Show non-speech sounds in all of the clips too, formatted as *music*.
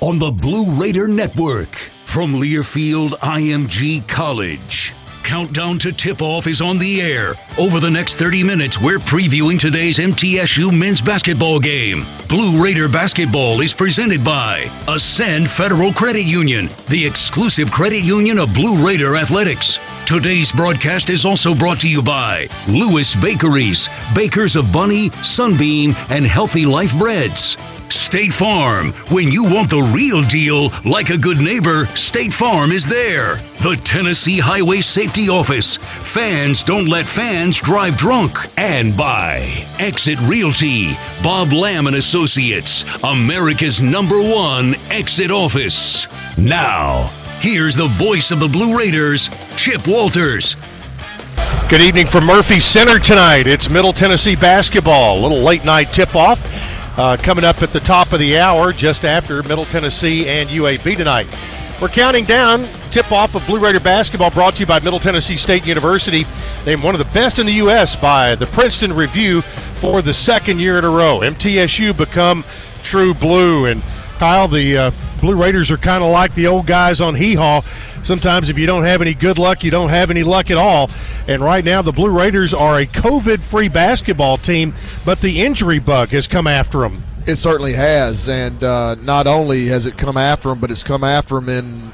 on the Blue Raider Network from Learfield IMG College. Countdown to tip off is on the air. Over the next 30 minutes, we're previewing today's MTSU men's basketball game. Blue Raider basketball is presented by Ascend Federal Credit Union, the exclusive credit union of Blue Raider Athletics. Today's broadcast is also brought to you by Lewis Bakeries, bakers of Bunny, Sunbeam, and Healthy Life Breads. State Farm. When you want the real deal, like a good neighbor, State Farm is there. The Tennessee Highway Safety Office. Fans don't let fans drive drunk. And by Exit Realty. Bob Lamb and Associates. America's number one exit office. Now, here's the voice of the Blue Raiders, Chip Walters. Good evening from Murphy Center tonight. It's Middle Tennessee basketball. A little late night tip off. Uh, coming up at the top of the hour, just after Middle Tennessee and UAB tonight. We're counting down tip off of Blue Raider basketball brought to you by Middle Tennessee State University, named one of the best in the U.S. by the Princeton Review for the second year in a row. MTSU become true blue. And Kyle, the uh, Blue Raiders are kind of like the old guys on Hee Haw. Sometimes if you don't have any good luck, you don't have any luck at all. And right now, the Blue Raiders are a COVID free basketball team, but the injury bug has come after them. It certainly has. And uh, not only has it come after them, but it's come after them in.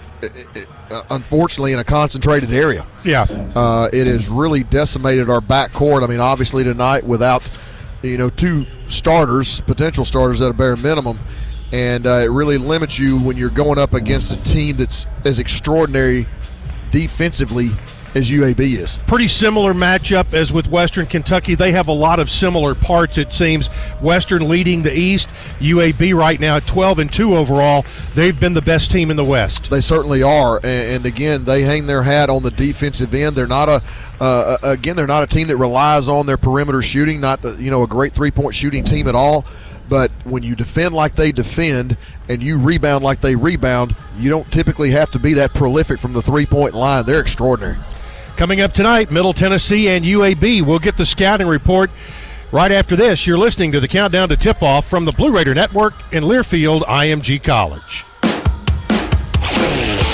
Uh, unfortunately, in a concentrated area. Yeah. Uh, it has really decimated our backcourt. I mean, obviously, tonight without, you know, two starters, potential starters at a bare minimum, and uh, it really limits you when you're going up against a team that's as extraordinary defensively as UAB is. Pretty similar matchup as with Western Kentucky. They have a lot of similar parts, it seems. Western leading the East, UAB right now at 12 and 2 overall. They've been the best team in the West. They certainly are. And, and again, they hang their hat on the defensive end. They're not a, uh, again, they're not a team that relies on their perimeter shooting, not, you know, a great three point shooting team at all. But when you defend like they defend and you rebound like they rebound, you don't typically have to be that prolific from the three point line. They're extraordinary. Coming up tonight, Middle Tennessee and UAB. We'll get the scouting report right after this. You're listening to the Countdown to Tip Off from the Blue Raider Network in Learfield IMG College.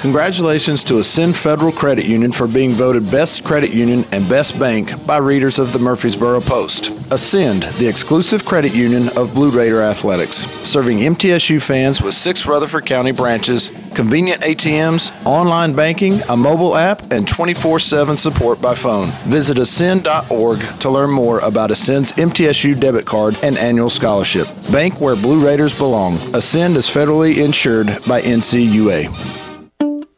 Congratulations to Ascend Federal Credit Union for being voted Best Credit Union and Best Bank by readers of the Murfreesboro Post. Ascend, the exclusive credit union of Blue Raider Athletics, serving MTSU fans with six Rutherford County branches, convenient ATMs, online banking, a mobile app, and 24 7 support by phone. Visit ascend.org to learn more about Ascend's MTSU debit card and annual scholarship. Bank where Blue Raiders belong. Ascend is federally insured by NCUA.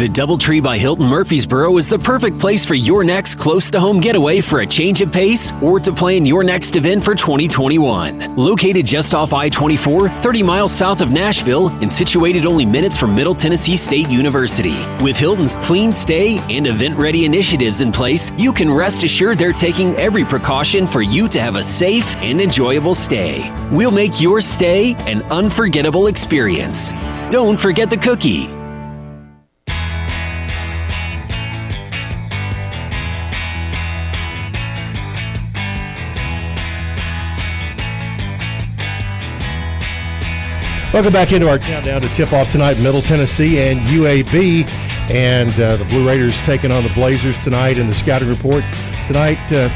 The Doubletree by Hilton Murfreesboro is the perfect place for your next close to home getaway for a change of pace or to plan your next event for 2021. Located just off I 24, 30 miles south of Nashville, and situated only minutes from Middle Tennessee State University. With Hilton's clean stay and event ready initiatives in place, you can rest assured they're taking every precaution for you to have a safe and enjoyable stay. We'll make your stay an unforgettable experience. Don't forget the cookie. Welcome back into our countdown to tip off tonight, Middle Tennessee and UAB. And uh, the Blue Raiders taking on the Blazers tonight in the scouting report. Tonight, uh,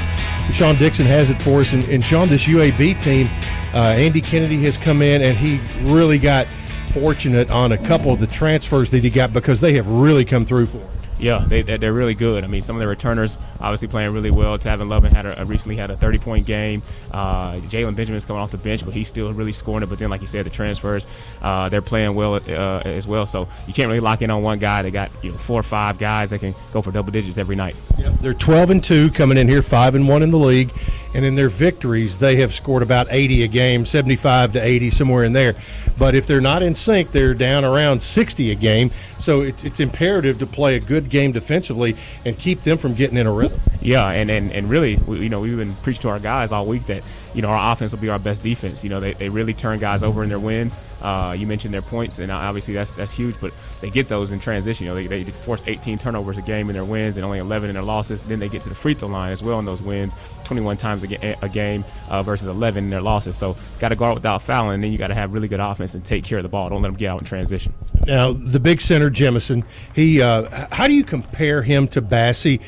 Sean Dixon has it for us. And, and Sean, this UAB team, uh, Andy Kennedy has come in and he really got fortunate on a couple of the transfers that he got because they have really come through for him. Yeah, they, they're really good. I mean, some of the returners obviously playing really well. Tavin Lovan had a, recently had a 30 point game. Uh, Jalen Benjamin's coming off the bench, but he's still really scoring it. But then, like you said, the transfers uh, they're playing well uh, as well. So you can't really lock in on one guy. They got you know four or five guys that can go for double digits every night. Yep. They're 12 and two coming in here, five and one in the league, and in their victories they have scored about 80 a game, 75 to 80 somewhere in there. But if they're not in sync, they're down around 60 a game. So it's, it's imperative to play a good game defensively and keep them from getting in a rhythm. Yeah, and and, and really, we, you know, we've been preaching to our guys all week that you know our offense will be our best defense. You know, they, they really turn guys over in their wins. Uh, you mentioned their points, and obviously that's that's huge. But they get those in transition. You know, they, they force 18 turnovers a game in their wins and only 11 in their losses. Then they get to the free throw line as well in those wins, 21 times a, ga- a game uh, versus 11 in their losses. So got to guard without fouling, and then you got to have really good offense and take care of the ball. Don't let them get out in transition. Now the big center Jemison, he uh, how do you compare him to Bassey?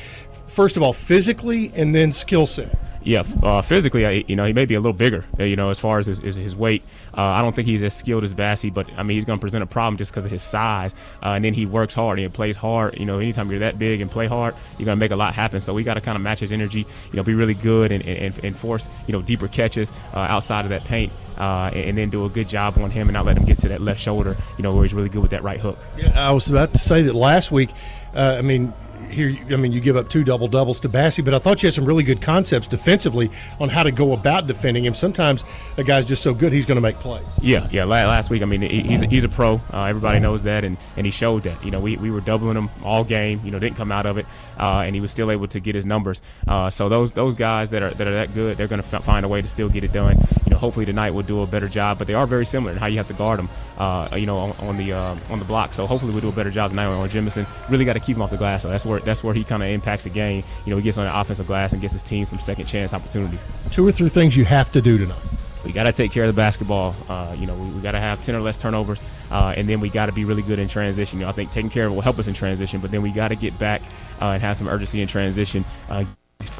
First of all, physically, and then skill set. Yeah, uh, physically, you know, he may be a little bigger, uh, you know, as far as his, his weight. Uh, I don't think he's as skilled as Bassey, but I mean, he's going to present a problem just because of his size. Uh, and then he works hard and plays hard. You know, anytime you're that big and play hard, you're going to make a lot happen. So we got to kind of match his energy, you know, be really good and, and, and force, you know, deeper catches uh, outside of that paint. Uh, and, and, then do a good job on him and not let him get to that left shoulder, you know, where he's really good with that right hook. Yeah, I was about to say that last week. I mean, here, I mean, you give up two double doubles to Bassey, but I thought you had some really good concepts defensively on how to go about defending him. Sometimes a guy's just so good he's going to make plays. Yeah, yeah. Last week, I mean, he's a, he's a pro. Uh, everybody knows that, and, and he showed that. You know, we, we were doubling him all game. You know, didn't come out of it, uh, and he was still able to get his numbers. Uh, so those those guys that are that are that good, they're going to f- find a way to still get it done. You know, hopefully tonight we'll do a better job. But they are very similar in how you have to guard them. Uh, you know, on, on the uh, on the block. So hopefully we'll do a better job tonight on Jemison. Really got to keep him off the glass. So that's where that's where he kind of impacts the game. You know, he gets on the offensive glass and gets his team some second chance opportunities. Two or three things you have to do tonight. We got to take care of the basketball. Uh, you know, we, we got to have 10 or less turnovers, uh, and then we got to be really good in transition. You know, I think taking care of it will help us in transition, but then we got to get back uh, and have some urgency in transition uh,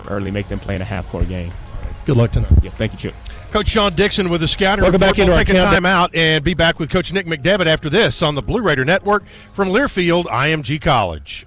early, make them play in a half court game. Good luck tonight. Yeah, thank you, Chip. Coach Sean Dixon with the scouting. Welcome report. back into we'll take a countdown. time out and be back with Coach Nick McDevitt after this on the Blue Raider Network from Learfield IMG College.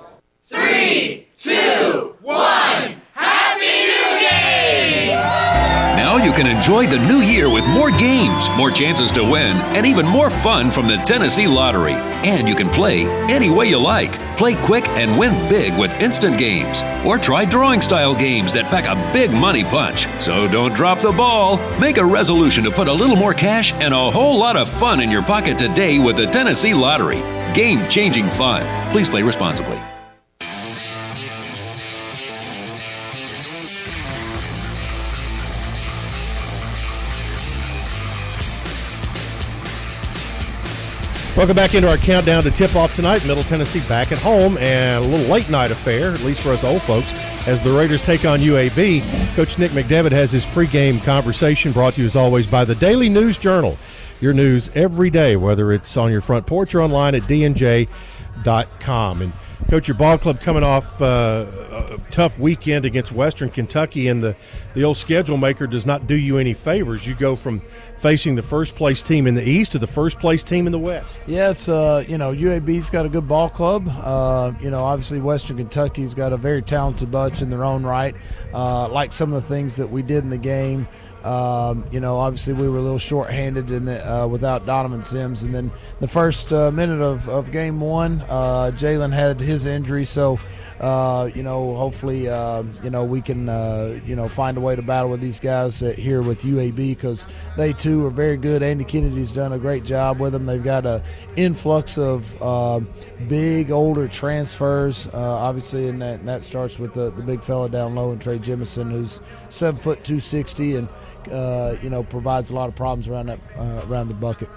You can enjoy the new year with more games, more chances to win, and even more fun from the Tennessee Lottery. And you can play any way you like. Play quick and win big with instant games. Or try drawing style games that pack a big money punch. So don't drop the ball. Make a resolution to put a little more cash and a whole lot of fun in your pocket today with the Tennessee Lottery. Game changing fun. Please play responsibly. Welcome back into our countdown to tip off tonight. Middle Tennessee back at home and a little late night affair, at least for us old folks, as the Raiders take on UAB. Coach Nick McDevitt has his pregame conversation brought to you as always by the Daily News Journal. Your news every day, whether it's on your front porch or online at dnj.com. And Coach, your ball club coming off uh, a tough weekend against Western Kentucky, and the, the old schedule maker does not do you any favors. You go from facing the first place team in the East to the first place team in the West. Yes, uh, you know, UAB's got a good ball club. Uh, you know, obviously Western Kentucky's got a very talented bunch in their own right. Uh, like some of the things that we did in the game. Um, you know, obviously we were a little short-handed in the, uh, without Donovan Sims, and then the first uh, minute of, of game one, uh, Jalen had his injury, so uh, you know, hopefully, uh, you know, we can, uh, you know, find a way to battle with these guys here with UAB because they too are very good. Andy Kennedy's done a great job with them. They've got an influx of uh, big, older transfers, obviously, and that, and that starts with the, the big fella down low and Trey Jemison, who's seven foot two sixty and. Uh, you know, provides a lot of problems around that around the bucket.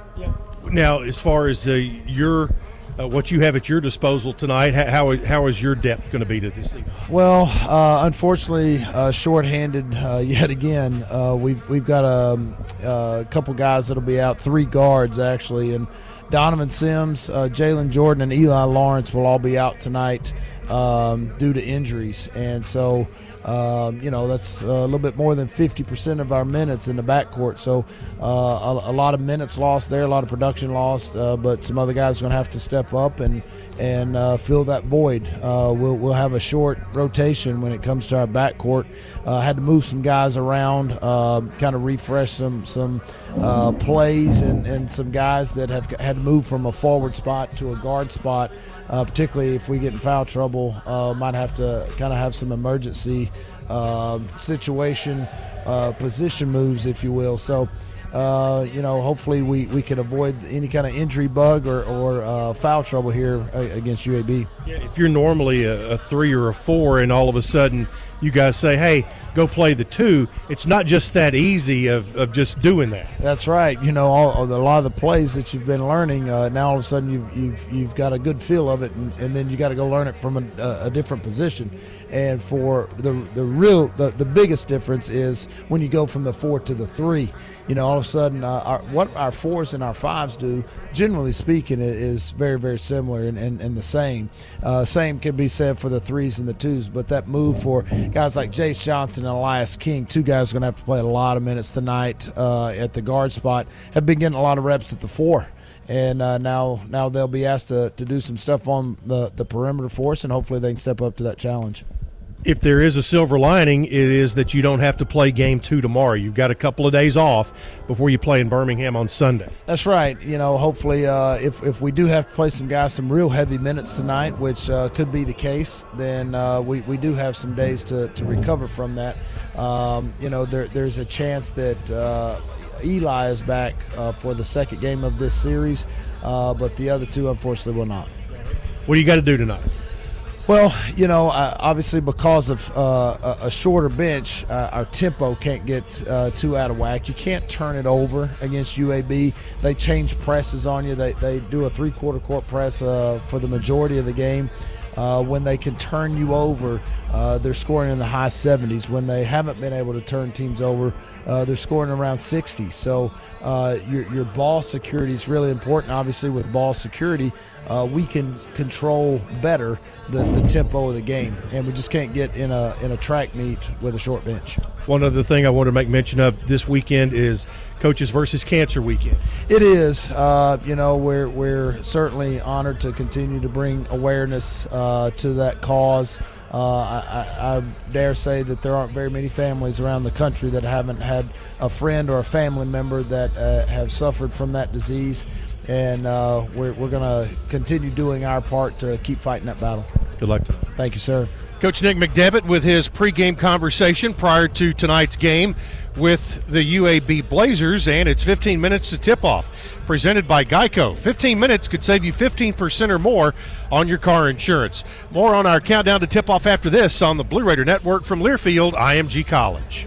Now, as far as your uh, what you have at your disposal tonight. How, how is your depth going to be to this evening? Well, uh, unfortunately, uh, shorthanded uh, *laughs* yet again. Uh, we've we've got a, a, couple guys that'll be out, three guards actually, and Donovan Sims, uh, Jalen Jordan, and Eli Lawrence will all be out tonight um, due to injuries, and so. Um, you know, that's a little bit more than 50% of our minutes in the backcourt. So uh, a, a, lot of minutes lost there, a lot of production lost, uh, but some other guys are going to have to step up and and uh, fill that void. Uh, we'll, we'll have a short rotation when it comes to our backcourt. Uh, had to move some guys around, um, kind of refresh some some uh, plays and, and some guys that have had to move from a forward spot to a guard spot uh, particularly if we get in foul trouble, uh, might have to kind of have some emergency uh, situation, uh, position moves, if you will. So, uh, you know, hopefully we, we can avoid any kind of injury bug or, or uh, foul trouble here against UAB. Yeah, if you're normally a, a three or a four and all of a sudden you guys say, hey, go play the two. It's not just that easy of, of just doing that. That's right. You know, all, a lot of the plays that you've been learning, uh, now all of a sudden you've, you've, you've got a good feel of it, and, and then you got to go learn it from a, a, different position. And for the, the real, the, the biggest difference is when you go from the four to the three. You know, all of a sudden, uh, our, what our fours and our fives do, generally speaking, is very, very similar and, and, and the same. Uh, same can be said for the threes and the twos, but that move for guys like Jace Johnson and Elias King, two guys are going to have to play a lot of minutes tonight uh, at the guard spot, have been getting a lot of reps at the four and uh, now now they'll be asked to, to do some stuff on the, the perimeter force, and hopefully they can step up to that challenge if there is a silver lining, it is that you don't have to play game two tomorrow. You've got a couple of days off before you play in Birmingham on Sunday. That's right. You know, hopefully, uh, if, if we do have to play some guys some real heavy minutes tonight, which uh, could be the case, then uh, we, we do have some days to, to recover from that. Um, you know, there, there's a chance that uh, Eli is back uh, for the second game of this series, uh, but the other two, unfortunately, will not. What do you got to do tonight? Well, you know, uh, obviously because of uh, a, shorter bench, uh, our tempo can't get uh, too out of whack. You can't turn it over against UAB. They change presses on you. They, they do a three quarter court press uh, for the majority of the game. Uh, when they can turn you over, they're scoring in the high 70s. When they haven't been able to turn teams over, they're scoring around 60. So your, your ball security is really important. Obviously, with ball security, we can control better the, the tempo of the game, and we just can't get in a in a track meet with a short bench. One other thing I want to make mention of this weekend is Coaches versus Cancer Weekend. It is. Uh, you know, we're we're certainly honored to continue to bring awareness uh, to that cause. Uh, I, I, dare say that there aren't very many families around the country that haven't had a friend or a family member that uh, have suffered from that disease and uh, we're, we're going to continue doing our part to keep fighting that battle. Good luck. Thank you, sir. Coach Nick McDevitt with his pregame conversation prior to tonight's game with the UAB Blazers, and it's 15 minutes to tip off. Presented by Geico. 15 minutes could save you 15% or more on your car insurance. More on our countdown to tip off after this on the Blue Raider Network from Learfield IMG College.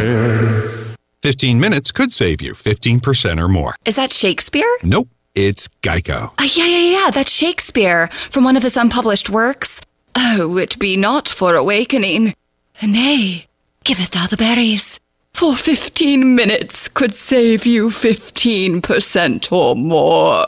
15 minutes could save you 15% or more. Is that Shakespeare? Nope, it's Geico. Uh, yeah, yeah, yeah, that's Shakespeare from one of his unpublished works. Oh, it be not for awakening. Nay, giveth thou the berries. For 15 minutes could save you 15% or more.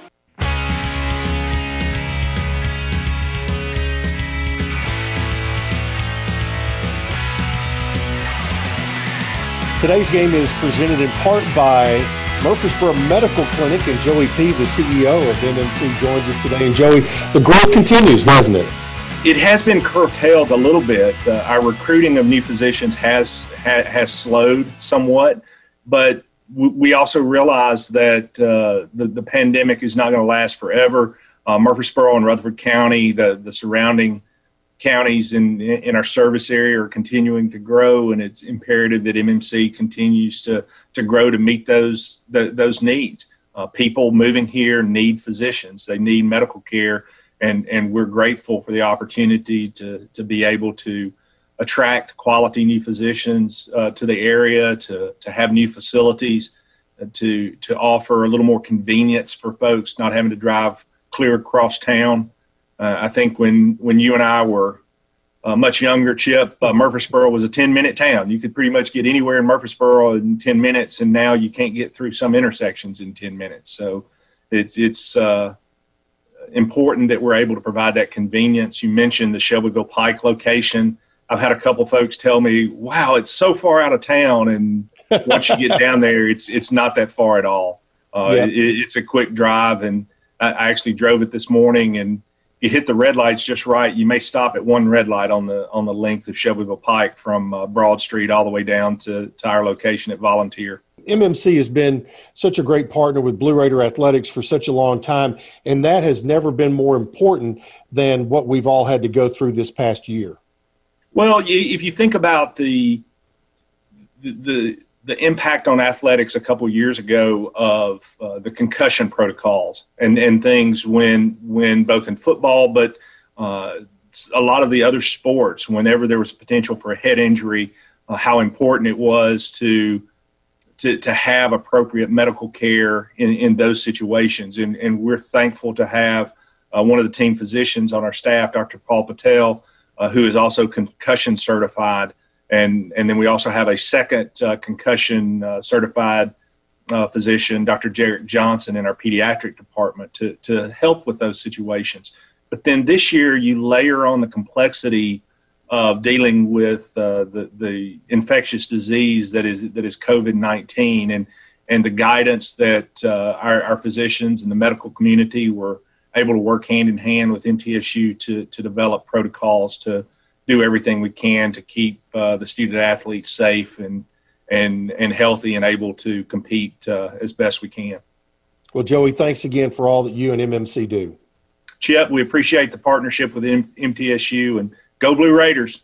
Today's game is presented in part by Murfreesboro Medical Clinic, and Joey P., the CEO of MMC, joins us today. And Joey, the growth continues, doesn't it? It has been curtailed a little bit. Uh, our recruiting of new physicians has ha, has slowed somewhat, but w- we also realize that uh, the the pandemic is not going to last forever. Uh, Murfreesboro and Rutherford County, the the surrounding counties in in our service area are continuing to grow, and it's imperative that MMC continues to to grow to meet those those needs. Uh, people moving here need physicians; they need medical care, and and we're grateful for the opportunity to to be able to attract quality new physicians uh, to the area, to to have new facilities, uh, to to offer a little more convenience for folks not having to drive clear across town. Uh, I think when when you and I were uh, much younger, Chip, uh, Murfreesboro was a 10 minute town. You could pretty much get anywhere in Murfreesboro in 10 minutes, and now you can't get through some intersections in 10 minutes. So it's it's uh, important that we're able to provide that convenience. You mentioned the Shelbyville Pike location. I've had a couple folks tell me, "Wow, it's so far out of town," and *laughs* once you get down there, it's it's not that far at all. Uh, Yeah. it, it's a quick drive, and I, I actually drove it this morning, and you hit the red lights just right. You may stop at one red light on the on the length of Shelbyville Pike from uh, Broad Street all the way down to, to our location at Volunteer. MMC has been such a great partner with Blue Raider Athletics for such a long time, and that has never been more important than what we've all had to go through this past year. Well, you, if you think about the the the, impact on athletics a couple years ago of uh, the concussion protocols and and things when when both in football but uh, a lot of the other sports whenever there was potential for a head injury uh, how important it was to to, to have appropriate medical care in, in those situations and and we're thankful to have uh, one of the team physicians on our staff Dr. Paul Patel uh, who is also concussion certified. And, and then we also have a second uh, concussion uh, certified uh, physician, Dr. Jarrett Johnson, in our pediatric department to, to help with those situations. But then this year, you layer on the complexity of dealing with uh, the, the infectious disease that is, that is COVID 19 and, and the guidance that uh, our, our physicians and the medical community were able to work hand in hand with MTSU to, to develop protocols to do everything we can to keep uh, the student athletes safe and, and, and healthy and able to compete uh, as best we can. Well, Joey, thanks again for all that you and MMC do. Chip, we appreciate the partnership with M- MTSU and go Blue Raiders.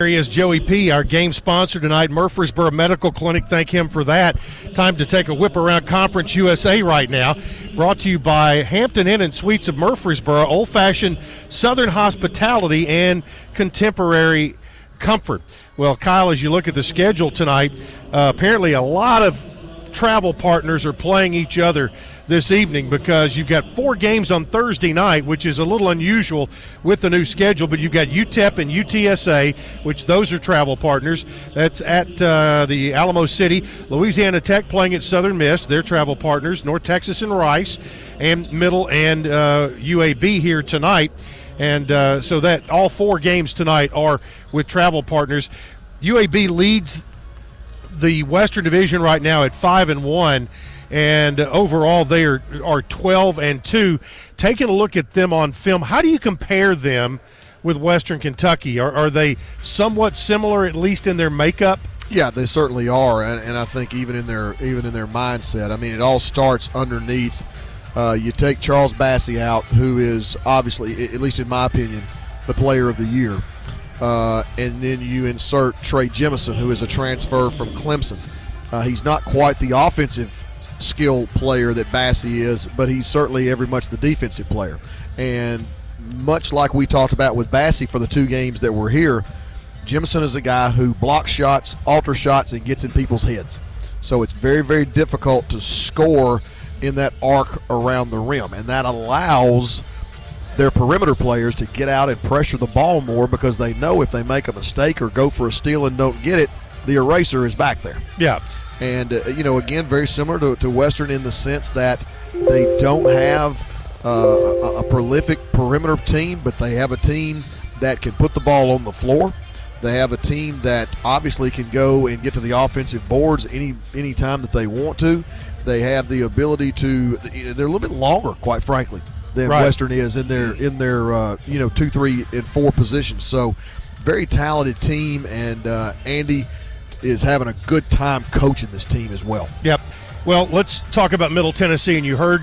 Here he is, Joey P., our game sponsor tonight, Murfreesboro Medical Clinic. Thank him for that. Time to take a whip around Conference USA right now. Brought to you by Hampton Inn and Suites of Murfreesboro, old fashioned Southern hospitality and contemporary comfort. Well, Kyle, as you look at the schedule tonight, uh, apparently a lot of travel partners are playing each other this evening because you've got four games on Thursday night, which is a little unusual with the new schedule. But you've got UTEP and UTSA, which those are travel partners. That's at uh, the Alamo City. Louisiana Tech playing at Southern Miss, their travel partners. North Texas and Rice, and Middle and uh, UAB here tonight. And uh, so that all four games tonight are with travel partners. UAB leads the Western Division right now at five and one, and overall they are are twelve and two. Taking a look at them on film, how do you compare them with Western Kentucky? Are, are they somewhat similar, at least in their makeup? Yeah, they certainly are, and, and I think even in their even in their mindset. I mean, it all starts underneath. Uh, you take Charles Bassey out, who is obviously, at least in my opinion, the player of the year, uh, and then you insert Trey Jemison, who is a transfer from Clemson. Uh, he's not quite the offensive skill player that Bassey is, but he's certainly every much the defensive player. And much like we talked about with Bassey for the two games that were here, Jemison is a guy who blocks shots, alter shots, and gets in people's heads. So it's very, very difficult to score in that arc around the rim, and that allows their perimeter players to get out and pressure the ball more because they know if they make a mistake or go for a steal and don't get it, the eraser is back there. Yeah. And, uh, you know, again, very similar to, to Western in the sense that they don't have uh, a, a prolific perimeter team, but they have a team that can put the ball on the floor. They have a team that obviously can go and get to the offensive boards any any time that they want to. They have the ability to. They're a little bit longer, quite frankly, than Right. Western is in their in their uh, you know two, three, and four positions. So, very talented team, and uh, Andy is having a good time coaching this team as well. Yep. Well, let's talk about Middle Tennessee. And you heard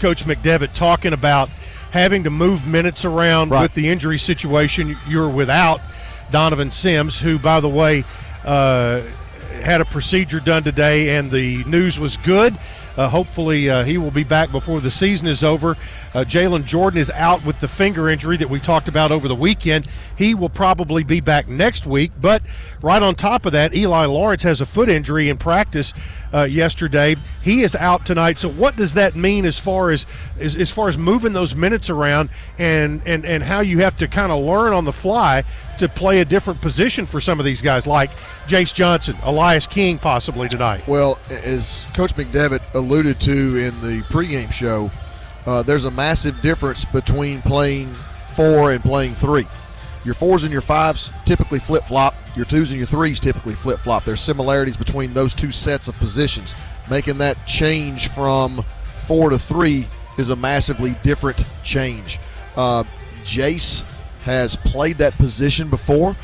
Coach McDevitt talking about having to move minutes around with the injury situation. You're without Donovan Sims, who, by the way, uh, had a procedure done today, and the news was good. Uh, hopefully, uh, he will be back before the season is over. Uh, Jalen Jordan is out with the finger injury that we talked about over the weekend. He will probably be back next week. But right on top of that, Eli Lawrence has a foot injury in practice uh, yesterday. He is out tonight. So, what does that mean as far as as, as far as moving those minutes around and and and how you have to kind of learn on the fly to play a different position for some of these guys, like Jace Johnson, Elias King, possibly tonight. Well, as Coach McDevitt alluded to in the pregame show, uh, there's a massive difference between playing four and playing three. Your fours and your fives typically flip flop. Your twos and your threes typically flip flop. There's similarities between those two sets of positions. Making that change from four to three is a massively different change. Uh, Jace has played that position before,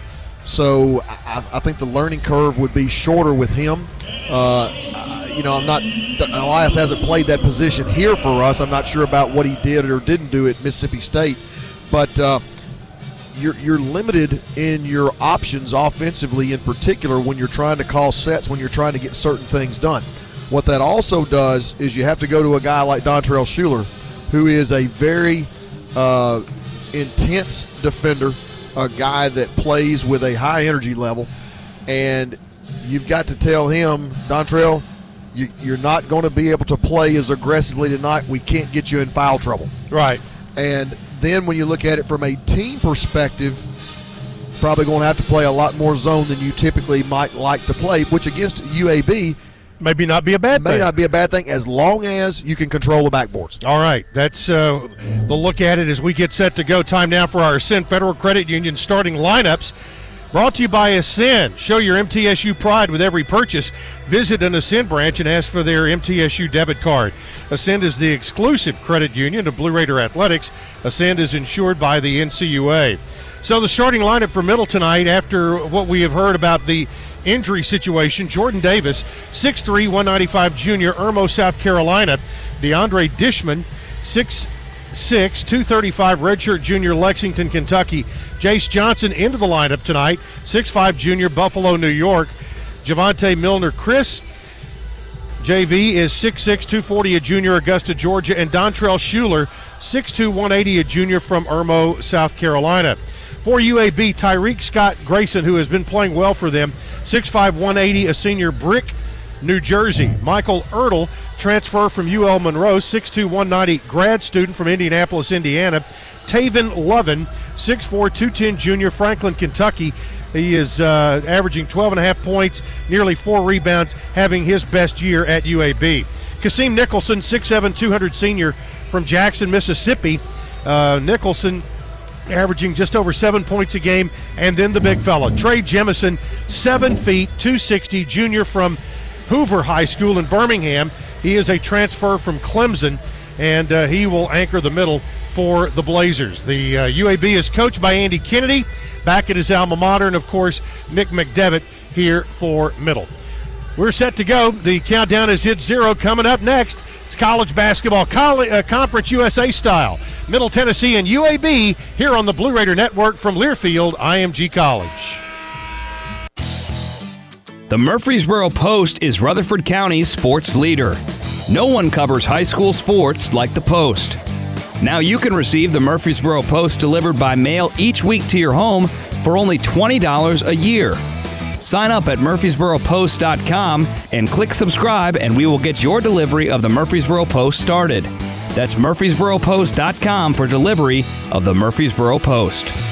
so I, I think the learning curve would be shorter with him. Uh, you know, I'm not. Elias hasn't played that position here for us. I'm not sure about what he did or didn't do at Mississippi State, but uh, you're you're limited in your options offensively, in particular when you're trying to call sets, when you're trying to get certain things done. What that also does is you have to go to a guy like Dontrell Shuler, who is a very uh, intense defender, a guy that plays with a high energy level, and you've got to tell him, Dontrell, you, you're not going to be able to play as aggressively tonight. We can't get you in foul trouble. Right. And then when you look at it from a team perspective, probably going to have to play a lot more zone than you typically might like to play, which against UAB maybe not be a bad may thing. not be a bad thing as long as you can control the backboards. All right, that's uh, the look at it as we get set to go. Time now for our Ascend Federal Credit Union starting lineups. Brought to you by Ascend. Show your MTSU pride with every purchase. Visit an Ascend branch and ask for their MTSU debit card. Ascend is the exclusive credit union of Blue Raider Athletics. Ascend is insured by the NCUA. So the starting lineup for Middle tonight, after what we have heard about the injury situation, Jordan Davis, 6'3", 195 junior, Irmo, South Carolina. DeAndre Dishman, 6'6", 235 redshirt junior, Lexington, Kentucky. Jace Johnson into the lineup tonight, 6'5", junior, Buffalo, New York. Javante Milner, Chris, JV is 6'6", 240, a junior, Augusta, Georgia, and Dontrell Shuler, 6'2", 180, a junior from Irmo, South Carolina. For UAB, Tyreek Scott Grayson, who has been playing well for them, 6'5", 180, a senior, Brick, New Jersey. Michael Ertel, transfer from UL Monroe, 6'2", 190, grad student from Indianapolis, Indiana. Tavin Lovan, 6'4", 210, junior, Franklin, Kentucky. He is uh, averaging 12 and a half points, nearly four rebounds, having his best year at UAB. Kassim Nicholson, 6'7", 200 senior from Jackson, Mississippi. Uh, Nicholson averaging just over seven points a game, and then the big fella, Trey Jemison, seven feet, 260, junior from Hoover High School in Birmingham. He is a transfer from Clemson, and uh, he will anchor the middle for the Blazers. The uh, UAB is coached by Andy Kennedy, back at his alma mater, and of course, Nick McDevitt here for middle. We're set to go. The countdown is hit zero. Coming up next, it's college basketball, coll- uh, Conference USA style. Middle Tennessee and UAB here on the Blue Raider Network from Learfield, IMG College. The Murfreesboro Post is Rutherford County's sports leader. No one covers high school sports like the Post. Now you can receive the Murfreesboro Post delivered by mail each week to your home for only $20 a year. Sign up at murfreesboropost.com and click subscribe, and we will get your delivery of the Murfreesboro Post started. That's murfreesboropost.com for delivery of the Murfreesboro Post.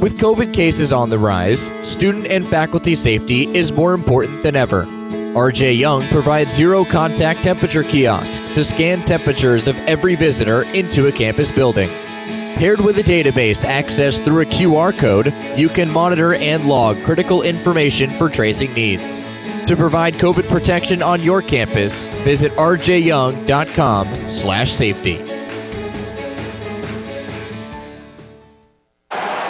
With COVID cases on the rise, student and faculty safety is more important than ever. RJ Young provides zero contact temperature kiosks to scan temperatures of every visitor into a campus building. Paired with a database accessed through a QR code, you can monitor and log critical information for tracing needs. To provide COVID protection on your campus, visit rjyoung.com/safety.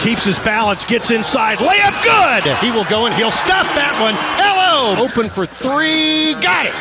Keeps his balance, gets inside, layup good. He will go and he'll stuff that one. Hello, open for three, got it.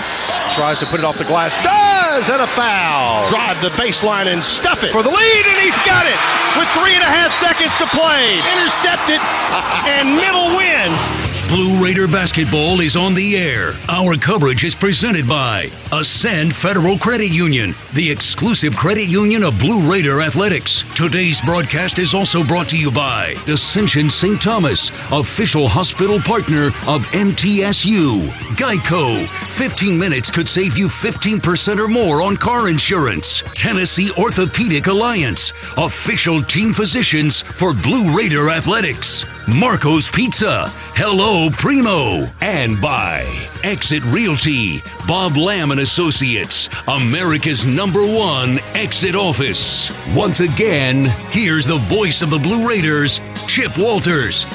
Tries to put it off the glass, does, and a foul. Drive the baseline and stuff it for the lead, and he's got it with three and a half seconds to play. Intercepted, *laughs* and middle wins. Blue Raider basketball is on the air. Our coverage is presented by Ascend Federal Credit Union, the exclusive credit union of Blue Raider Athletics. Today's broadcast is also brought to you by Ascension St. Thomas, official hospital partner of MTSU. Geico, 15 minutes could save you 15% or more on car insurance. Tennessee Orthopedic Alliance, official team physicians for Blue Raider Athletics. Marco's Pizza, Hello Primo, and by Exit Realty, Bob Lamb and Associates, America's number one exit office. Once again, here's the voice of the Blue Raiders, Chip Walters.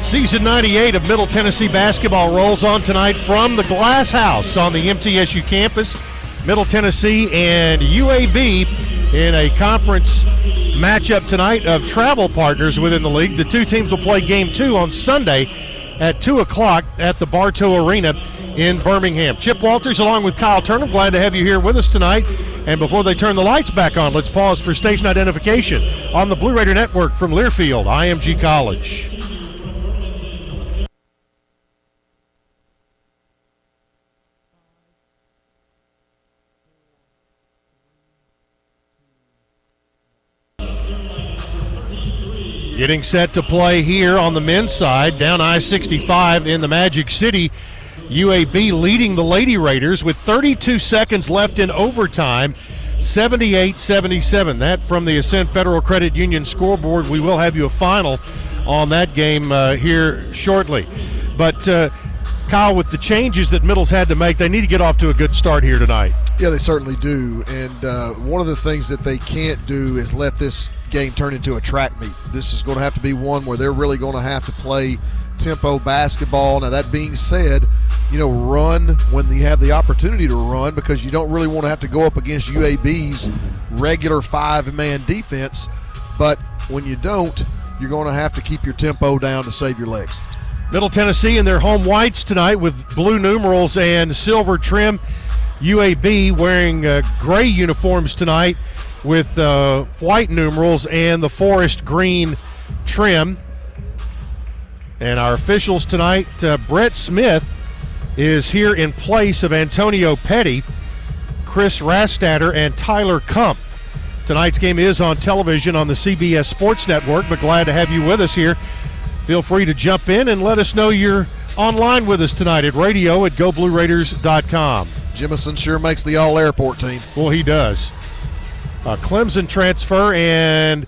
Season 98 of Middle Tennessee basketball rolls on tonight from the Glass House on the MTSU campus. Middle Tennessee and UAB in a conference matchup tonight of travel partners within the league. The two teams will play game two on Sunday at 2 o'clock at the Bartow Arena in Birmingham. Chip Walters along with Kyle Turner. Glad to have you here with us tonight. And before they turn the lights back on, let's pause for station identification on the Blue Raider Network from Learfield, IMG College. Getting set to play here on the men's side, down I 65 in the Magic City. UAB leading the Lady Raiders with 32 seconds left in overtime, 78 77. That from the Ascend Federal Credit Union scoreboard. We will have you a final on that game uh, here shortly. But uh, Kyle, with the changes that Middle's had to make, they need to get off to a good start here tonight. Yeah, they certainly do. And uh, one of the things that they can't do is let this game turn into a track meet. This is going to have to be one where they're really going to have to play tempo basketball. Now, that being said, you know, run when you have the opportunity to run because you don't really want to have to go up against UAB's regular five man defense. But when you don't, you're going to have to keep your tempo down to save your legs. Middle Tennessee in their home whites tonight with blue numerals and silver trim. UAB wearing uh, gray uniforms tonight with uh, white numerals and the forest green trim. And our officials tonight, uh, Brett Smith is here in place of Antonio Petty, Chris Rastatter, and Tyler Kumpf. Tonight's game is on television on the CBS Sports Network, but glad to have you with us here Feel free to jump in and let us know you're online with us tonight at radio at goblueraiders.com. Jemison sure makes the all airport team. Well, he does. A Clemson transfer and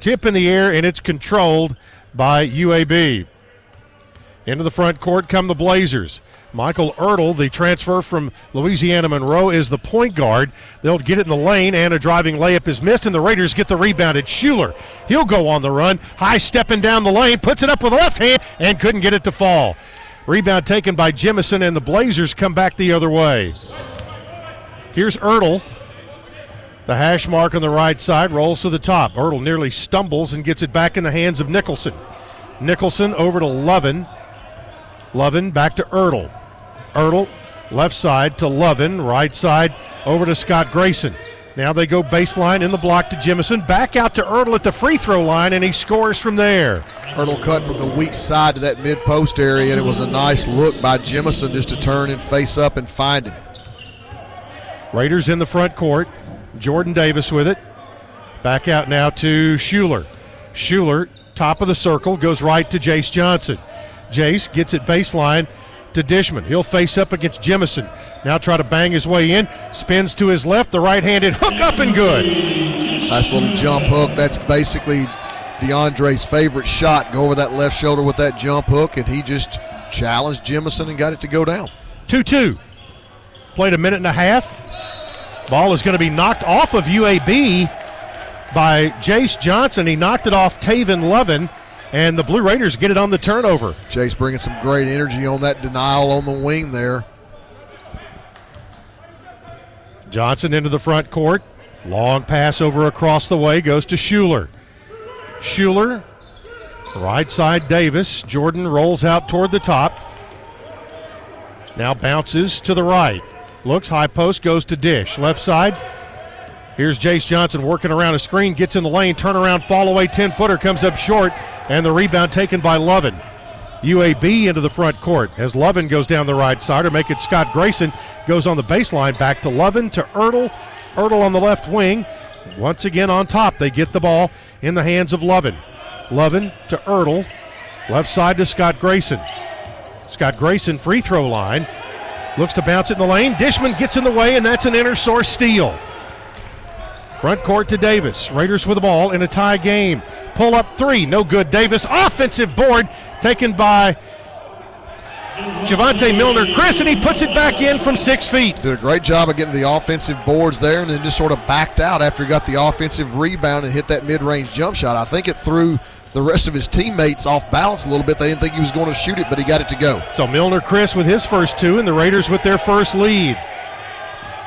tip in the air, and it's controlled by UAB. Into the front court come the Blazers. Michael Ertel, the transfer from Louisiana Monroe, is the point guard. They'll get it in the lane, and a driving layup is missed, and the Raiders get the rebound. It's Shuler. He'll go on the run, high stepping down the lane, puts it up with the left hand, and couldn't get it to fall. Rebound taken by Jemison, and the Blazers come back the other way. Here's Ertel. The hash mark on the right side rolls to the top. Ertel nearly stumbles and gets it back in the hands of Nicholson. Nicholson over to Lovan. Lovan back to Ertel. Ertel, left side to Lovan, right side over to Scott Grayson. Now they go baseline in the block to Jemison, back out to Ertel at the free throw line, and he scores from there. Ertel cut from the weak side to that mid post area, and it was a nice look by Jemison just to turn and face up and find him. Raiders in the front court. Jordan Davis with it. Back out now to Shuler. Shuler, top of the circle, goes right to Jace Johnson. Jace gets it baseline to Dishman. He'll face up against Jemison. Now try to bang his way in. Spins to his left. The right handed hook up and good. Nice little jump hook. That's basically DeAndre's favorite shot. Go over that left shoulder with that jump hook, and he just challenged Jemison and got it to go down. 2 2. Played a minute and a half. Ball is going to be knocked off of UAB by Jace Johnson. He knocked it off Tavin Lovan and the Blue Raiders get it on the turnover. Jace bringing some great energy on that denial on the wing there. Johnson into the front court. Long pass over across the way goes to Shuler. Shuler, right side Davis. Jordan rolls out toward the top. Now bounces to the right. Looks high post, goes to Dish. Left side, Here's Jace Johnson working around a screen, gets in the lane, turnaround, fall away, 10 footer, comes up short, and the rebound taken by Lovan. UAB into the front court as Lovan goes down the right side, or make it Scott Grayson goes on the baseline back to Lovan to Ertel. Ertel on the left wing. Once again on top, they get the ball in the hands of Lovan. Lovan to Ertel. Left side to Scott Grayson. Scott Grayson free throw line. Looks to bounce it in the lane. Dishman gets in the way, and that's an inner source steal. Front court to Davis. Raiders with the ball in a tie game. Pull up three. No good. Davis. Offensive board taken by Javante Milner Chris, and he puts it back in from six feet. Did a great job of getting the offensive boards there and then just sort of backed out after he got the offensive rebound and hit that mid range jump shot. I think it threw the rest of his teammates off balance a little bit. They didn't think he was going to shoot it, but he got it to go. So Milner Chris with his first two, and the Raiders with their first lead.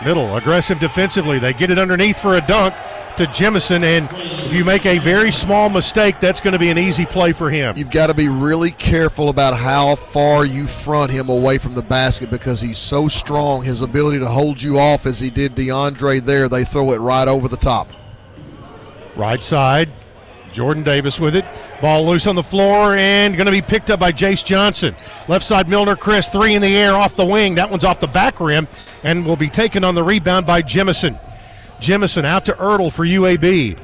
Middle, aggressive defensively. They get it underneath for a dunk to Jemison, and if you make a very small mistake, that's going to be an easy play for him. You've got to be really careful about how far you front him away from the basket because he's so strong. His ability to hold you off as he did DeAndre there, they throw it right over the top. Right side, Jordan Davis with it. Ball loose on the floor and going to be picked up by Jace Johnson. Left side, Milner Chris, three in the air off the wing. That one's off the back rim and will be taken on the rebound by Jemison. Jemison out to Ertel for UAB.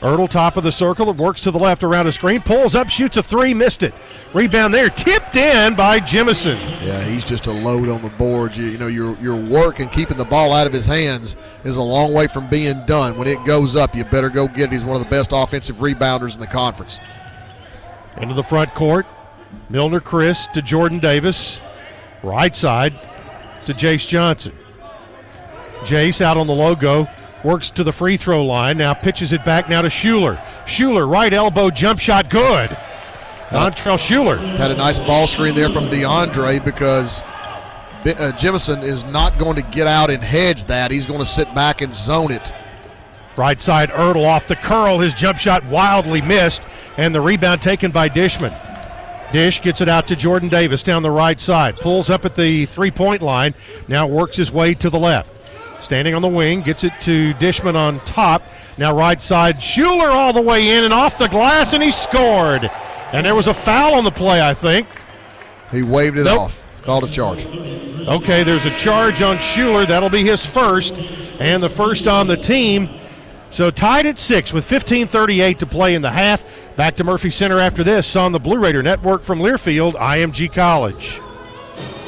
Ertel top of the circle. It works to the left around a screen. Pulls up, shoots a three, missed it. Rebound there, tipped in by Jemison. Yeah, he's just a load on the boards. You, you, know, your your work and keeping the ball out of his hands is a long way from being done. When it goes up, you better go get it. He's one of the best offensive rebounders in the conference. Into the front court. Milner Chris to Jordan Davis. Right side to Jace Johnson. Jace out on the logo, works to the free throw line. Now pitches it back now to Shuler. Shuler, right elbow jump shot, good. Dontrell Shuler. Had a nice ball screen there from DeAndre because uh, Jemison is not going to get out and hedge that. He's going to sit back and zone it. Right side, Ertel off the curl. His jump shot wildly missed, and the rebound taken by Dishman. Dish gets it out to Jordan Davis down the right side. Pulls up at the three point line. Now works his way to the left. Standing on the wing, gets it to Dishman on top. Now right side, Shuler all the way in and off the glass, and he scored. And there was a foul on the play, I think. He waved it nope. off. Called a charge. Okay, there's a charge on Shuler. That'll be his first, and the first on the team. So tied at six with 15:38 to play in the half. Back to Murphy Center after this on the Blue Raider Network from Learfield, IMG College.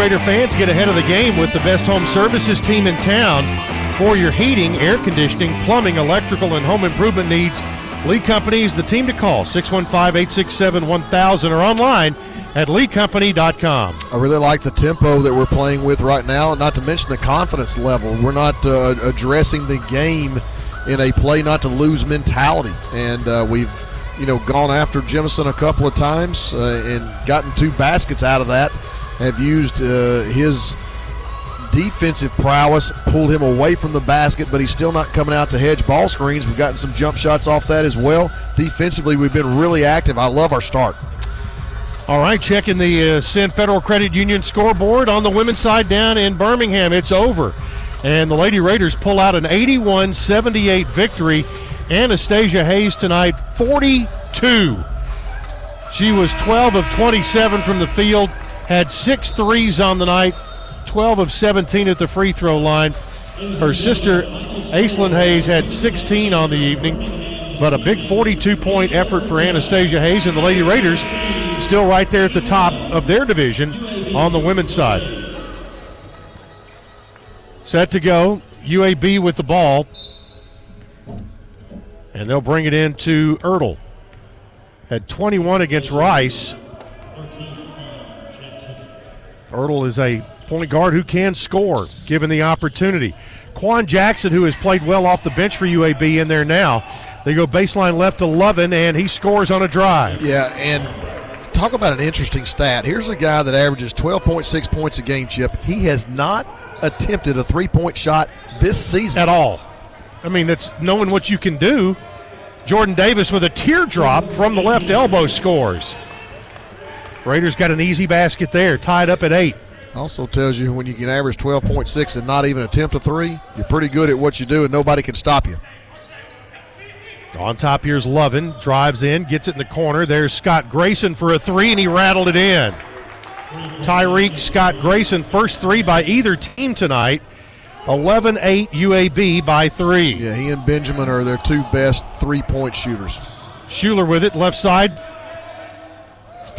Raider fans get ahead of the game with the best home services team in town for your heating, air conditioning, plumbing, electrical, and home improvement needs. Lee Company is the team to call 615 867 1000 or online at leecompany.com. I really like the tempo that we're playing with right now, not to mention the confidence level. We're not uh, addressing the game in a play not to lose mentality, and uh, we've you know gone after Jemison a couple of times uh, and gotten two baskets out of that have used uh, his defensive prowess, pulled him away from the basket, but he's still not coming out to hedge ball screens. We've gotten some jump shots off that as well. Defensively, we've been really active. I love our start. All right, checking the uh, Sin Federal Credit Union scoreboard on the women's side down in Birmingham. It's over. And the Lady Raiders pull out an 81 78 victory. Anastasia Hayes tonight, 42. She was 12 of 27 from the field, had six threes on the night, 12 of 17 at the free throw line. Her sister, Aislinn Hayes, had 16 on the evening, but a big 42 point effort for Anastasia Hayes and the Lady Raiders still right there at the top of their division on the women's side. Set to go. UAB with the ball. And they'll bring it in to Ertel. Had 21 against Rice. Ertel is a point guard who can score given the opportunity. Quan Jackson, who has played well off the bench for UAB, in there now. They go baseline left 11, and he scores on a drive. Yeah, and talk about an interesting stat. Here's a guy that averages 12.6 points a game, Chip. He has not attempted a three point shot this season at all. I mean, that's knowing what you can do. Jordan Davis with a teardrop from the left elbow scores. Raiders got an easy basket there, tied up at eight. Also tells you when you can average 12.6 and not even attempt a three, you're pretty good at what you do and nobody can stop you. On top here's Lovan, drives in, gets it in the corner. There's Scott Grayson for a three, and he rattled it in. Tyreek Scott Grayson. First three by either team tonight. 11 8 UAB by three. Yeah, he and Benjamin are their two best three point shooters. Shuler with it, left side.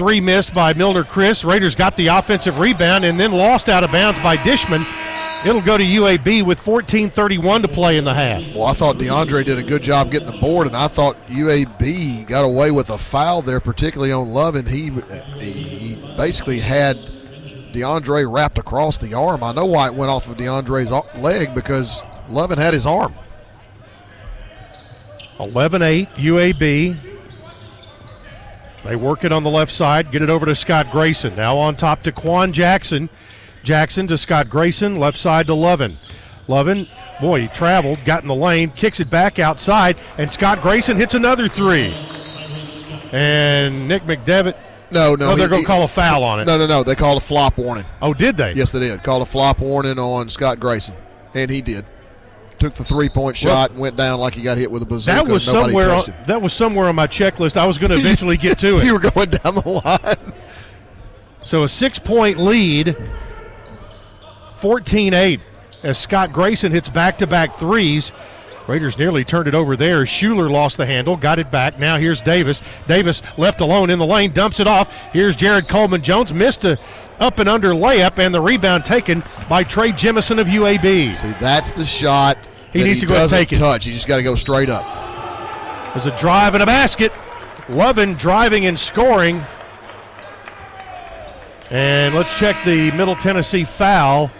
Three missed by Milner Chris. Raiders got the offensive rebound and then lost out of bounds by Dishman. It'll go to UAB with 14:31 to play in the half. Well, I thought DeAndre did a good job getting the board, and I thought UAB got away with a foul there, particularly on Lovan. He he basically had DeAndre wrapped across the arm. I know why it went off of DeAndre's leg because Lovan had his arm. 11-8 UAB. They work it on the left side, get it over to Scott Grayson. Now on top to Quan Jackson. Jackson to Scott Grayson, left side to Lovan. Lovan, boy, he traveled, got in the lane, kicks it back outside, and Scott Grayson hits another three. And Nick McDevitt. No, no. Oh, they're going to call a foul on it. No, no, no. They called a flop warning. Oh, did they? Yes, they did. Called a flop warning on Scott Grayson, and he did. Took the three-point shot, well, went down like he got hit with a bazooka. That was somewhere. On, that was somewhere on my checklist. I was going *laughs* to eventually get to it. you were going down the line. So a six-point lead 14 8 as Scott Grayson hits back to back threes. Raiders nearly turned it over there. Shuler lost the handle, got it back. Now here's Davis. Davis left alone in the lane, dumps it off. Here's Jared Coleman Jones. Missed a up and under layup, and the rebound taken by Trey Jemison of UAB. See, that's the shot. He needs he to go and take it. Touch. He just got to go straight up. There's a drive and a basket. Lovan driving and scoring. And let's check the Middle Tennessee foul.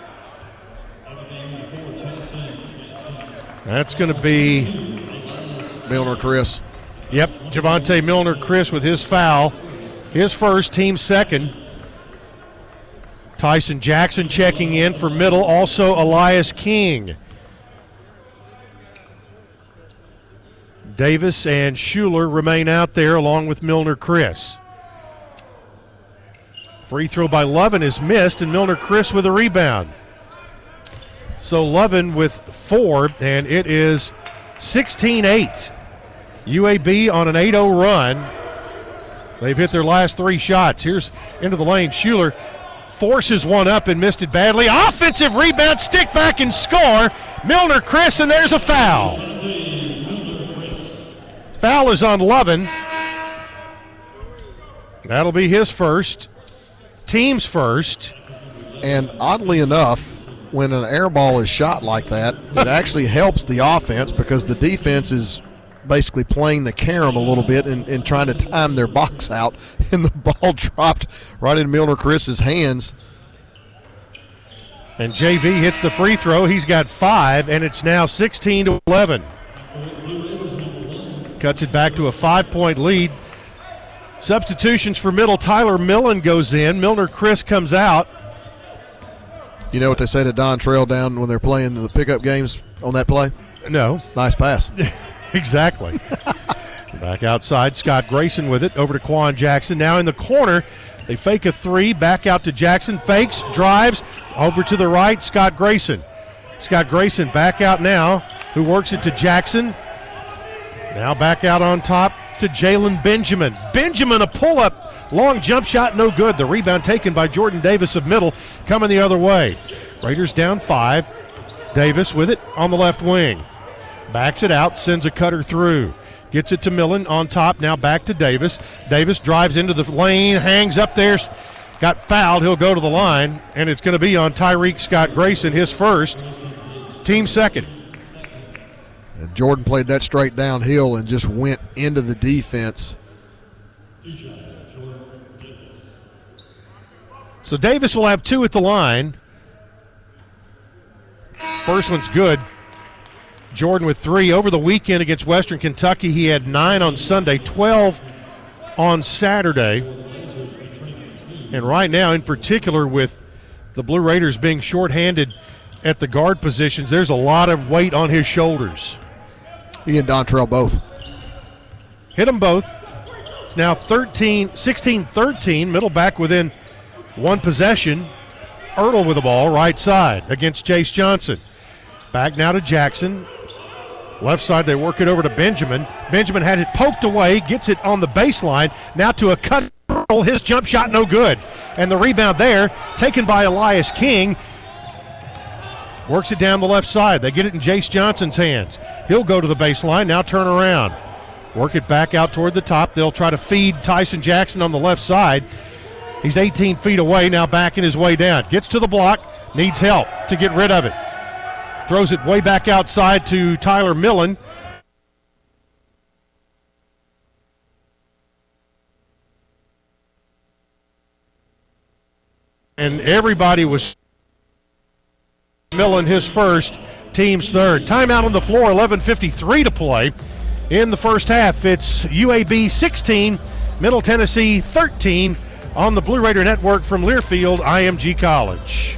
That's going to be Milner Chris. Yep, Javante Milner Chris with his foul. His first, team second. Tyson Jackson checking in for middle. Also, Elias King. Davis and Shuler remain out there along with Milner Chris. Free throw by Lovan is missed, and Milner Chris with a rebound. So Lovan with four, and it is 16 8. UAB on an 8 0 run. They've hit their last three shots. Here's into the lane. Shuler forces one up and missed it badly. Offensive rebound, stick back and score. Milner Chris, and there's a foul. Foul is on Lovan. That'll be his first. Team's first. And oddly enough, when an air ball is shot like that, it *laughs* actually helps the offense because the defense is basically playing the carom a little bit and, and trying to time their box out, *laughs* and the ball dropped right in Milner Chris's hands. And JV hits the free throw. He's got five, and it's now 16 to 11. Cuts it back to a five point lead. Substitutions for middle. Tyler Millen goes in. Milner Chris comes out. You know what they say to Dontrell down when they're playing the pickup games on that play? No. Nice pass. *laughs* exactly. back outside, Scott Grayson with it over to Quan Jackson. Now in the corner, they fake a three, back out to Jackson, fakes, drives over to the right, Scott Grayson. Scott Grayson back out now, who works it to Jackson. Now back out on top to Jalen Benjamin. Benjamin, a pull up, long jump shot, no good. The rebound taken by Jordan Davis of middle, coming the other way. Raiders down five. Davis with it on the left wing. Backs it out, sends a cutter through. Gets it to Millen on top, now back to Davis. Davis drives into the lane, hangs up there, got fouled. He'll go to the line, and it's going to be on Tyreek Scott Grayson, his first, team second. Jordan played that straight downhill and just went into the defense. So Davis will have two at the line. First one's good. Jordan with three over the weekend against Western Kentucky. He had nine on Sunday, 12 on Saturday. And right now, in particular, with the Blue Raiders being shorthanded at the guard positions, there's a lot of weight on his shoulders. He and Dontrell both. Hit them both. It's now 13, 16 13. Middle back within one possession. Ertel with the ball, right side against Jace Johnson. Back now to Jackson. Left side, they work it over to Benjamin. Benjamin had it poked away, gets it on the baseline. Now to a cut His jump shot no good. And the rebound there, taken by Elias King. Works it down the left side. They get it in Jace Johnson's hands. He'll go to the baseline, now turn around. Work it back out toward the top. They'll try to feed Tyson Jackson on the left side. He's 18 feet away, now backing his way down. Gets to the block, needs help to get rid of it. Throws it way back outside to Tyler Millen. And everybody was Millen his first, team's third. Timeout on the floor, 11.53 to play in the first half. It's UAB 16, Middle Tennessee 13 on the Blue Raider Network from Learfield, IMG College.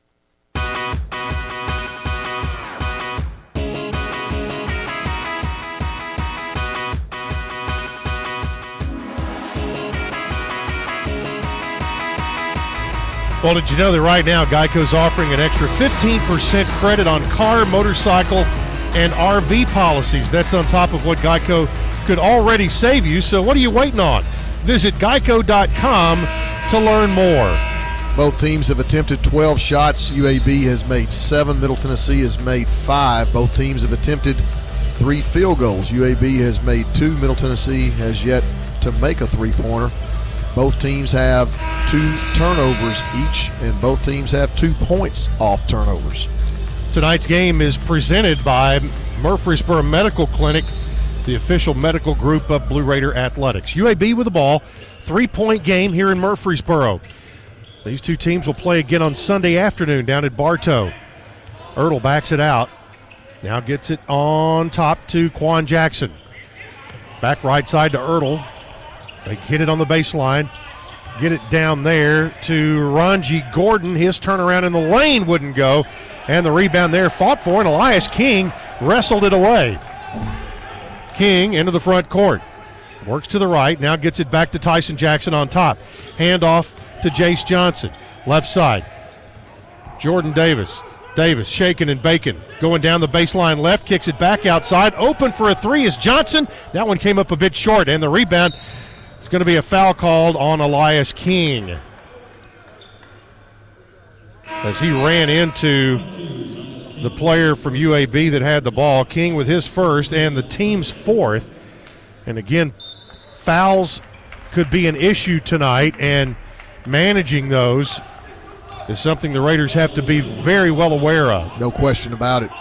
Well, did you know that right now Geico's offering an extra 15% credit on car, motorcycle, and RV policies? That's on top of what Geico could already save you. So what are you waiting on? Visit geico.com to learn more. Both teams have attempted 12 shots. UAB has made seven. Middle Tennessee has made five. Both teams have attempted three field goals. UAB has made two. Middle Tennessee has yet to make a three pointer. Both teams have two turnovers each, and both teams have two points off turnovers. Tonight's game is presented by Murfreesboro Medical Clinic, the official medical group of Blue Raider Athletics. UAB with the ball, three point game here in Murfreesboro. These two teams will play again on Sunday afternoon down at Bartow. Ertel backs it out. Now gets it on top to Quan Jackson. Back right side to Ertel. They hit it on the baseline. Get it down there to Ranji Gordon. His turnaround in the lane wouldn't go. And the rebound there fought for, and Elias King wrestled it away. King into the front court. Works to the right. Now gets it back to Tyson Jackson on top. Handoff to Jace Johnson. Left side. Jordan Davis. Davis shaking and baking. Going down the baseline left. Kicks it back outside. Open for a three is Johnson. That one came up a bit short. And the rebound is going to be a foul called on Elias King. As he ran into the player from UAB that had the ball. King with his first and the team's fourth. And again, fouls could be an issue tonight, and managing those is something the Raiders have to be very well aware of. No question about it.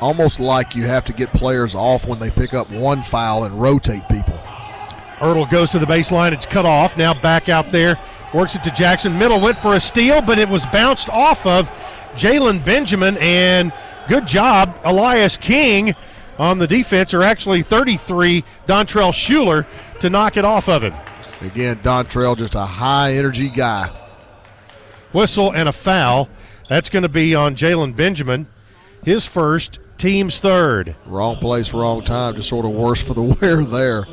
Almost like you have to get players off when they pick up one foul and rotate people. Ertel goes to the baseline. It's cut off. Now back out there. Works it to Jackson. Middle went for a steal, but it was bounced off of Jalen Benjamin. And good job, Elias King on the defense, or actually 33, Dontrell Shuler, to knock it off of him. Again, Dontrell, just a high energy guy. Whistle and a foul. That's going to be on Jalen Benjamin. His first, team's third. Wrong place, wrong time. Just sort of worse for the *laughs* wear there.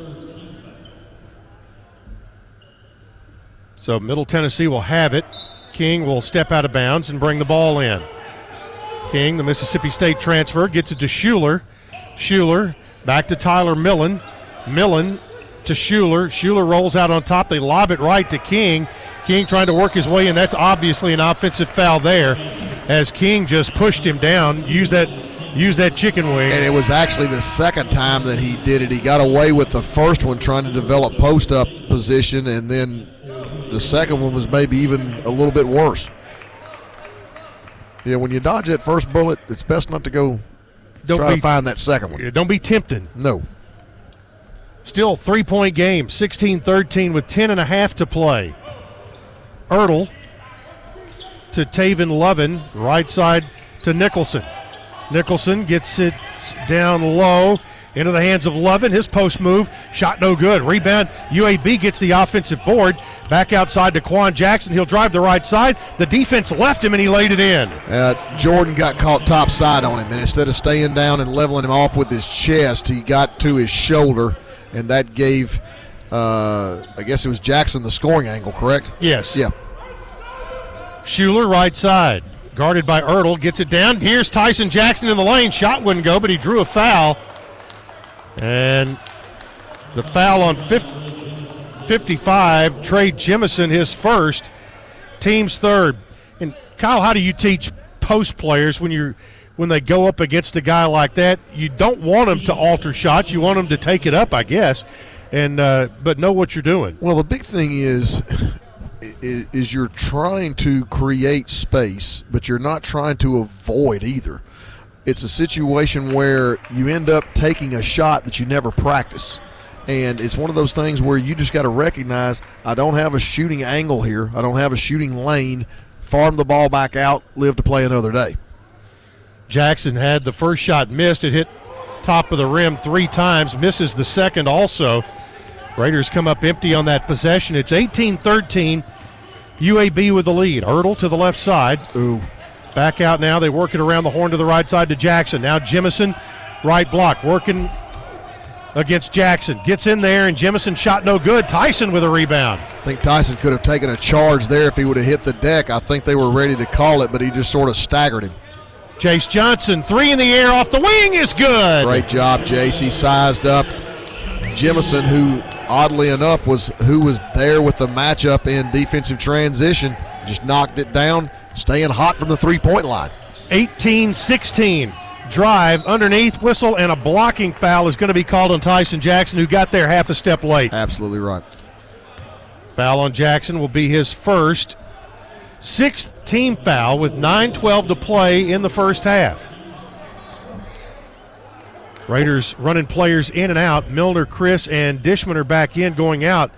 So Middle Tennessee will have it. King will step out of bounds and bring the ball in. King, the Mississippi State transfer, gets it to Shuler. Shuler back to Tyler Millen. Millen to Shuler. Shuler rolls out on top. They lob it right to King. King trying to work his way in. That's obviously an offensive foul there, as King just pushed him down. Use that, use that chicken wing. And it was actually the second time that he did it. He got away with the first one trying to develop post up position, and then the second one was maybe even a little bit worse. Yeah, when you dodge that first bullet, it's best not to go Don't try be- to find that second one. Yeah, Don't be tempting. No. Still three point game, 16 13 with 10 and a half to play. Ertel to Tavin Lovan, right side to Nicholson. Nicholson gets it down low into the hands of Lovan. His post move, shot no good. Rebound. UAB gets the offensive board. Back outside to Quan Jackson. He'll drive the right side. The defense left him and he laid it in. Uh, Jordan got caught top side on him, and instead of staying down and leveling him off with his chest, he got to his shoulder, and that gave, uh, I guess it was Jackson the scoring angle, correct? Yes. Yeah. Shuler right side. Guarded by Ertel. Gets it down. Here's Tyson Jackson in the lane. Shot wouldn't go, but he drew a foul. And the foul on 55, Trey Jemison, his first, team's third. And Kyle, how do you teach post players when you're when they go up against a guy like that? You don't want them to alter shots. You want them to take it up, I guess, and uh, but know what you're doing. Well, the big thing is, is is you're trying to create space, but you're not trying to avoid either. It's a situation where you end up taking a shot that you never practice. And it's one of those things where you just got to recognize I don't have a shooting angle here. I don't have a shooting lane. Farm the ball back out, live to play another day. Jackson had the first shot missed. It hit top of the rim three times, misses the second also. Raiders come up empty on that possession. It's 18 13. UAB with the lead. Ertel to the left side. Ooh. Back out now. They work it around the horn to the right side to Jackson. Now Jemison, right block, working against Jackson. Gets in there, and Jemison shot no good. Tyson with a rebound. I think Tyson could have taken a charge there if he would have hit the deck. I think they were ready to call it, but he just sort of staggered him. Jace Johnson, three in the air off the wing is good. Great job, Jace. He sized up Jemison, who oddly enough was who was there with the matchup in defensive transition. Just knocked it down, staying hot from the three point line. 18 16. Drive underneath, whistle, and a blocking foul is going to be called on Tyson Jackson, who got there half a step late. Absolutely right. Foul on Jackson will be his first. Sixth team foul with 9 12 to play in the first half. Raiders running players in and out. Milner, Chris, and Dishman are back in, going out.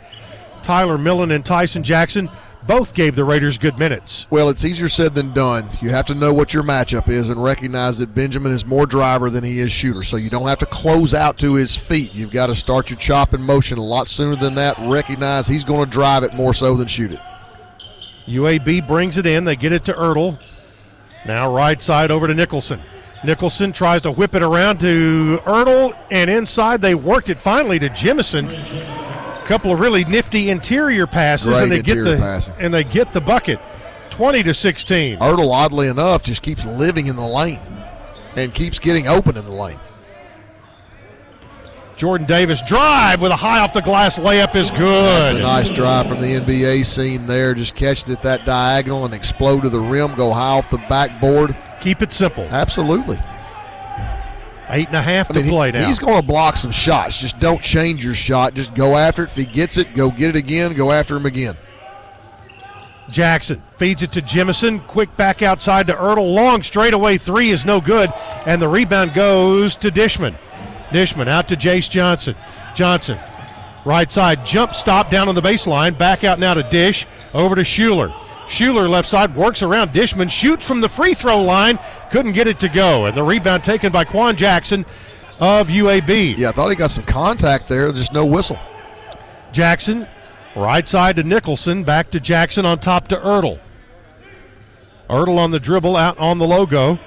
Tyler Millen and Tyson Jackson both gave the Raiders good minutes. Well, it's easier said than done. You have to know what your matchup is and recognize that Benjamin is more driver than he is shooter. So you don't have to close out to his feet. You've got to start your chop in motion a lot sooner than that. Recognize he's going to drive it more so than shoot it. UAB brings it in. They get it to Ertel. Now right side over to Nicholson. Nicholson tries to whip it around to Ertel, and inside they worked it finally to Jemison. A couple of really nifty interior passes, Great and they get the passing. and they get the bucket, twenty to sixteen. Ertel, oddly enough, just keeps living in the lane and keeps getting open in the lane. Jordan Davis drive with a high off the glass layup is good. That's a nice drive from the NBA scene there. Just catching it that diagonal and explode to the rim, go high off the backboard. Keep it simple. Absolutely. Eight and a half I to play he- now. He's going to block some shots. Just don't change your shot. Just go after it. If he gets it, go get it again. Go after him again. Jackson feeds it to Jemison. Quick back outside to Ertel. Long straightaway three is no good. And the rebound goes to Dishman. Dishman out to Jace Johnson. Johnson, right side, jump stop down on the baseline. Back out now to Dish. Over to Shuler. Shuler left side works around Dishman. Shoots from the free throw line. Couldn't get it to go. And the rebound taken by Quan Jackson of UAB. Yeah, I thought he got some contact there. Just no whistle. Jackson, right side to Nicholson, back to Jackson on top to Ertel. Ertel on the dribble, out on the logo.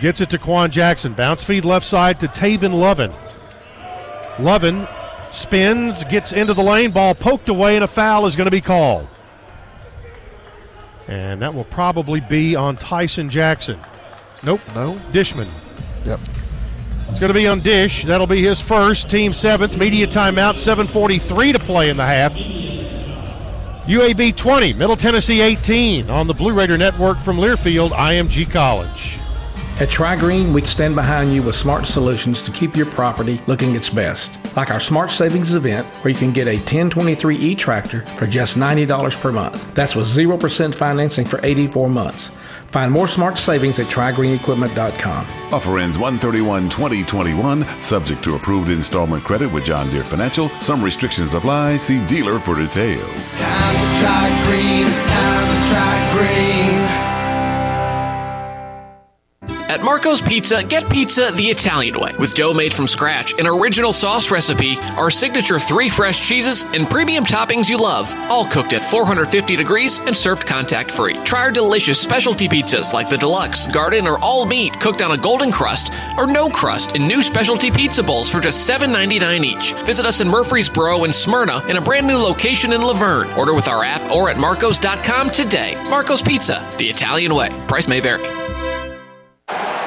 Gets it to Quan Jackson. Bounce feed left side to Tavin Lovan. Lovan spins, gets into the lane, ball poked away, and a foul is going to be called. And that will probably be on Tyson Jackson. Nope. No. Dishman. Yep. It's going to be on Dish. That'll be his first. Team seventh. Media timeout. 7:43 to play in the half. UAB 20, Middle Tennessee 18 on the Blue Raider Network from Learfield, IMG College. At TriGreen, we stand behind you with smart solutions to keep your property looking its best. Like our Smart Savings event, where you can get a 1023E tractor for just $90 per month. That's with 0% financing for 84 months. Find more smart savings at trygreenequipment.com. Offer ends 131 2021, subject to approved installment credit with John Deere Financial. Some restrictions apply. See dealer for details. Time to try green, it's time to try green. At Marco's Pizza, get pizza the Italian way. With dough made from scratch, an original sauce recipe, our signature three fresh cheeses, and premium toppings you love, all cooked at 450 degrees and served contact free. Try our delicious specialty pizzas like the deluxe, garden, or all meat cooked on a golden crust or no crust in new specialty pizza bowls for just $7.99 each. Visit us in Murfreesboro and Smyrna in a brand new location in La Vergne. Order with our app or at marcos.com today. Marco's Pizza, the Italian way. Price may vary.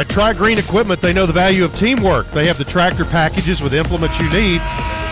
At Tri Green Equipment, they know the value of teamwork. They have the tractor packages with implements you need.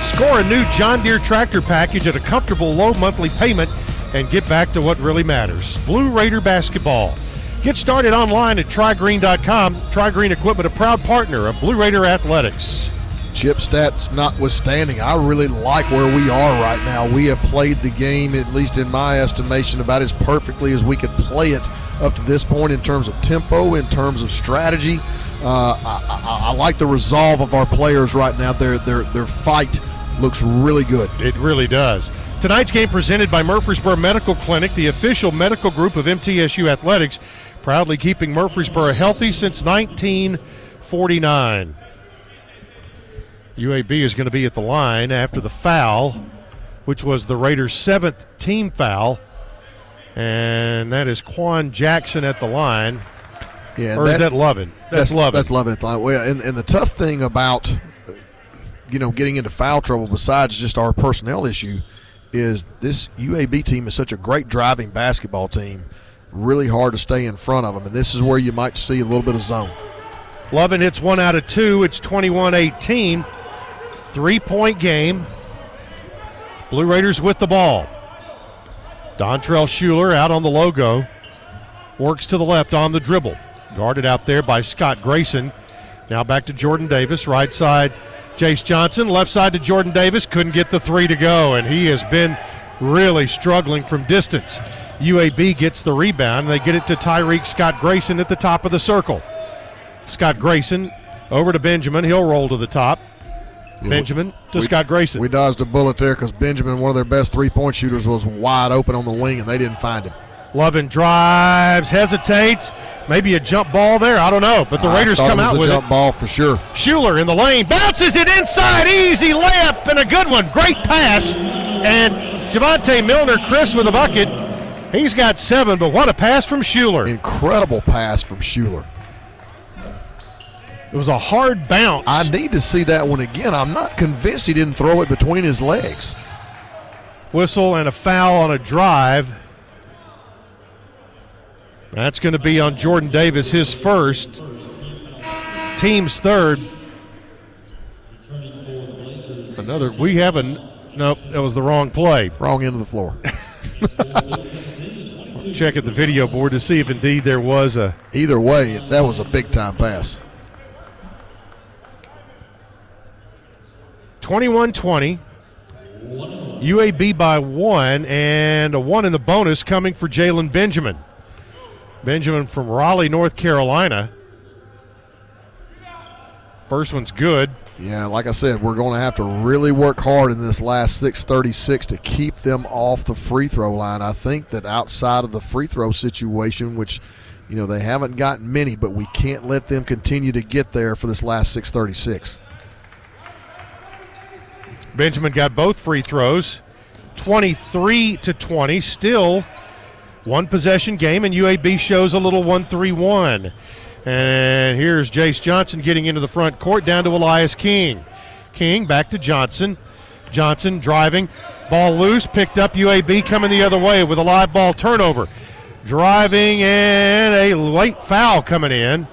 Score a new John Deere tractor package at a comfortable low monthly payment and get back to what really matters. Blue Raider basketball. Get started online at trigreen.com. Tri Green Equipment, a proud partner of Blue Raider Athletics. Chip stats notwithstanding, I really like where we are right now. We have played the game, at least in my estimation, about as perfectly as we could play it up to this point in terms of tempo, in terms of strategy. Uh, I, I, I, like the resolve of our players right now. Their their their fight looks really good. It really does. Tonight's game presented by Murfreesboro Medical Clinic, the official medical group of MTSU Athletics, proudly keeping Murfreesboro healthy since 1949. UAB is going to be at the line after the foul, which was the Raiders' seventh team foul. And that is Quan Jackson at the line. Yeah, or that, is that Lovan? That's, That's Lovan. That's Lovan at the line. Well, and, and the tough thing about you know getting into foul trouble, besides just our personnel issue, is this UAB team is such a great driving basketball team. Really hard to stay in front of them, and this is where you might see a little bit of zone. Lovan hits one out of two. It's 21 18. Three point game. Blue Raiders with the ball. Dontrell Shuler out on the logo. Works to the left on the dribble. Guarded out there by Scott Grayson. Now back to Jordan Davis. Right side, Jace Johnson. Left side to Jordan Davis. Couldn't get the three to go, and he has been really struggling from distance. UAB gets the rebound, they get it to Tyreek Scott Grayson at the top of the circle. Scott Grayson over to Benjamin. He'll roll to the top. Benjamin to we, Scott Grayson. We dodged a bullet there because Benjamin, one of their best three point shooters, was wide open on the wing and they didn't find him. Lovan drives, hesitates, maybe a jump ball there. I don't know, but the I Raiders come out a with jump it. ball for sure. Shuler in the lane bounces it inside, easy layup and a good one. Great pass, and Javante Milner, Chris with a bucket. He's got seven, but what a pass from Shuler! Incredible pass from Shuler. It was a hard bounce. I need to see that one again. I'm not convinced he didn't throw it between his legs. Whistle and a foul on a drive. That's going to be on Jordan Davis, his first. Team's third. Another. We have a. Nope, that was the wrong play. Wrong end of the floor. *laughs* Check at the video board to see if indeed there was a. Either way, that was a big time pass. 21 20. UAB by one, and a one in the bonus coming for Jalen Benjamin. Benjamin from Raleigh, North Carolina. First one's good. Yeah, like I said, we're going to have to really work hard in this last 636 to keep them off the free throw line. I think that outside of the free throw situation, which, you know, they haven't gotten many, but we can't let them continue to get there for this last 636. Benjamin got both free throws, 23 to 20. Still one possession game, and UAB shows a little 1 3 1. And here's Jace Johnson getting into the front court down to Elias King. King back to Johnson. Johnson driving. Ball loose, picked up. UAB coming the other way with a live ball turnover. Driving and a late foul coming in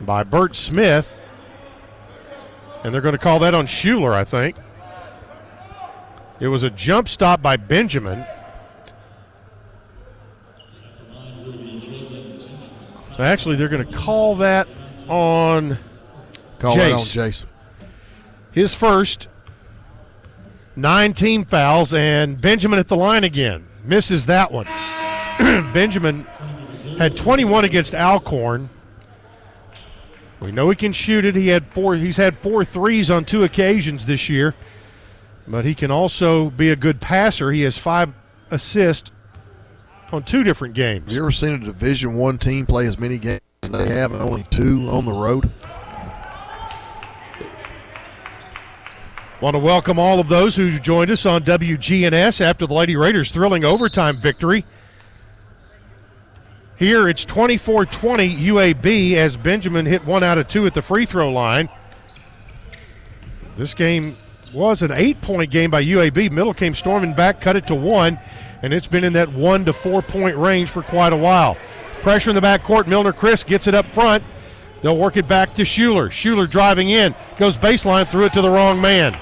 by Bert Smith. And they're going to call that on Shuler, I think. It was a jump stop by Benjamin. Actually, they're going to call that on Call Jace. on Jace. His first nine team fouls, and Benjamin at the line again. Misses that one. *clears throat* Benjamin had 21 against Alcorn. We know he can shoot it. He had four. He's had four threes on two occasions this year, but he can also be a good passer. He has five assists on two different games. You ever seen a Division One team play as many games as they have and only two on the road? Want to welcome all of those who joined us on WGNS after the Lady Raiders' thrilling overtime victory. Here it's 24 20 UAB as Benjamin hit one out of two at the free throw line. This game was an eight point game by UAB. Middle came storming back, cut it to one, and it's been in that one to four point range for quite a while. Pressure in the backcourt. Milner Chris gets it up front. They'll work it back to Shuler. Shuler driving in, goes baseline, threw it to the wrong man.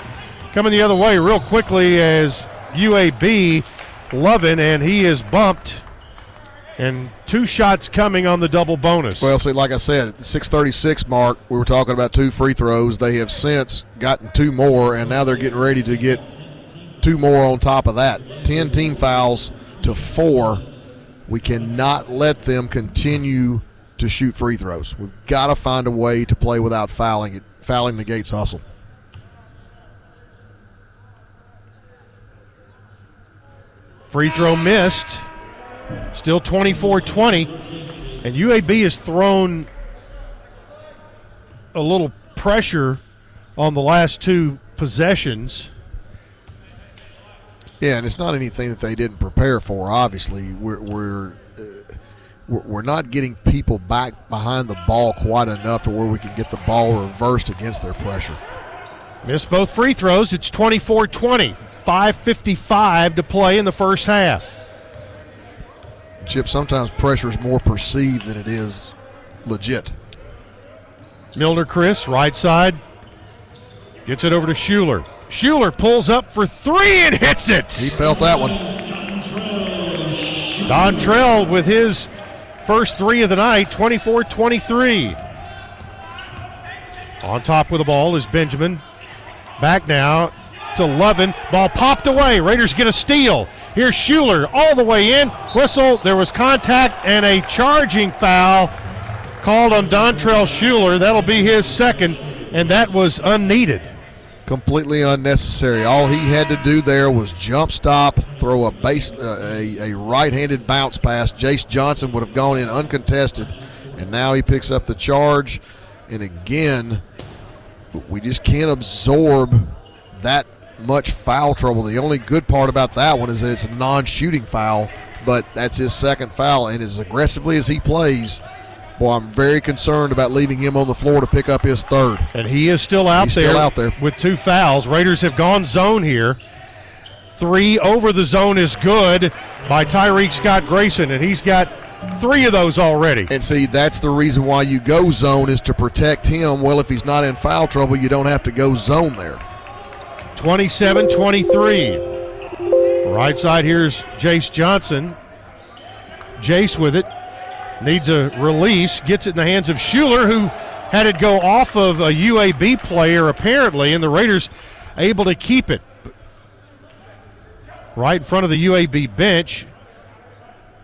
Coming the other way real quickly as UAB Lovan, and he is bumped. And two shots coming on the double bonus. Well, see, like I said, at the 636 mark, we were talking about two free throws. They have since gotten two more, and now they're getting ready to get two more on top of that. 10 team fouls to four. We cannot let them continue to shoot free throws. We've got to find a way to play without fouling. It fouling negates hustle. Free throw missed. Still 24 20. And UAB has thrown a little pressure on the last two possessions. Yeah, and it's not anything that they didn't prepare for. Obviously, we're we're uh, we're we're not getting people back behind the ball quite enough to where we can get the ball reversed against their pressure. Missed both free throws. It's 24 20. 5.55 to play in the first half. Chip, sometimes pressure is more perceived than it is legit. Milner Chris, right side, gets it over to Shuler. Shuler pulls up for three and hits it. He felt that one. Dontrell with his first three of the night, 24 23. On top with the ball is Benjamin. Back now to Lovan. Ball popped away. Raiders get a steal. Here's Shuler all the way in. Whistle. There was contact and a charging foul called on Dontrell Shuler. That'll be his second, and that was unneeded. Completely unnecessary. All he had to do there was jump stop, throw a base, uh, a, a right-handed bounce pass. Jace Johnson would have gone in uncontested, and now he picks up the charge. And again, we just can't absorb that much foul trouble. The only good part about that one is that it's a non-shooting foul, but that's his second foul. And as aggressively as he plays, boy, I'm very concerned about leaving him on the floor to pick up his third. And he is still out He's there. still out there. with two fouls. Raiders have gone zone here. Three over the zone is good by Tyreek Scott Grayson, and he's got three of those already. And see, that's the reason why you go zone is to protect him. Well, if he's not in foul trouble, you don't have to go zone there. 27 23. Right side, here's Jace Johnson. Jace with it. Needs a release. Gets it in the hands of Shuler, who had it go off of a UAB player, apparently, and the Raiders able to keep it. Right in front of the UAB bench.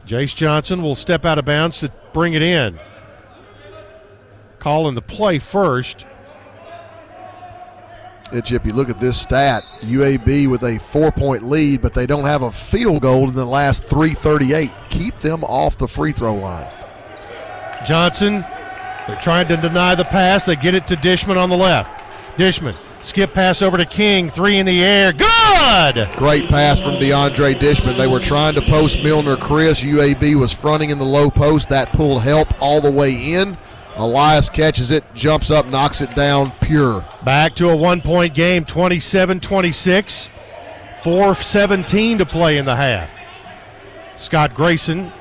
Jace Johnson will step out of bounds to bring it in. Calling the play first. Yeah, Chip, you look at this stat UAB with a four point lead, but they don't have a field goal in the last 338. Keep them off the free throw line. Johnson, they're trying to deny the pass. They get it to Dishman on the left. Dishman, skip pass over to King, three in the air. Good! Great pass from DeAndre Dishman. They were trying to post Milner Chris. UAB was fronting in the low post. That pulled help all the way in. Elias catches it, jumps up, knocks it down, pure. Back to a one point game, 27 26. 4 17 to play in the half. Scott Grayson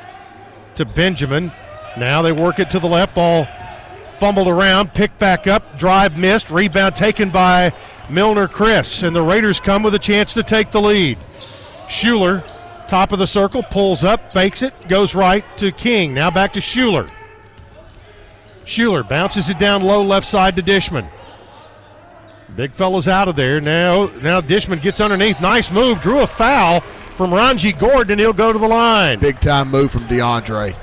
to Benjamin. Now they work it to the left ball. Fumbled around, picked back up, drive missed, rebound taken by Milner Chris, and the Raiders come with a chance to take the lead. Shuler, top of the circle, pulls up, fakes it, goes right to King. Now back to Shuler. Shuler bounces it down low left side to Dishman. Big fella's out of there. Now now Dishman gets underneath. Nice move. Drew a foul from Ranji Gordon, and he'll go to the line. Big time move from DeAndre.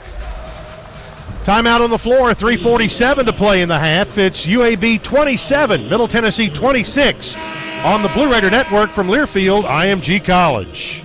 Timeout on the floor. 347 to play in the half. It's UAB 27, Middle Tennessee 26 on the Blue Raider Network from Learfield, IMG College.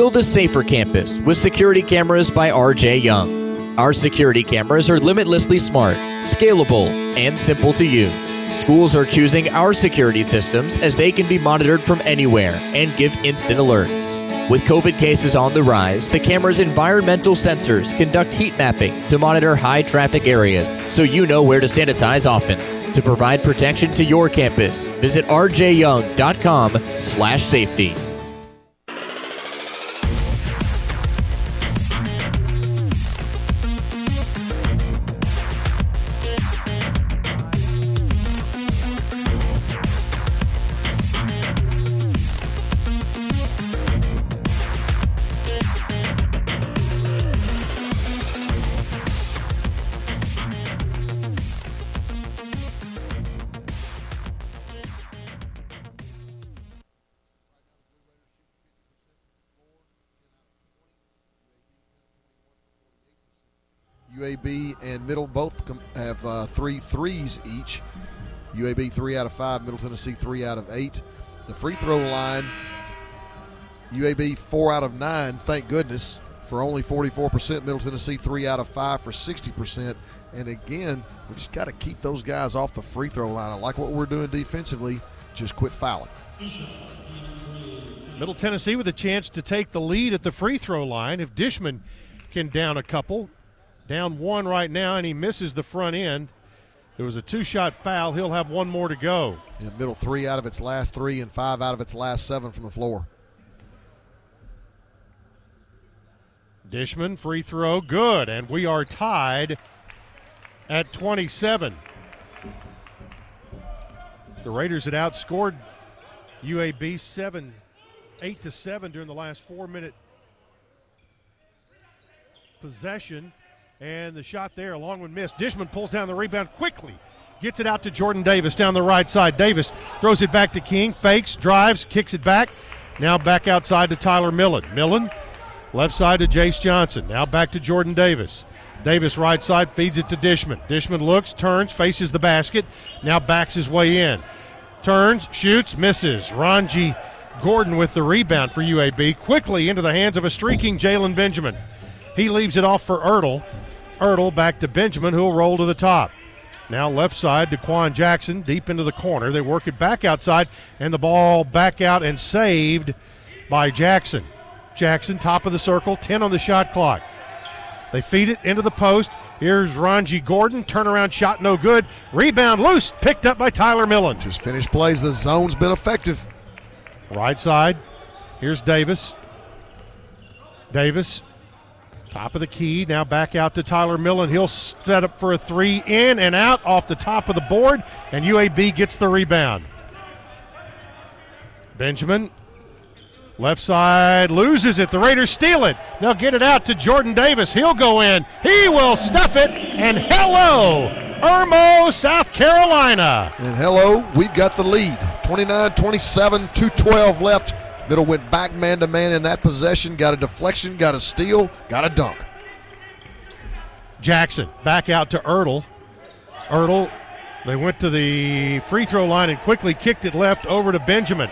Build a safer campus with security cameras by RJ Young. Our security cameras are limitlessly smart, scalable, and simple to use. Schools are choosing our security systems as they can be monitored from anywhere and give instant alerts. With COVID cases on the rise, the camera's environmental sensors conduct heat mapping to monitor high traffic areas so you know where to sanitize often. To provide protection to your campus, visit rjyoung.com/safety. UAB and Middle both com- have uh, three threes each. UAB three out of five, Middle Tennessee three out of eight. The free throw line, UAB four out of nine, thank goodness, for only 44%. Middle Tennessee three out of five for 60%. And again, we just got to keep those guys off the free throw line. I like what we're doing defensively. Just quit fouling. Middle Tennessee with a chance to take the lead at the free throw line if Dishman can down a couple. Down one right now, and he misses the front end. It was a two shot foul. He'll have one more to go. Yeah, middle three out of its last three and five out of its last seven from the floor. Dishman, free throw, good. And we are tied at 27. The Raiders had outscored UAB 7 8 to 7 during the last 4 minute possession. And the shot there, a long one missed. Dishman pulls down the rebound quickly. Gets it out to Jordan Davis down the right side. Davis throws it back to King, fakes, drives, kicks it back. Now back outside to Tyler Millen. Millen, left side to Jace Johnson. Now back to Jordan Davis. Davis right side feeds it to Dishman. Dishman looks, turns, faces the basket. Now backs his way in. Turns, shoots, misses. Ranji Gordon with the rebound for UAB. Quickly into the hands of a streaking Jalen Benjamin. He leaves it off for Ertel. Ertel back to Benjamin, who'll roll to the top. Now left side to Quan Jackson, deep into the corner. They work it back outside, and the ball back out and saved by Jackson. Jackson, top of the circle, 10 on the shot clock. They feed it into the post. Here's Ranji Gordon. Turnaround shot, no good. Rebound loose, picked up by Tyler Millen. Just finished plays. The zone's been effective. Right side. Here's Davis. Davis, top of the key. Now back out to Tyler Millen. He'll set up for a three, in and out off the top of the board, and UAB gets the rebound. Benjamin, left side, loses it. The Raiders steal it. They'll get it out to Jordan Davis. He'll go in. He will stuff it, and hello, Irmo, South Carolina. And hello, we've got the lead. 29 27, 212 left. Middle went back man to man in that possession. Got a deflection, got a steal, got a dunk. Jackson back out to Ertel. Ertel, they went to the free throw line and quickly kicked it left over to Benjamin.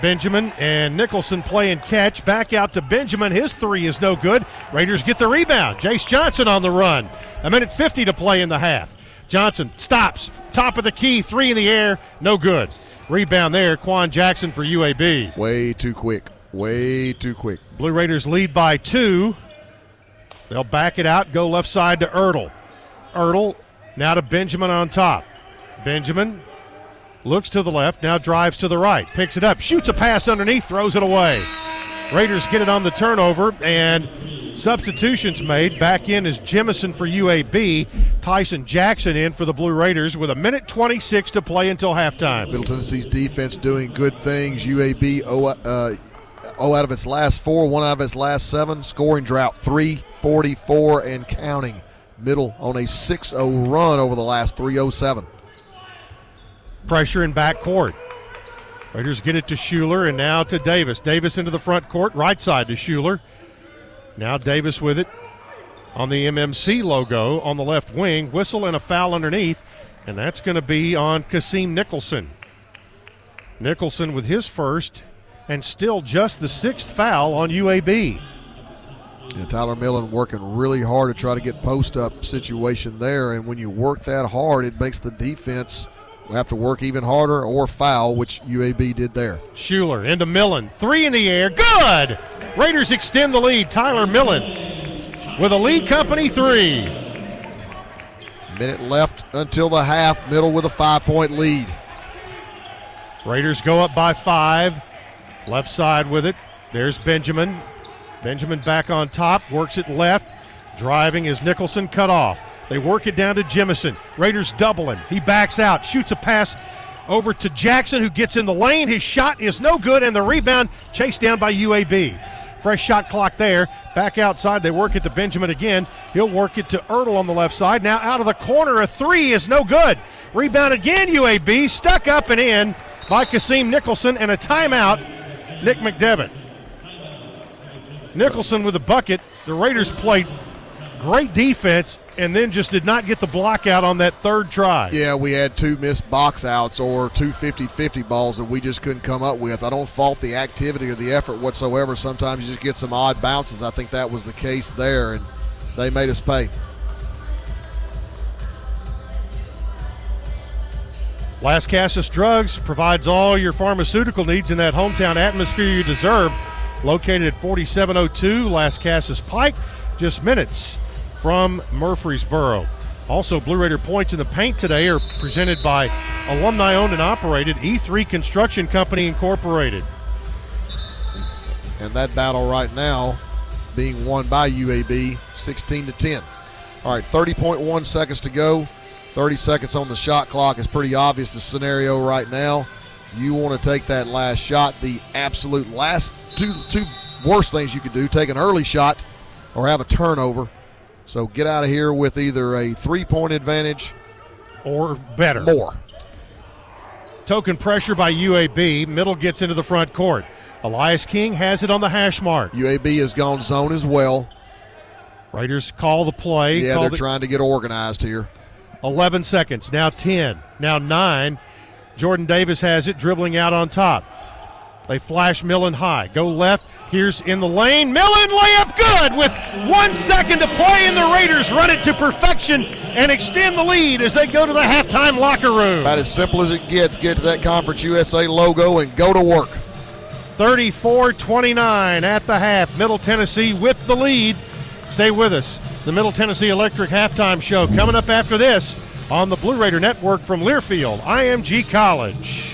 Benjamin and Nicholson playing catch. Back out to Benjamin. His three is no good. Raiders get the rebound. Jace Johnson on the run. A minute 50 to play in the half. Johnson stops. Top of the key. Three in the air. No good. Rebound there. Quan Jackson for UAB. Way too quick. Way too quick. Blue Raiders lead by two. They'll back it out, go left side to Ertel. Ertel now to Benjamin on top. Benjamin looks to the left, now drives to the right, picks it up, shoots a pass underneath, throws it away. Raiders get it on the turnover, and substitutions made. Back in is Jemison for UAB. Tyson Jackson in for the Blue Raiders with a minute 26 to play until halftime. Middle Tennessee's defense doing good things. UAB, oh, uh, oh out of its last four, one out of its last seven. Scoring drought 344 and counting. Middle on a 6 0 run over the last 307. Pressure in back court. Raiders get it to Shuler and now to Davis. Davis into the front court, right side to Shuler. Now Davis with it on the MMC logo on the left wing. Whistle and a foul underneath, and that's going to be on Kassim Nicholson. Nicholson with his first, and still just the sixth foul on UAB. Yeah, Tyler Millen working really hard to try to get post up situation there, and when you work that hard, it makes the defense have to work even harder or foul, which UAB did there. Shuler into Millen, three in the air, good. Raiders extend the lead. Tyler Millen with a lead company three. Minute left until the half. Middle with a five point lead. Raiders go up by five. Left side with it. There's Benjamin. Benjamin back on top, works it left. Driving is Nicholson cut off. They work it down to Jemison. Raiders doubling. He backs out, shoots a pass over to Jackson, who gets in the lane. His shot is no good, and the rebound chased down by UAB. Fresh shot clock there. Back outside, they work it to Benjamin again. He'll work it to Ertel on the left side. Now out of the corner, a three is no good. Rebound again, UAB. Stuck up and in by Kassim Nicholson, and a timeout, Nick McDevitt. Nicholson with a bucket. The Raiders played great defense and then just did not get the block out on that third try. Yeah, we had two missed box outs or two 50 50 balls that we just couldn't come up with. I don't fault the activity or the effort whatsoever. Sometimes you just get some odd bounces. I think that was the case there, and they made us pay. Lascassas Drugs provides all your pharmaceutical needs in that hometown atmosphere you deserve. Located at 4702 Lascassas Pike, just minutes from Murfreesboro. Also, Blue Raider points in the paint today are presented by alumni owned and operated E3 Construction Company Incorporated. And that battle right now being won by UAB 16 to 10. All right, 30.1 seconds to go. 30 seconds on the shot clock is pretty obvious the scenario right now. You want to take that last shot. The absolute last two two worst things you could do: take an early shot or have a turnover. So get out of here with either a three point advantage or better. More. Token pressure by UAB. Middle gets into the front court. Elias King has it on the hash mark. UAB has gone zone as well. Raiders call the play. Yeah, they're the- trying to get organized here. 11 seconds. Now 10. Now 9. Jordan Davis has it, dribbling out on top. They flash Millen high. Go left. Here's in the lane. Millen layup good with one second to play, and the Raiders run it to perfection and extend the lead as they go to the halftime locker room. About as simple as it gets. Get to that Conference USA logo and go to work. 34 29 at the half. Middle Tennessee with the lead. Stay with us. The Middle Tennessee Electric halftime show coming up after this on the Blue Raider Network from Learfield, IMG College.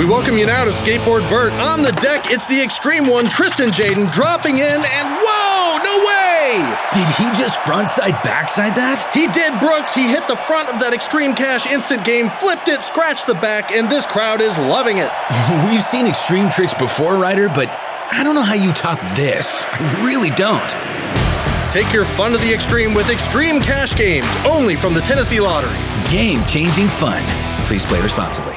We welcome you now to Skateboard Vert. On the deck, it's the extreme one, Tristan Jaden, dropping in, and whoa, no way! Did he just frontside backside that? He did, Brooks. He hit the front of that Extreme Cash instant game, flipped it, scratched the back, and this crowd is loving it. *laughs* We've seen extreme tricks before, Ryder, but I don't know how you top this. I really don't. Take your fun to the extreme with Extreme Cash Games, only from the Tennessee Lottery. Game changing fun. Please play responsibly.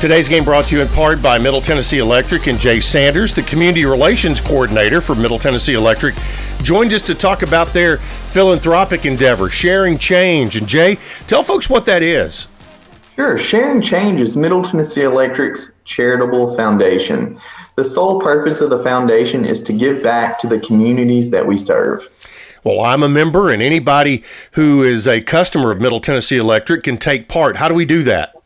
Today's game brought to you in part by Middle Tennessee Electric and Jay Sanders, the Community Relations Coordinator for Middle Tennessee Electric, joined us to talk about their philanthropic endeavor, Sharing Change. And Jay, tell folks what that is. Sure. Sharing Change is Middle Tennessee Electric's charitable foundation. The sole purpose of the foundation is to give back to the communities that we serve. Well, I'm a member, and anybody who is a customer of Middle Tennessee Electric can take part. How do we do that?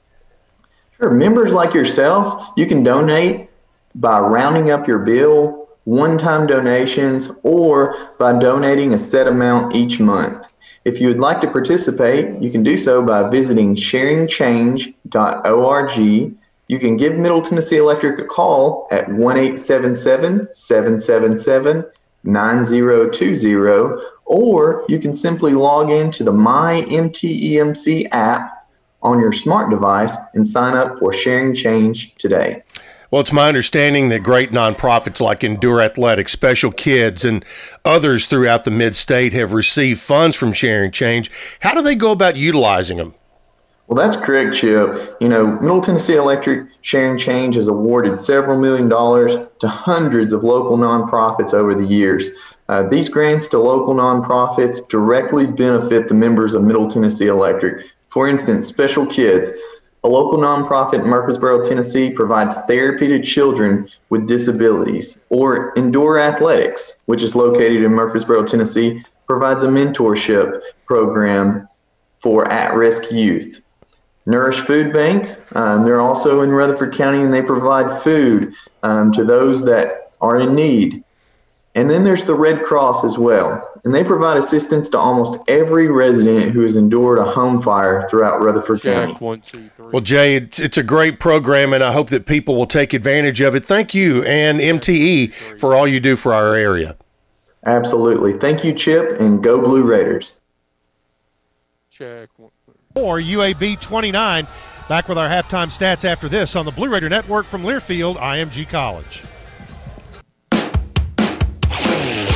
Sure. Members like yourself, you can donate by rounding up your bill, one time donations, or by donating a set amount each month. If you would like to participate, you can do so by visiting sharingchange.org. You can give Middle Tennessee Electric a call at 1 877 777 9020, or you can simply log into the My MTEMC app on your smart device and sign up for Sharing Change today. Well, it's my understanding that great nonprofits like Endure Athletics, Special Kids, and others throughout the mid state have received funds from Sharing Change. How do they go about utilizing them? Well, that's correct, Chip. You know, Middle Tennessee Electric Sharing Change has awarded several million dollars to hundreds of local nonprofits over the years. Uh, these grants to local nonprofits directly benefit the members of Middle Tennessee Electric. For instance, Special Kids, a local nonprofit in Murfreesboro, Tennessee, provides therapy to children with disabilities. Or Endure Athletics, which is located in Murfreesboro, Tennessee, provides a mentorship program for at risk youth. Nourish Food Bank, um, they're also in Rutherford County and they provide food um, to those that are in need. And then there's the Red Cross as well, and they provide assistance to almost every resident who has endured a home fire throughout Rutherford County. Well, Jay, it's, it's a great program, and I hope that people will take advantage of it. Thank you and MTE for all you do for our area. Absolutely. Thank you, Chip, and go Blue Raiders. Check. Or UAB 29. Back with our halftime stats after this on the Blue Raider Network from Learfield, IMG College.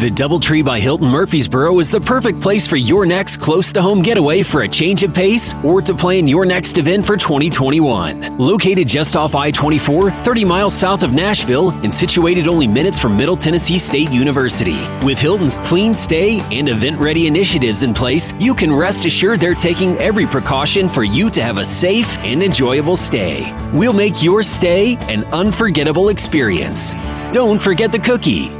The Doubletree by Hilton Murfreesboro is the perfect place for your next close to home getaway for a change of pace or to plan your next event for 2021. Located just off I 24, 30 miles south of Nashville, and situated only minutes from Middle Tennessee State University. With Hilton's clean stay and event ready initiatives in place, you can rest assured they're taking every precaution for you to have a safe and enjoyable stay. We'll make your stay an unforgettable experience. Don't forget the cookie.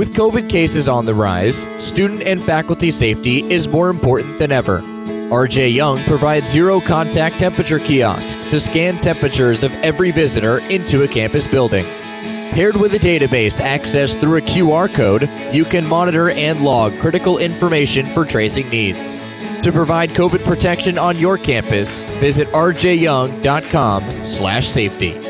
With COVID cases on the rise, student and faculty safety is more important than ever. RJ Young provides zero contact temperature kiosks to scan temperatures of every visitor into a campus building. Paired with a database accessed through a QR code, you can monitor and log critical information for tracing needs. To provide COVID protection on your campus, visit rjyoung.com/safety.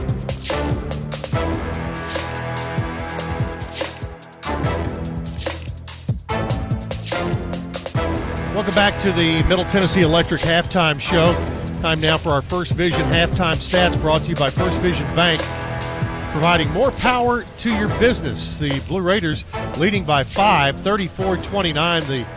Welcome back to the Middle Tennessee Electric halftime show. Time now for our First Vision halftime stats brought to you by First Vision Bank, providing more power to your business. The Blue Raiders leading by five, 34 29. The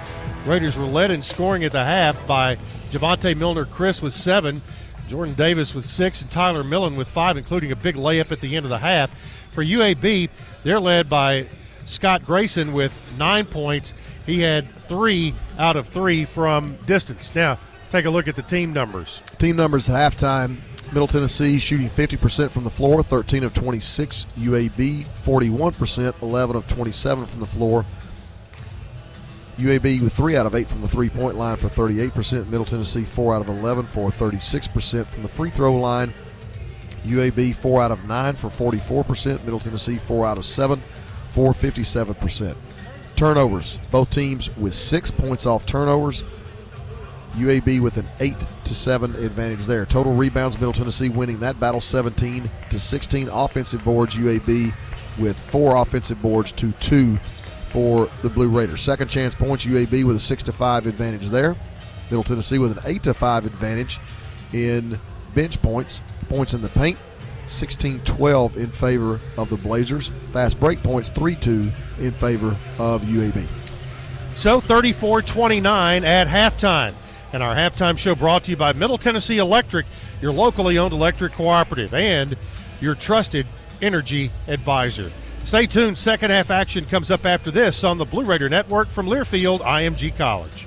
Raiders were led in scoring at the half by Javante Milner Chris with seven. Jordan Davis with six and Tyler Millen with five, including a big layup at the end of the half. For UAB, they're led by Scott Grayson with nine points. He had three out of three from distance. Now, take a look at the team numbers. Team numbers at halftime. Middle Tennessee shooting 50% from the floor, 13 of 26. UAB 41%, 11 of 27 from the floor. UAB with 3 out of 8 from the three point line for 38%. Middle Tennessee 4 out of 11 for 36% from the free throw line. UAB 4 out of 9 for 44%. Middle Tennessee 4 out of 7 for 57%. Turnovers, both teams with 6 points off turnovers. UAB with an 8 to 7 advantage there. Total rebounds, Middle Tennessee winning that battle 17 to 16. Offensive boards, UAB with 4 offensive boards to 2 for the Blue Raiders. Second chance points, UAB with a 6 to 5 advantage there. Middle Tennessee with an 8 to 5 advantage in bench points. Points in the paint, 16 12 in favor of the Blazers. Fast break points, 3 2 in favor of UAB. So 34 29 at halftime. And our halftime show brought to you by Middle Tennessee Electric, your locally owned electric cooperative, and your trusted energy advisor. Stay tuned. Second half action comes up after this on the Blue Raider Network from Learfield IMG College.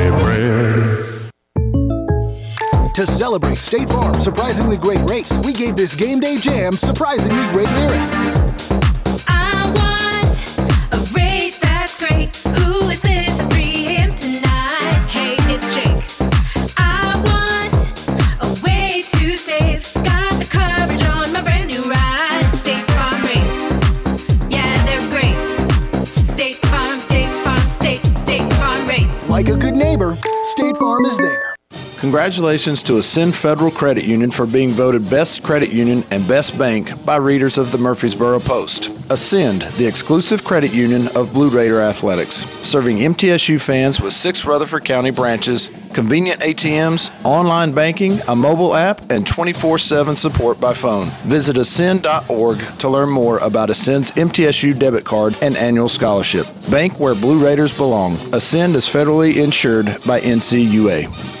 To celebrate State Farm's surprisingly great race, we gave this game day jam surprisingly great lyrics. Congratulations to Ascend Federal Credit Union for being voted Best Credit Union and Best Bank by readers of the Murfreesboro Post. Ascend, the exclusive credit union of Blue Raider Athletics, serving MTSU fans with six Rutherford County branches, convenient ATMs, online banking, a mobile app, and 24 7 support by phone. Visit ascend.org to learn more about Ascend's MTSU debit card and annual scholarship. Bank where Blue Raiders belong. Ascend is federally insured by NCUA.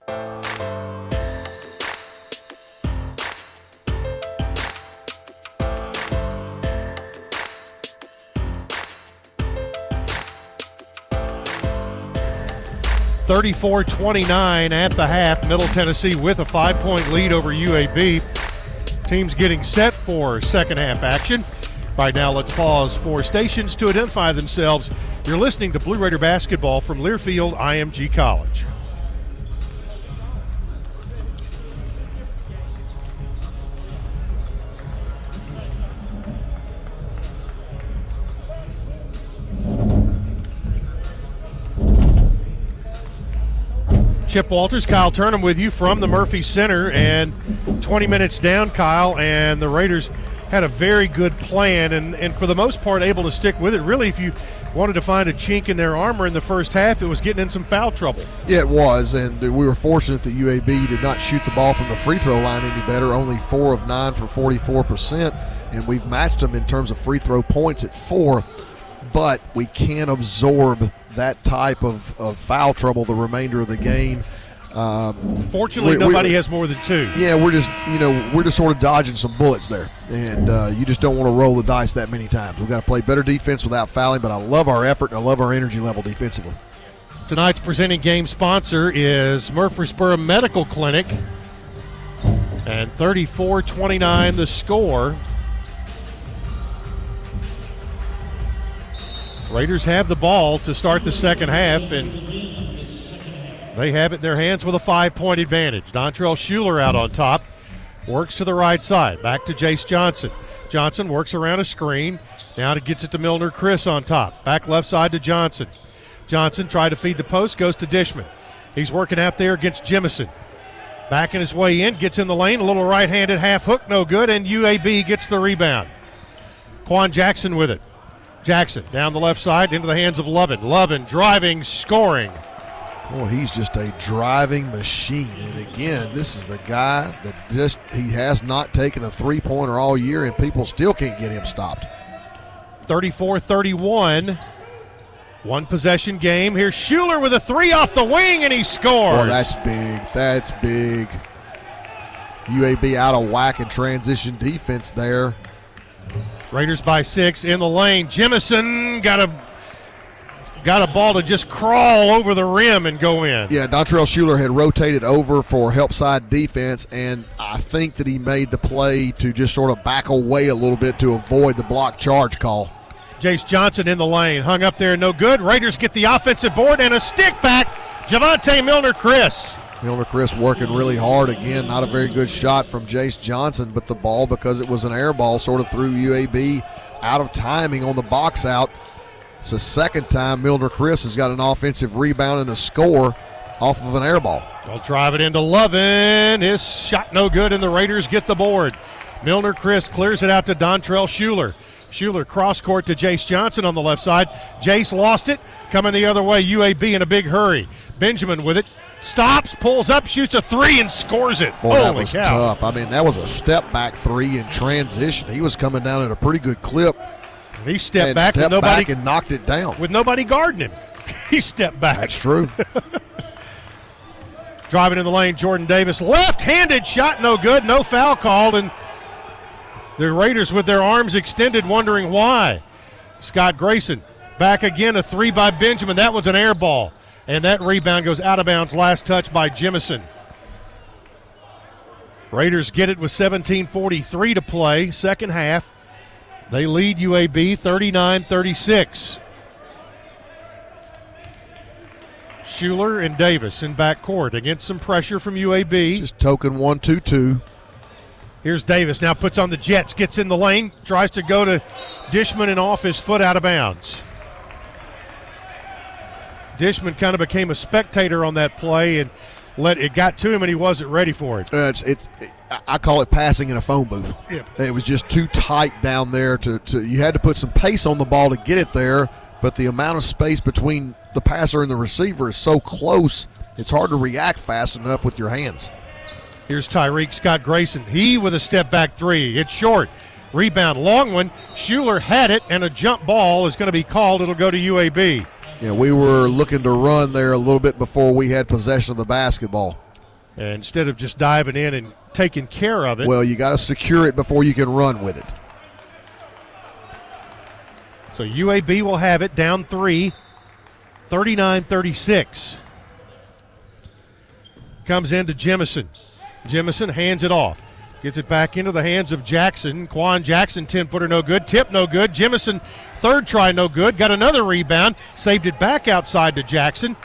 Thirty-four twenty-nine at the half. Middle Tennessee with a five-point lead over UAB. Teams getting set for second half action. Right now, let's pause for stations to identify themselves. You're listening to Blue Raider basketball from Learfield IMG College. Chip Walters, Kyle Turnham with you from the Murphy Center, and 20 minutes down, Kyle, and the Raiders had a very good plan, and, and for the most part, able to stick with it. Really, if you wanted to find a chink in their armor in the first half, it was getting in some foul trouble. Yeah, it was, and we were fortunate that UAB did not shoot the ball from the free throw line any better. Only four of nine for 44 percent, and we've matched them in terms of free throw points at four. But we can't absorb that type of, of foul trouble the remainder of the game. Um, Fortunately, we- we- nobody has more than two. Yeah, we're just you know we're just sort of dodging some bullets there, and uh, you just don't want to roll the dice that many times. We've got to play better defense without fouling. But I love our effort and I love our energy level defensively. Tonight's presenting game sponsor is Murfreesboro Medical Clinic. And 34 29 the score. Raiders have the ball to start the second half, and they have it in their hands with a five point advantage. Dontrell Shuler out on top. Works to the right side. Back to Jace Johnson. Johnson works around a screen. Now it gets it to Millner-Critten on top. Back left side to Johnson. Johnson tried to feed the post, goes to Dishman. He's working out there against Jemison. Backing his way in, gets in the lane, a little right handed half hook, no good, and UAB gets the rebound. Quan Jackson with it. Jackson down the left side into the hands of Lovan. Lovan driving, scoring. Well, he's just a driving machine. And again, this is the guy that just he has not taken a three pointer all year, and people still can't get him stopped. 34 31. One possession game. Here's Shuler with a three off the wing, and he scores. Boy, that's big. That's big. UAB out of whack in transition defense there. Raiders by six in the lane. Jemison got a got a ball to just crawl over the rim and go in. Yeah, Dontrell Shuler had rotated over for help side defense, and I think that he made the play to just sort of back away a little bit to avoid the block charge call. Jace Johnson in the lane, hung up there, no good. Raiders get the offensive board and a stick back. Javante Milner Chris. Millner-Critten working really hard again. Not a very good shot from Jace Johnson, but the ball, because it was an air ball, sort of threw UAB out of timing on the box out. It's the second time Millner-Critten has got an offensive rebound and a score off of an air ball. They'll drive it into Lovan. His shot no good, and the Raiders get the board. Millner-Critten clears it out to Dontrell Shuler. Shuler cross court to Jace Johnson on the left side. Jace lost it. Coming the other way, UAB in a big hurry. Benjamin with it. Stops, pulls up, shoots a three, and scores it. Boy, that was cow. tough. I mean, that was a step back three in transition. He was coming down at a pretty good clip. He stepped and back with stepped nobody back and knocked it down. with nobody guarding him. *laughs* he stepped back. That's true. *laughs* Driving in the lane, Jordan Davis, left-handed shot, no good, no foul called, and the Raiders with their arms extended, wondering why. Scott Grayson back again, a three by Benjamin. That was an air ball, and that rebound goes out of bounds. Last touch by Jemison. Raiders get it with 17:43 to play, second half. They lead UAB 39-36. Shuler and Davis in backcourt against some pressure from UAB. Just token one, two, two. Here's Davis now puts on the Jets, gets in the lane, tries to go to Dishman and off his foot out of bounds. Dishman kind of became a spectator on that play and let it got to him and he wasn't ready for it. Uh, it's it's I call it passing in a phone booth. Yeah. It was just too tight down there to, to you had to put some pace on the ball to get it there, but the amount of space between the passer and the receiver is so close, it's hard to react fast enough with your hands. Here's Tyreek Scott Grayson. He with a step back three. It's short. Rebound, long one. Shuler had it, and a jump ball is going to be called. It'll go to UAB. Yeah, we were looking to run there a little bit before we had possession of the basketball. And instead of just diving in and taking care of it, Well, you got to secure it before you can run with it. So UAB will have it down three, 39 36. Comes into Jemison. Jemison hands it off. Gets it back into the hands of Jackson. Quan Jackson, 10 footer, no good. Tip, no good. Jemison, third try, no good. Got another rebound. Saved it back outside to Jackson.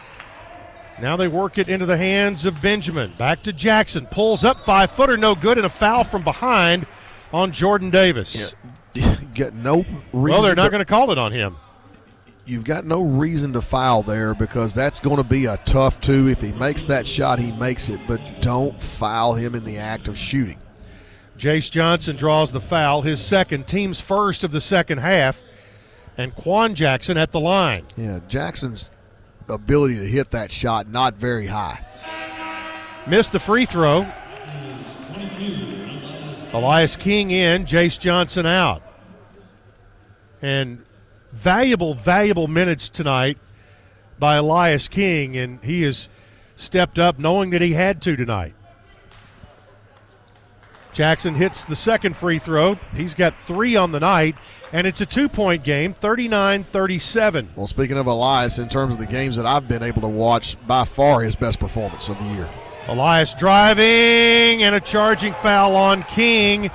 Now they work it into the hands of Benjamin. Back to Jackson. Pulls up, five footer, no good, and a foul from behind on Jordan Davis. Yeah. *laughs* Get no reason. Well, they're not going to call it on him. you've got no reason to foul there because that's going to be a tough two. If he makes that shot, he makes it, but don't foul him in the act of shooting. Jace Johnson draws the foul, his second, team's first of the second half, and Quan Jackson at the line. Yeah, Jackson's ability to hit that shot not very high. Missed the free throw. Elias King in, Jace Johnson out. And valuable, valuable minutes tonight by Elias King, and he has stepped up knowing that he had to tonight. Jackson hits the second free throw. He's got three on the night, and it's a two point game 39 37. Well, speaking of Elias, in terms of the games that I've been able to watch, by far his best performance of the year. Elias driving and a charging foul on King.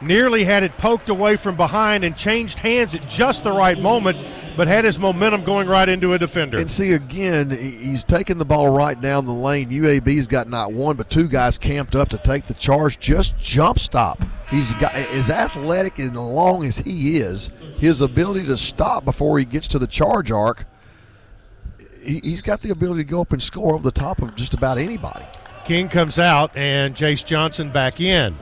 Nearly had it poked away from behind and changed hands at just the right moment, but had his momentum going right into a defender. And see, again, he's taking the ball right down the lane. UAB's got not one, but two guys camped up to take the charge. Just jump stop. He's got as athletic and long as he is, his ability to stop before he gets to the charge arc, he, he's got the ability to go up and score over the top of just about anybody. King comes out and Jace Johnson back in.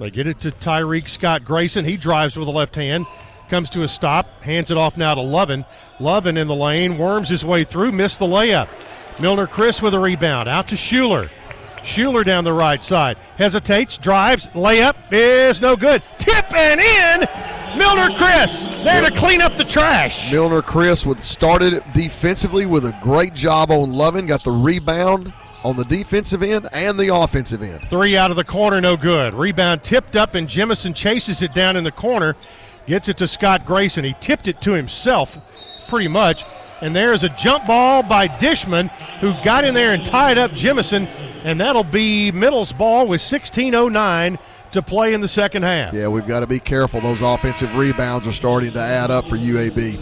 They get it to Tyreek Scott Grayson. He drives with the left hand, comes to a stop, hands it off now to Lovan. Lovan in the lane, worms his way through, missed the layup. Millner-Critten with a rebound, out to Shuler. Shuler down the right side, hesitates, drives, layup is no good. Tip and in. Millner-Critten there to clean up the trash. Millner-Critten with started defensively with a great job on Lovan, got the rebound on the defensive end and the offensive end. Three out of the corner, no good. Rebound tipped up, and Jemison chases it down in the corner, gets it to Scott Grayson. He tipped it to himself, pretty much. And there's a jump ball by Dishman, who got in there and tied up Jemison, and that'll be Middle's ball with 16:09 to play in the second half. Yeah, we've got to be careful. Those offensive rebounds are starting to add up for UAB.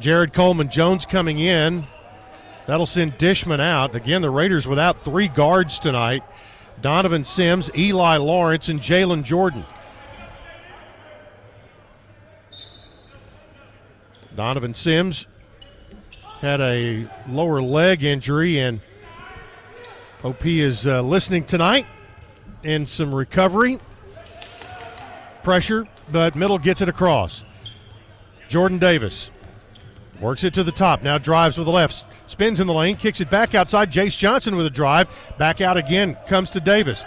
Jared Coleman Jones coming in. That'll send Dishman out. Again, the Raiders without three guards tonight Donovan Sims, Eli Lawrence, and Jalen Jordan. Donovan Sims had a lower leg injury, and OP is uh, listening tonight in some recovery. Pressure, but Middle gets it across. Jordan Davis Works it to the top. Now drives with the left. Spins in the lane. Kicks it back outside. Jace Johnson with a drive. Back out again. Comes to Davis.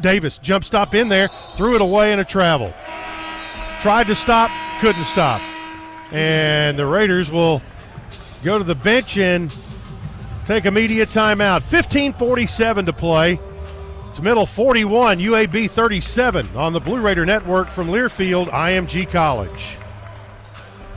Davis jump stop in there. Threw it away in a travel. Tried to stop. Couldn't stop. And the Raiders will go to the bench and take immediate timeout. 15:47 to play. It's middle 41, UAB 37 on the Blue Raider Network from Learfield, IMG College.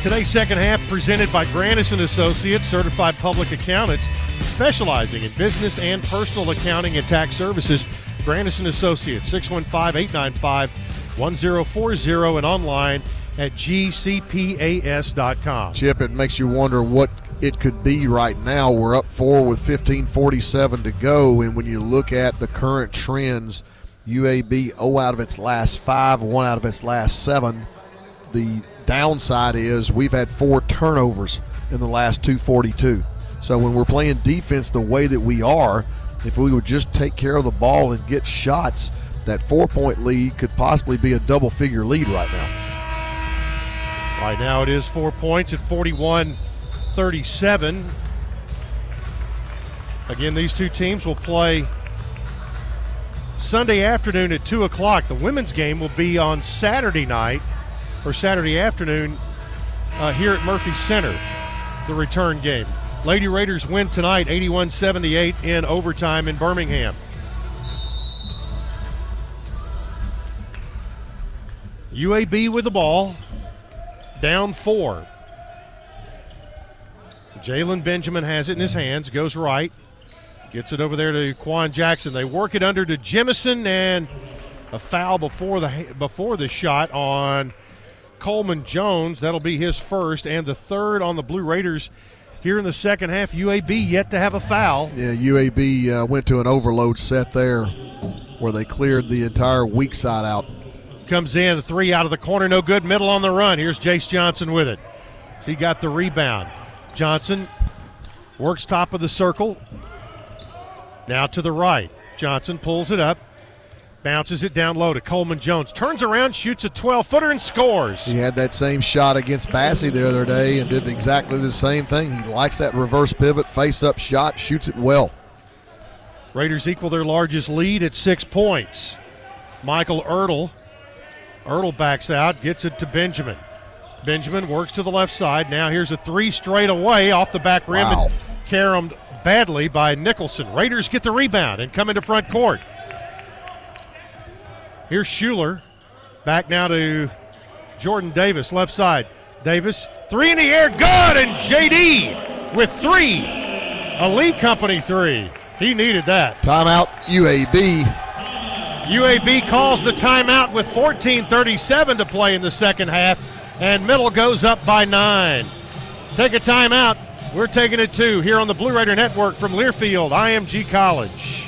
Today's second half presented by Grandison Associates, certified public accountants specializing in business and personal accounting and tax services. Grandison Associates, 615-895-1040 and online at gcpas.com. Chip, it makes you wonder what it could be right now. We're up four with 15:47 to go, and when you look at the current trends, UAB 0 out of its last five, one out of its last seven. The downside is we've had four turnovers in the last 242. So when we're playing defense the way that we are, if we would just take care of the ball and get shots, that four-point lead could possibly be a double-figure lead right now. Right now it is four points at 41 37. Again, these two teams will play Sunday afternoon at 2 o'clock. The women's game will be on Saturday night or Saturday afternoon uh, here at Murphy Center, the return game. Lady Raiders win tonight 81 78 in overtime in Birmingham. UAB with the ball, down four. Jalen Benjamin has it in his hands, goes right, gets it over there to Quan Jackson. They work it under to Jemison and a foul before the before the shot on Coleman Jones. That'll be his first and the third on the Blue Raiders here in the second half. UAB yet to have a foul. Yeah, UAB uh, went to an overload set there where they cleared the entire weak side out. Comes in, three out of the corner, no good. Middle on the run. Here's Jace Johnson with it. So he got the rebound. Johnson works top of the circle. Now to the right. Johnson pulls it up, bounces it down low to Coleman Jones. Turns around, shoots a 12 footer, and scores. He had that same shot against Bassey the other day and did exactly the same thing. He likes that reverse pivot, face up shot, shoots it well. Raiders equal their largest lead at six points. Michael Ertel. Ertel backs out, gets it to Benjamin. Benjamin works to the left side. Now here's a three straight away off the back rim Wow. and caromed badly by Nicholson. Raiders get the rebound and come into front court. Here's Shuler. Back now to Jordan Davis, left side. Davis, three in the air, good, and JD with three. A Lee Company three. He needed that. Timeout, UAB. UAB calls the timeout with 14:37 to play in the second half, and Middle goes up by nine. Take a timeout. We're taking it too here on the Blue Raider Network from Learfield, IMG College.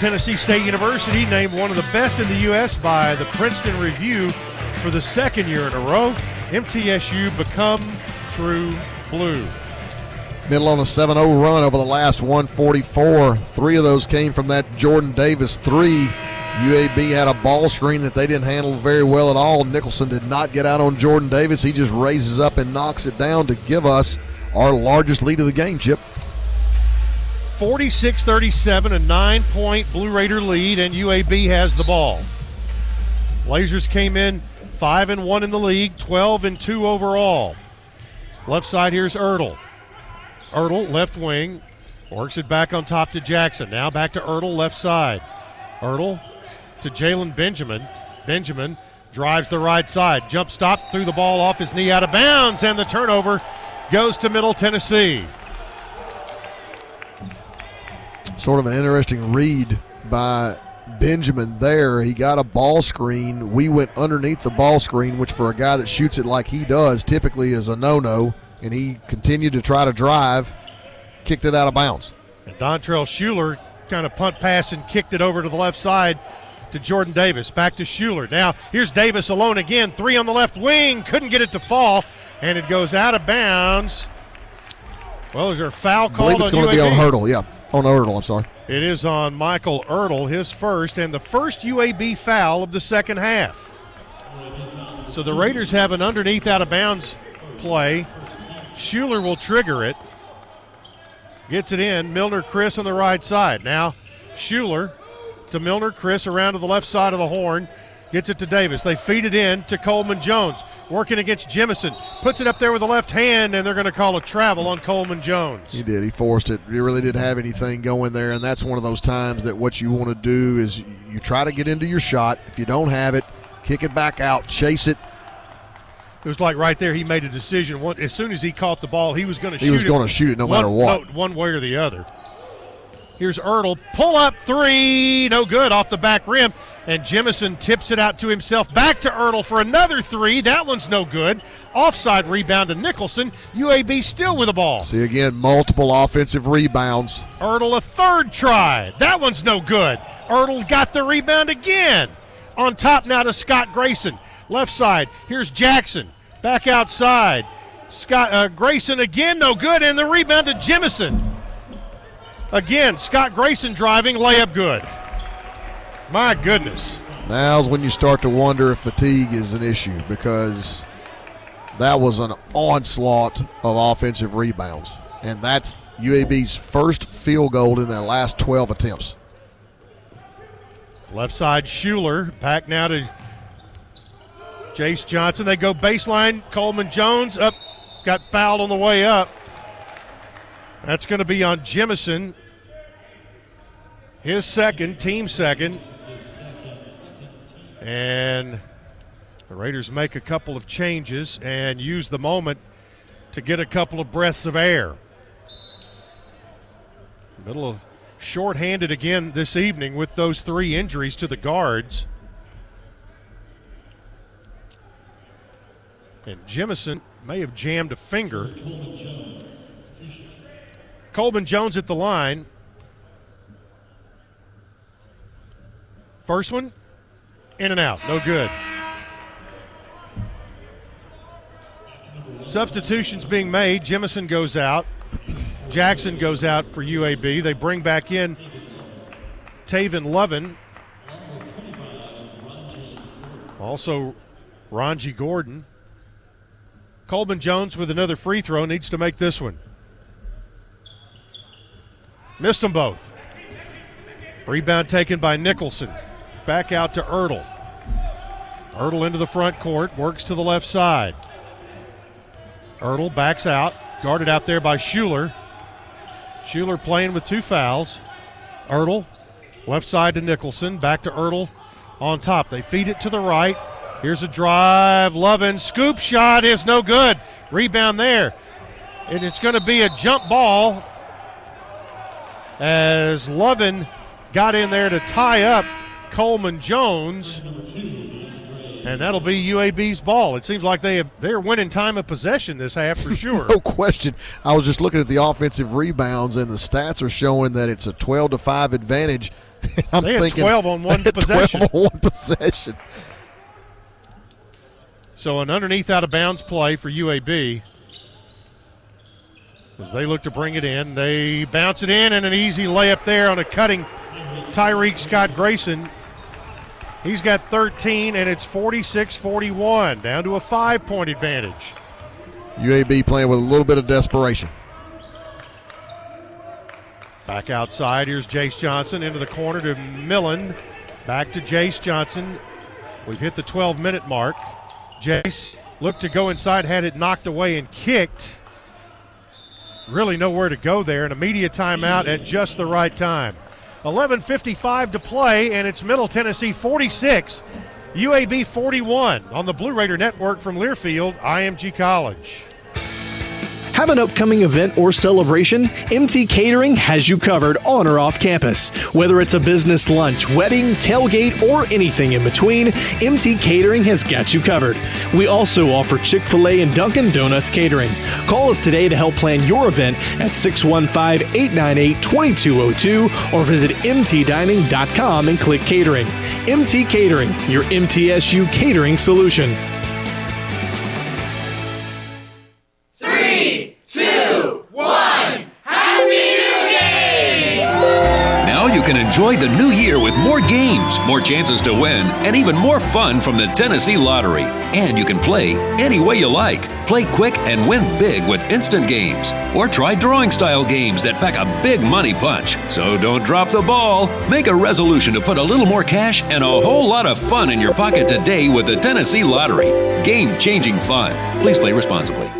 Tennessee State University named one of the best in the U.S. by the Princeton Review for the second year in a row. MTSU become true blue. Middle on a 7 0 run over the last 144. Three of those came from that Jordan Davis three. UAB had a ball screen that they didn't handle very well at all. Nicholson did not get out on Jordan Davis. He just raises up and knocks it down to give us our largest lead of the game, Chip. 46 37, a nine point Blue Raider lead, and UAB has the ball. Blazers came in 5 and 1 in the league, 12 and 2 overall. Left side here's Ertel. Ertel, left wing, works it back on top to Jackson. Now back to Ertel, left side. Ertel to Jalen Benjamin. Benjamin drives the right side. Jump stop, threw the ball off his knee out of bounds, and the turnover goes to Middle Tennessee. Sort of an interesting read by Benjamin there. He got a ball screen. We went underneath the ball screen, which for a guy that shoots it like he does typically is a no no. And he continued to try to drive, kicked it out of bounds. And Dontrell Shuler kind of punt pass and kicked it over to the left side to Jordan Davis. Back to Shuler. Now here's Davis alone again. Three on the left wing. Couldn't get it to fall, and it goes out of bounds. Well, is there a foul I believe it's going to be on Hurdle. Yeah, on Hurdle. I'm sorry. It is on Michael Ertel, his first, and the first UAB foul of the second half. So the Raiders have an underneath out of bounds play. Shuler will trigger it. Gets it in. Millner-Critten on the right side. Now Shuler to Millner-Critten around to the left side of the horn. Gets it to Davis. They feed it in to Coleman Jones. Working against Jemison. Puts it up there with the left hand, and they're going to call a travel on Coleman Jones. He did. He forced it. He really didn't have anything going there, and that's one of those times that what you want to do is you try to get into your shot. If you don't have it, kick it back out, chase it. It was like right there. He made a decision. As soon as he caught the ball, he was going to shoot He was it gonna shoot it no one- matter what. no- one way or the other. Here's Ertel. Pull up three. No good off the back rim. And Jemison tips it out to himself. Back to Ertel for another three. That one's no good. Offside rebound to Nicholson. UAB still with the ball. See again, multiple offensive rebounds. Ertel a third try. That one's no good. Ertel got the rebound again. On top now to Scott Grayson. Left side. Here's Jackson. Back outside. Scott uh, Grayson again, no good, and the rebound to Jemison. Again, Scott Grayson driving, layup good. My goodness. Now's when you start to wonder if fatigue is an issue because that was an onslaught of offensive rebounds. And that's UAB's first field goal in their last 12 attempts. Left side, Shuler. Back now to Jace Johnson. They go baseline. Coleman Jones up, got fouled on the way up. That's going to be on Jemison. His second, team second. And the Raiders make a couple of changes and use the moment to get a couple of breaths of air. Middle of short-handed again this evening with those three injuries to the guards. And Jemison may have jammed a finger. Coleman Jones at the line. First one, in and out, no good. Substitutions being made. Jemison goes out. *clears throat* Jackson goes out for UAB. They bring back in Tavin Lovan. Also, Rongie Gordon. Coleman Jones with another free throw needs to make this one. Missed them both. Rebound taken by Nicholson. Back out to Ertel. Ertel into the front court, works to the left side. Ertel backs out, guarded out there by Shuler. Shuler playing with two fouls. Ertel, left side to Nicholson, back to Ertel on top. They feed it to the right. Here's a drive. Lovan, scoop shot is no good. Rebound there. And it's going to be a jump ball as Lovan got in there to tie up Coleman Jones. And that'll be UAB's ball. It seems like they have, they're winning time of possession this half for *laughs* sure. No question. I was just looking at the offensive rebounds, and the stats are showing that it's a 12 to 5 advantage. *laughs* I'm They had thinking 12 on one *laughs* possession. 12 on one possession. So an underneath out of bounds play for UAB. As they look to bring it in, they bounce it in and an easy layup there on a cutting Tyreek Scott Grayson. He's got 13 and it's 46 41, down to a five point advantage. UAB playing with a little bit of desperation. Back outside. Here's Jace Johnson into the corner to Millen. Back to Jace Johnson. We've hit the 12 minute mark. Jace looked to go inside, had it knocked away and kicked. Really nowhere to go there. An immediate timeout at just the right time. 11.55 to play, and it's Middle Tennessee 46, UAB 41 on the Blue Raider Network from Learfield, IMG College. Have an upcoming event or celebration? MT Catering has you covered on or off campus. Whether it's a business lunch, wedding, tailgate, or anything in between, MT Catering has got you covered. We also offer Chick fil A and Dunkin' Donuts catering. Call us today to help plan your event at 615 898 2202 or visit mtdining.com and click catering. MT Catering, your MTSU catering solution. Enjoy the new year with more games, more chances to win, and even more fun from the Tennessee Lottery. And you can play any way you like. Play quick and win big with instant games. Or try drawing style games that pack a big money punch. So don't drop the ball. Make a resolution to put a little more cash and a whole lot of fun in your pocket today with the Tennessee Lottery. Game changing fun. Please play responsibly.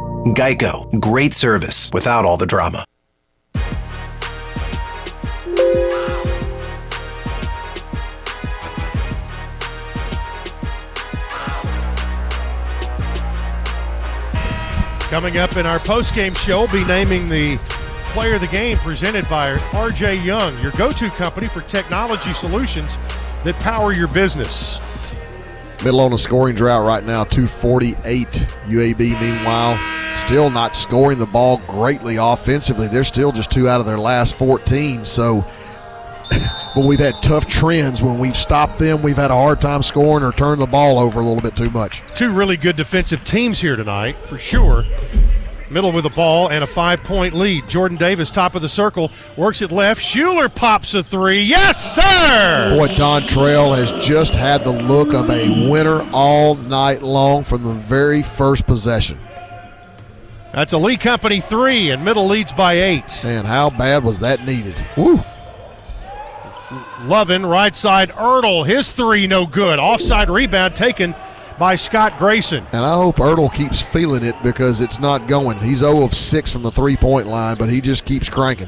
Geico, great service without all the drama. Coming up in our post-game show, we'll be naming the player of the game presented by RJ Young, your go-to company for technology solutions that power your business. Middle on a scoring drought right now, 248. UAB, meanwhile, still not scoring the ball greatly offensively. They're still just two out of their last 14. So, *laughs* but we've had tough trends when we've stopped them. We've had a hard time scoring or turned the ball over a little bit too much. Two really good defensive teams here tonight, for sure. Middle with the ball and a five point lead. Jordan Davis, top of the circle, works it left. Shuler pops a three. Yes, sir! Boy, Dontrell has just had the look of a winner all night long from the very first possession. That's a Lee Company three, and Middle leads by eight. Man, how bad was that needed? Woo! Lovan, right side, Ertel, his three no good. Offside rebound taken by Scott Grayson. And I hope Ertel keeps feeling it because it's not going. He's 0 of 6 from the three point line, but he just keeps cranking.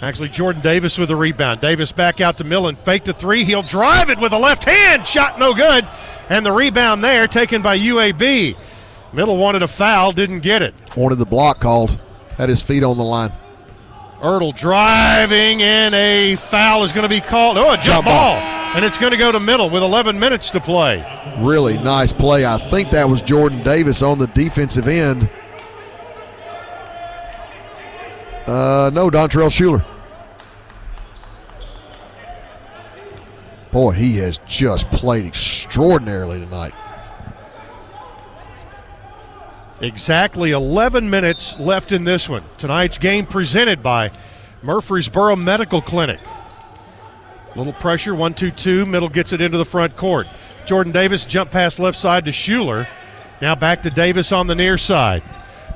Actually, Jordan Davis with the rebound. Davis back out to Millen. Fake the three. He'll drive it with a left hand. Shot no good. And the rebound there taken by UAB. Middle wanted a foul, didn't get it. Wanted the block called. Had his feet on the line. Ertel driving, in a foul is going to be called. Oh, a jump, Jump ball. ball. And it's going to go to middle with 11 minutes to play. Really nice play. I think that was Jordan Davis on the defensive end. Uh, no, Dontrell Shuler. Boy, he has just played extraordinarily tonight. Exactly 11 minutes left in this one. Tonight's game presented by Murfreesboro Medical Clinic. Little pressure, one, two, two. Middle gets it into the front court. Jordan Davis jump pass left side to Shuler. Now back to Davis on the near side.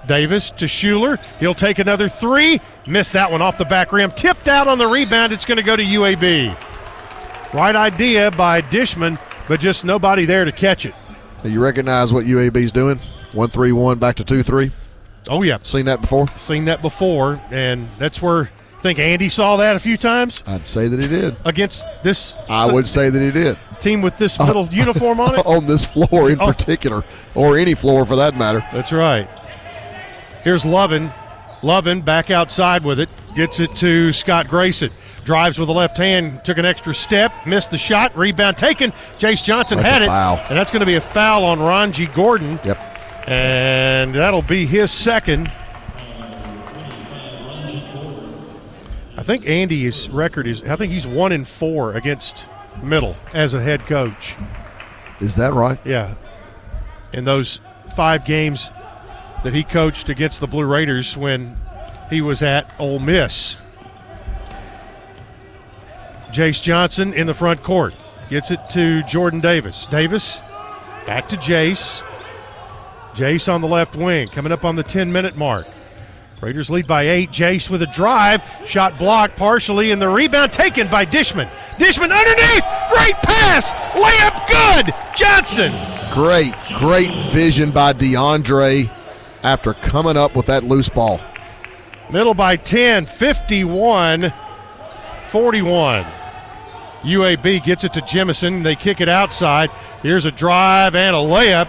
Davis to Shuler. He'll take another three. Missed that one off the back rim. Tipped out on the rebound. It's going to go to UAB. Right idea by Dishman, but just nobody there to catch it. You recognize what UAB's doing? One three one back to two three. Oh yeah, seen that before. Seen that before, and that's where I think Andy saw that a few times I'd say that he did. against this. I would say that he did. team with this middle *laughs* uniform on it. on this floor in Oh. particular, or any floor for that matter. That's right. Here's Lovan. Lovan back outside with it. Gets it to Scott Grayson. Drives with the left hand. Took an extra step. Missed the shot. Rebound taken. Jace Johnson That's had it. foul. And that's going to be a foul on Rongie Gordon. Yep. And that'll be his second. I think Andy's record is. I think he's one in four against Middle as a head coach. Is that right? Yeah. In those five games that he coached against the Blue Raiders when he was at Ole Miss. Jace Johnson in the front court gets it to Jordan Davis. Davis back to Jace. Jace on the left wing, coming up on the 10 minute mark. Raiders lead by eight. Jace with a drive, shot blocked partially, and the rebound taken by Dishman. Dishman underneath, great pass, layup good. Johnson. Great, great vision by DeAndre after coming up with that loose ball. Middle by 10, 51 41. UAB gets it to Jemison. They kick it outside. Here's a drive and a layup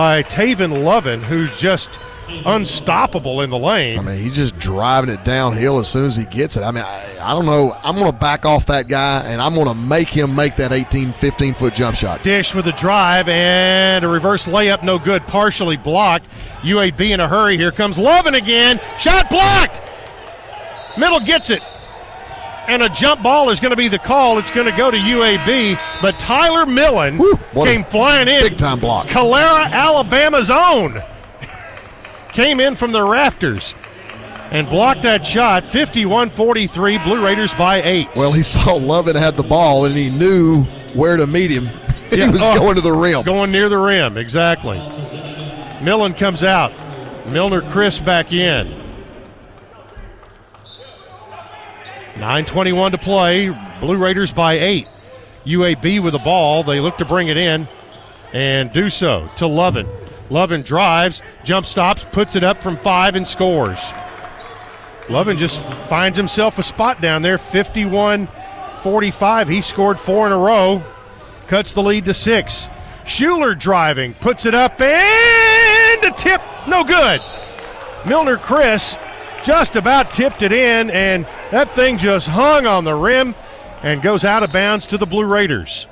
by Tavin Lovan, who's just unstoppable in the lane. I mean, he's just driving it downhill as soon as he gets it. I mean, I, I don't know. I'm going to back off that guy, and I'm going to make him make that 18, 15 foot jump shot. Dish with a drive and a reverse layup, no good, partially blocked. UAB in a hurry. Here comes Lovan again. Shot blocked. Middle gets it. And a jump ball is going to be the call. It's going to go to UAB, but Tyler Millen a came flying in. big time block. Calera, Alabama's own, *laughs* came in from the rafters and blocked that shot. 51 43, Blue Raiders by eight. Well, he *laughs* saw Lovan had the ball, and he knew where to meet him. *laughs* he was oh, going to the rim. Going near the rim, exactly. Millen comes out. Millner-Critten back in. 9.21 to play. Blue Raiders by eight. UAB with the ball. They look to bring it in and do so to Lovan. Lovan drives, jump stops, puts it up from five, and scores. Lovan just finds himself a spot down there, 51 45. He scored four in a row, cuts the lead to six. Shuler driving, puts it up, and a tip, no good. Millner-Critten just about tipped it in, and that thing just hung on the rim and goes out of bounds to the Blue Raiders.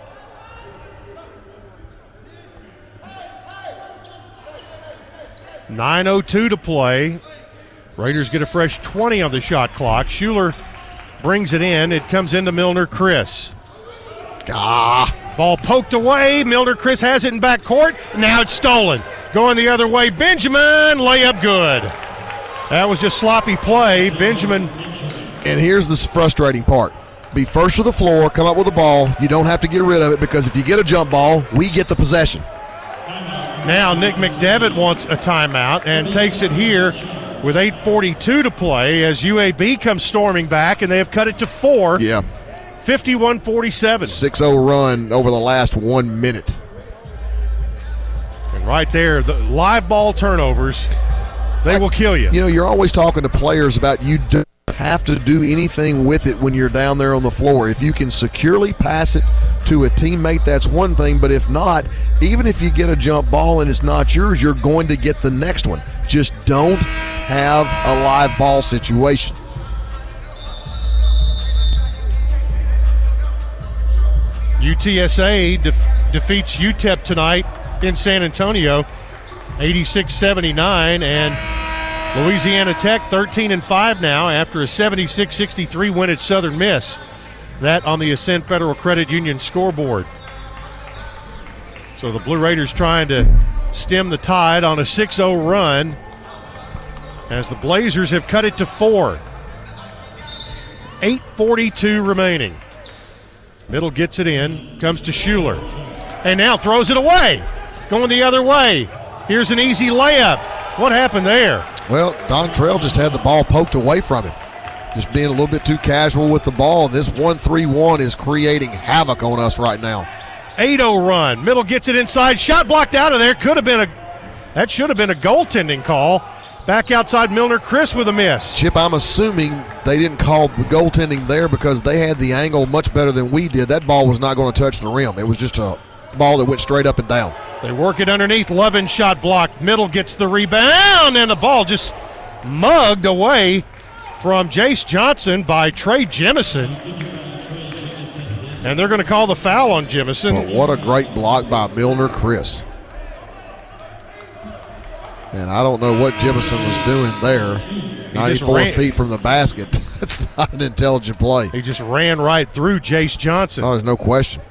Nine oh two to play. Raiders get a fresh 20 on the shot clock. Shuler brings it in. It comes into Millner-Critten. Ah. Ball poked away. Millner-Critten has it in back court. Now it's stolen. Going the other way. Benjamin, layup good. That was just sloppy play. Benjamin. And here's the frustrating part. Be first to the floor, come up with the ball. You don't have to get rid of it because if you get a jump ball, we get the possession. Now Nick McDevitt wants a timeout and takes it here with 8.42 to play as UAB comes storming back and they have cut it to four. Yeah. 51 47. 6 0 run over the last one minute. And right there, the live ball turnovers, they will kill you. You know, you're always talking to players about you don't have to do anything with it when you're down there on the floor. If you can securely pass it to a teammate, that's one thing. But if not, even if you get a jump ball and it's not yours, you're going to get the next one. Just don't have a live ball situation. UTSA def- defeats UTEP tonight in San Antonio, 86-79, and Louisiana Tech 13 and 5 now after a 76-63 win at Southern Miss. That on the Ascend Federal Credit Union scoreboard. So the Blue Raiders trying to stem the tide on a 6-0 run as the Blazers have cut it to 4. 8:42 remaining. Middle gets it in, comes to Shuler, and now throws it away. Going the other way. Here's an easy layup. What happened there? Well, Dontrell just had the ball poked away from him. Just being a little bit too casual with the ball. This 1 3 1 is creating havoc on us right now. 8 0 run. Middle gets it inside. Shot blocked out of there. Could have been a. That should have been a goaltending call. Back outside Milner Chris with a miss. Chip, I'm assuming they didn't call the goaltending there because they had the angle much better than we did. That ball was not going to touch the rim. It was just a ball that went straight up and down. They work it underneath. Lovan shot blocked. Middle gets the rebound, and the ball just mugged away from Jace Johnson by Trey Jemison. And they're going to call the foul on Jemison. But what a great block by Millner-Critten. And I don't know what Jemison was doing there. 94 feet from the basket. *laughs* That's not an intelligent play. He just ran right through Jace Johnson. Oh, there's no question.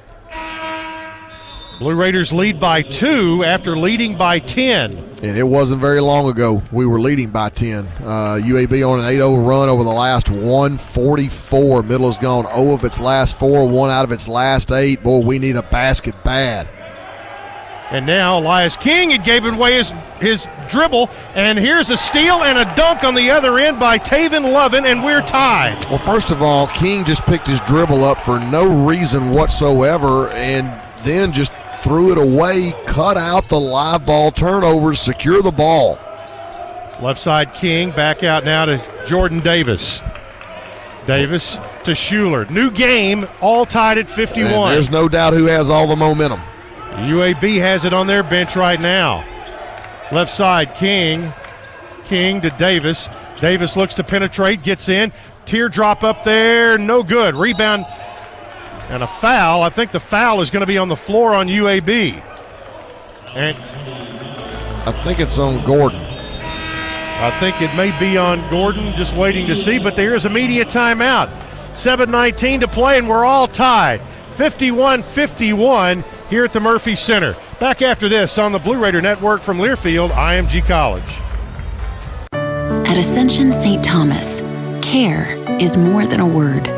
Blue Raiders lead by two after leading by 10. And it wasn't very long ago we were leading by 10. Uh, UAB on an 8 0 run over the last 144. Middle has gone 0 of its last four, one out of its last eight. Boy, we need a basket bad. And now Elias King had given away his, his dribble, and here's a steal and a dunk on the other end by Tavin Lovan, and we're tied. Well, first of all, King just picked his dribble up for no reason whatsoever and then just threw it away, cut out the live ball turnovers, secure the ball. Left side King, back out now to Jordan Davis. Davis to Shuler. New game, all tied at 51. And there's no doubt who has all the momentum. UAB has it on their bench right now. Left side, King. King to Davis. Davis looks to penetrate, gets in. Teardrop up there, no good. Rebound and a foul. I think the foul is going to be on the floor on UAB. And I think it's on Gordon. I think it may be on Gordon, just waiting to see, but there is immediate timeout. 7.19 to play, and we're all tied. 51 51 here at the Murphy Center. Back after this on the Blue Raider Network from Learfield, IMG College. At Ascension St. Thomas, care is more than a word.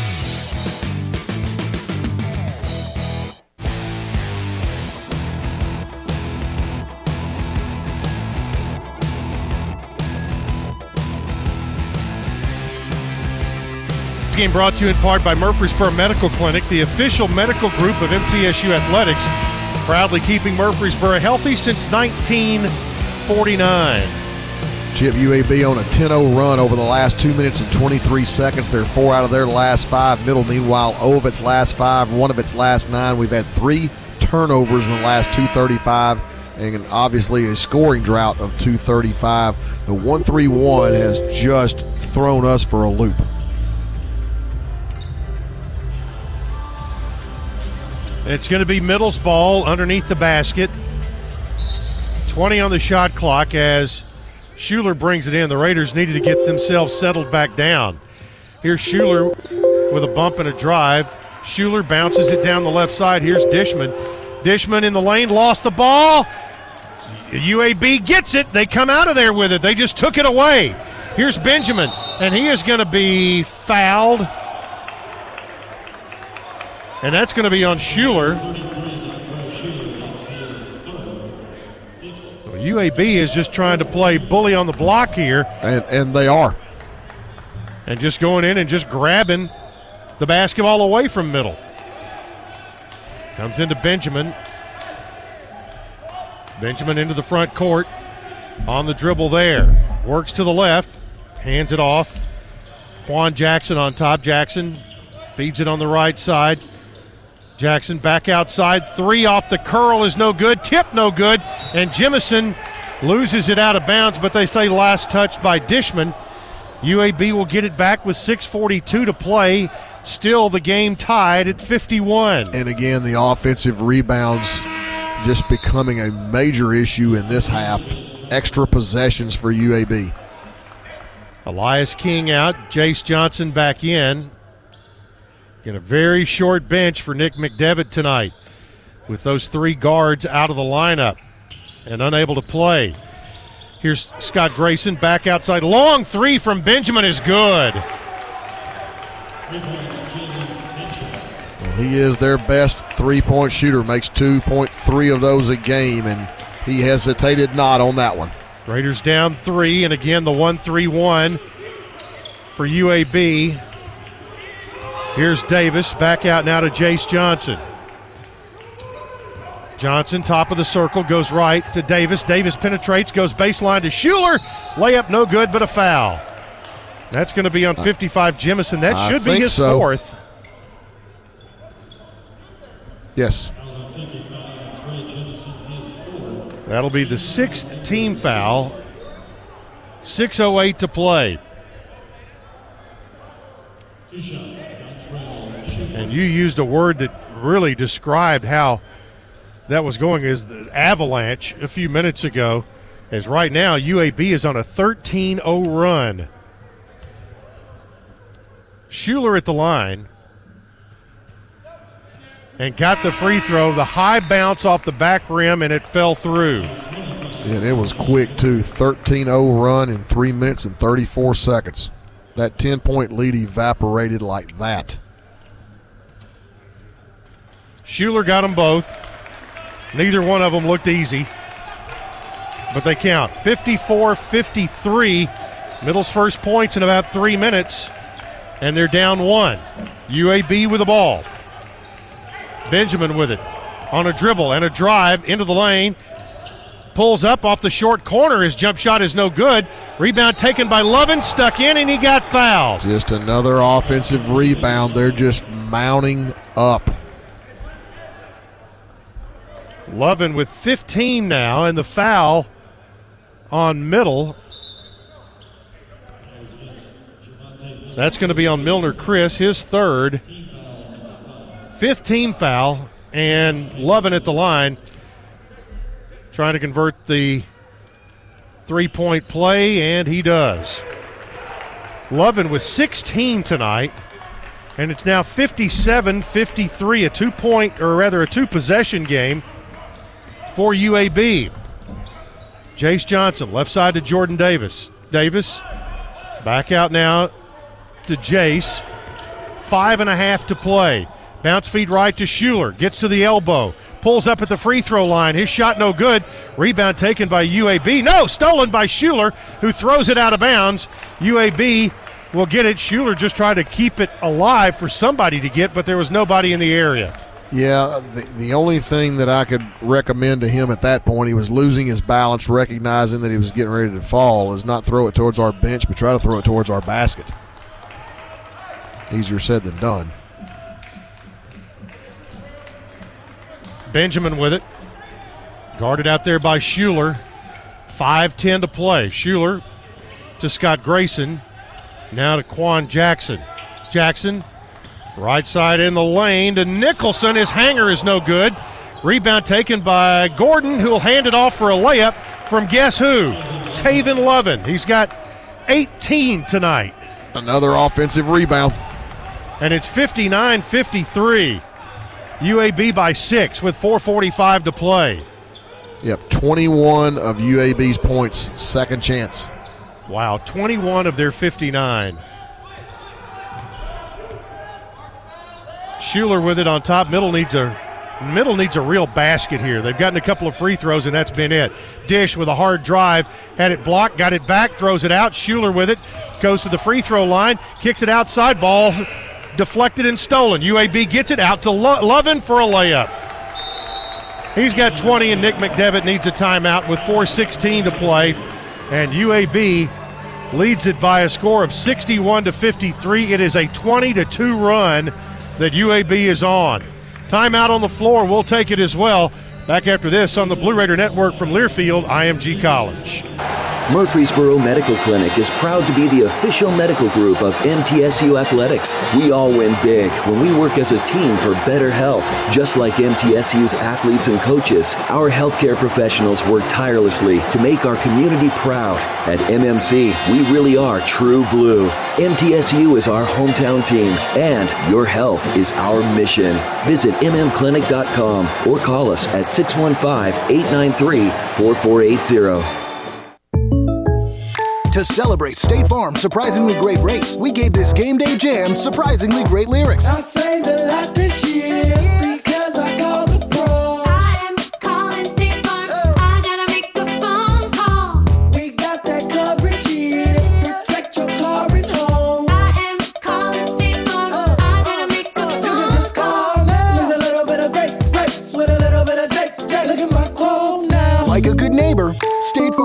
Game brought to you in part by Murfreesboro Medical Clinic, the official medical group of MTSU Athletics, proudly keeping Murfreesboro healthy since 1949. Chip UAB on a 10 0 run over the last two minutes and 23 seconds. They're four out of their last five. Middle, meanwhile, 0 of its last five, one of its last nine. We've had three turnovers in the last 235 and obviously a scoring drought of 235. The 1 3 1 has just thrown us for a loop. It's going to be Middle's ball underneath the basket. 20 on the shot clock as Shuler brings it in. The Raiders needed to get themselves settled back down. Here's Shuler with a bump and a drive. Shuler bounces it down the left side. Here's Dishman. Dishman in the lane, lost the ball. UAB gets it. They come out of there with it. They just took it away. Here's Benjamin, and he is going to be fouled. And that's going to be on Shuler. So UAB is just trying to play bully on the block here. And, and they are. And just going in and just grabbing the basketball away from middle. Comes into Benjamin. Benjamin into the front court. On the dribble there. Works to the left. Hands it off. Quan Jackson on top. Jackson feeds it on the right side. Jackson back outside. Three off the curl is no good. Tip no good. And Jemison loses it out of bounds, but they say last touch by Dishman. UAB will get it back with 6.42 to play. Still the game tied at 51. And again, the offensive rebounds just becoming a major issue in this half. Extra possessions for UAB. Elias King out, Jace Johnson back in. Get a very short bench for Nick McDevitt tonight with those three guards out of the lineup and unable to play. Here's Scott Grayson back outside. Long three from Benjamin is good. Well, he is their best three point shooter, makes 2.3 of those a game, and he hesitated not on that one. Raiders down three, and again the 1 3 1 for UAB. Here's Davis back out now to Jace Johnson. Johnson, top of the circle, goes right to Davis. Davis penetrates, goes baseline to Shuler. Layup no good, but a foul. That's going to be on 55 Jemison. That I should be his so. fourth. Yes. That'll be the sixth team foul. 6.08 to play. And you used a word that really described how that was going as the avalanche a few minutes ago. As right now, UAB is on a 13 0 run. Shuler at the line and got the free throw. The high bounce off the back rim and it fell through. And it was quick, too. 13 0 run in 3 minutes and 34 seconds. That 10 point lead evaporated like that. Shuler got them both. Neither one of them looked easy, but they count. 54 53. Middle's first points in about three minutes, and they're down one. UAB with the ball. Benjamin with it on a dribble and a drive into the lane. Pulls up off the short corner. His jump shot is no good. Rebound taken by Lovan, stuck in, and he got fouled. Just another offensive rebound. They're just mounting up. Lovan with 15 now, and the foul on middle. That's going to be on Millner-Critten, his third. Fifth team foul, and Lovan at the line trying to convert the three point play, and he does. Lovan with 16 tonight, and it's now 57 53, a two point, or rather a two possession game for UAB. Jace Johnson, left side to Jordan Davis. Davis back out now to Jace. Five and a half to play. Bounce feed right to Shuler. Gets to the elbow. Pulls up at the free throw line. His shot no good. Rebound taken by UAB. No, stolen by Shuler, who throws it out of bounds. UAB will get it. Shuler just tried to keep it alive for somebody to get, but there was nobody in the area. Yeah, the, the only thing that I could recommend to him at that point, he was losing his balance, recognizing that he was getting ready to fall, is not throw it towards our bench, but try to throw it towards our basket. Easier said than done. Benjamin with it. Guarded out there by Shuler. 5-10 to play. Shuler to Scott Grayson. Now to Quan Jackson. Jackson, right side in the lane to Nicholson. His hanger is no good. Rebound taken by Gordon, who'll hand it off for a layup from guess who? Tavin Lovan. He's got 18 tonight. Another offensive rebound. And it's 59 53. UAB by six with 4.45 to play. Yep, 21 of UAB's points, second chance. Wow, 21 of their 59. Shuler with it on top. Middle needs a middle needs a real basket here. They've gotten a couple of free throws and that's been it. Dish with a hard drive, had it blocked, got it back, throws it out. Shuler with it, goes to the free throw line, kicks it outside, ball deflected and stolen. UAB gets it out to Lo- Lovan for a layup. He's got 20, and Nick McDevitt needs a timeout with 4:16 to play, and UAB leads it by a score of 61 to 53. It is a 20 to 2 run that UAB is on. Timeout on the floor. We'll take it as well. Back after this on the Blue Raider Network from Learfield, IMG College. Murfreesboro Medical Clinic is proud to be the official medical group of MTSU Athletics. We all win big when we work as a team for better health. Just like MTSU's athletes and coaches, our healthcare professionals work tirelessly to make our community proud. At MMC, we really are true blue. MTSU is our hometown team, and your health is our mission. Visit mmclinic.com or call us at 615 893 4480. To celebrate State Farm's surprisingly great race, we gave this game day jam surprisingly great lyrics. I saved a lot this year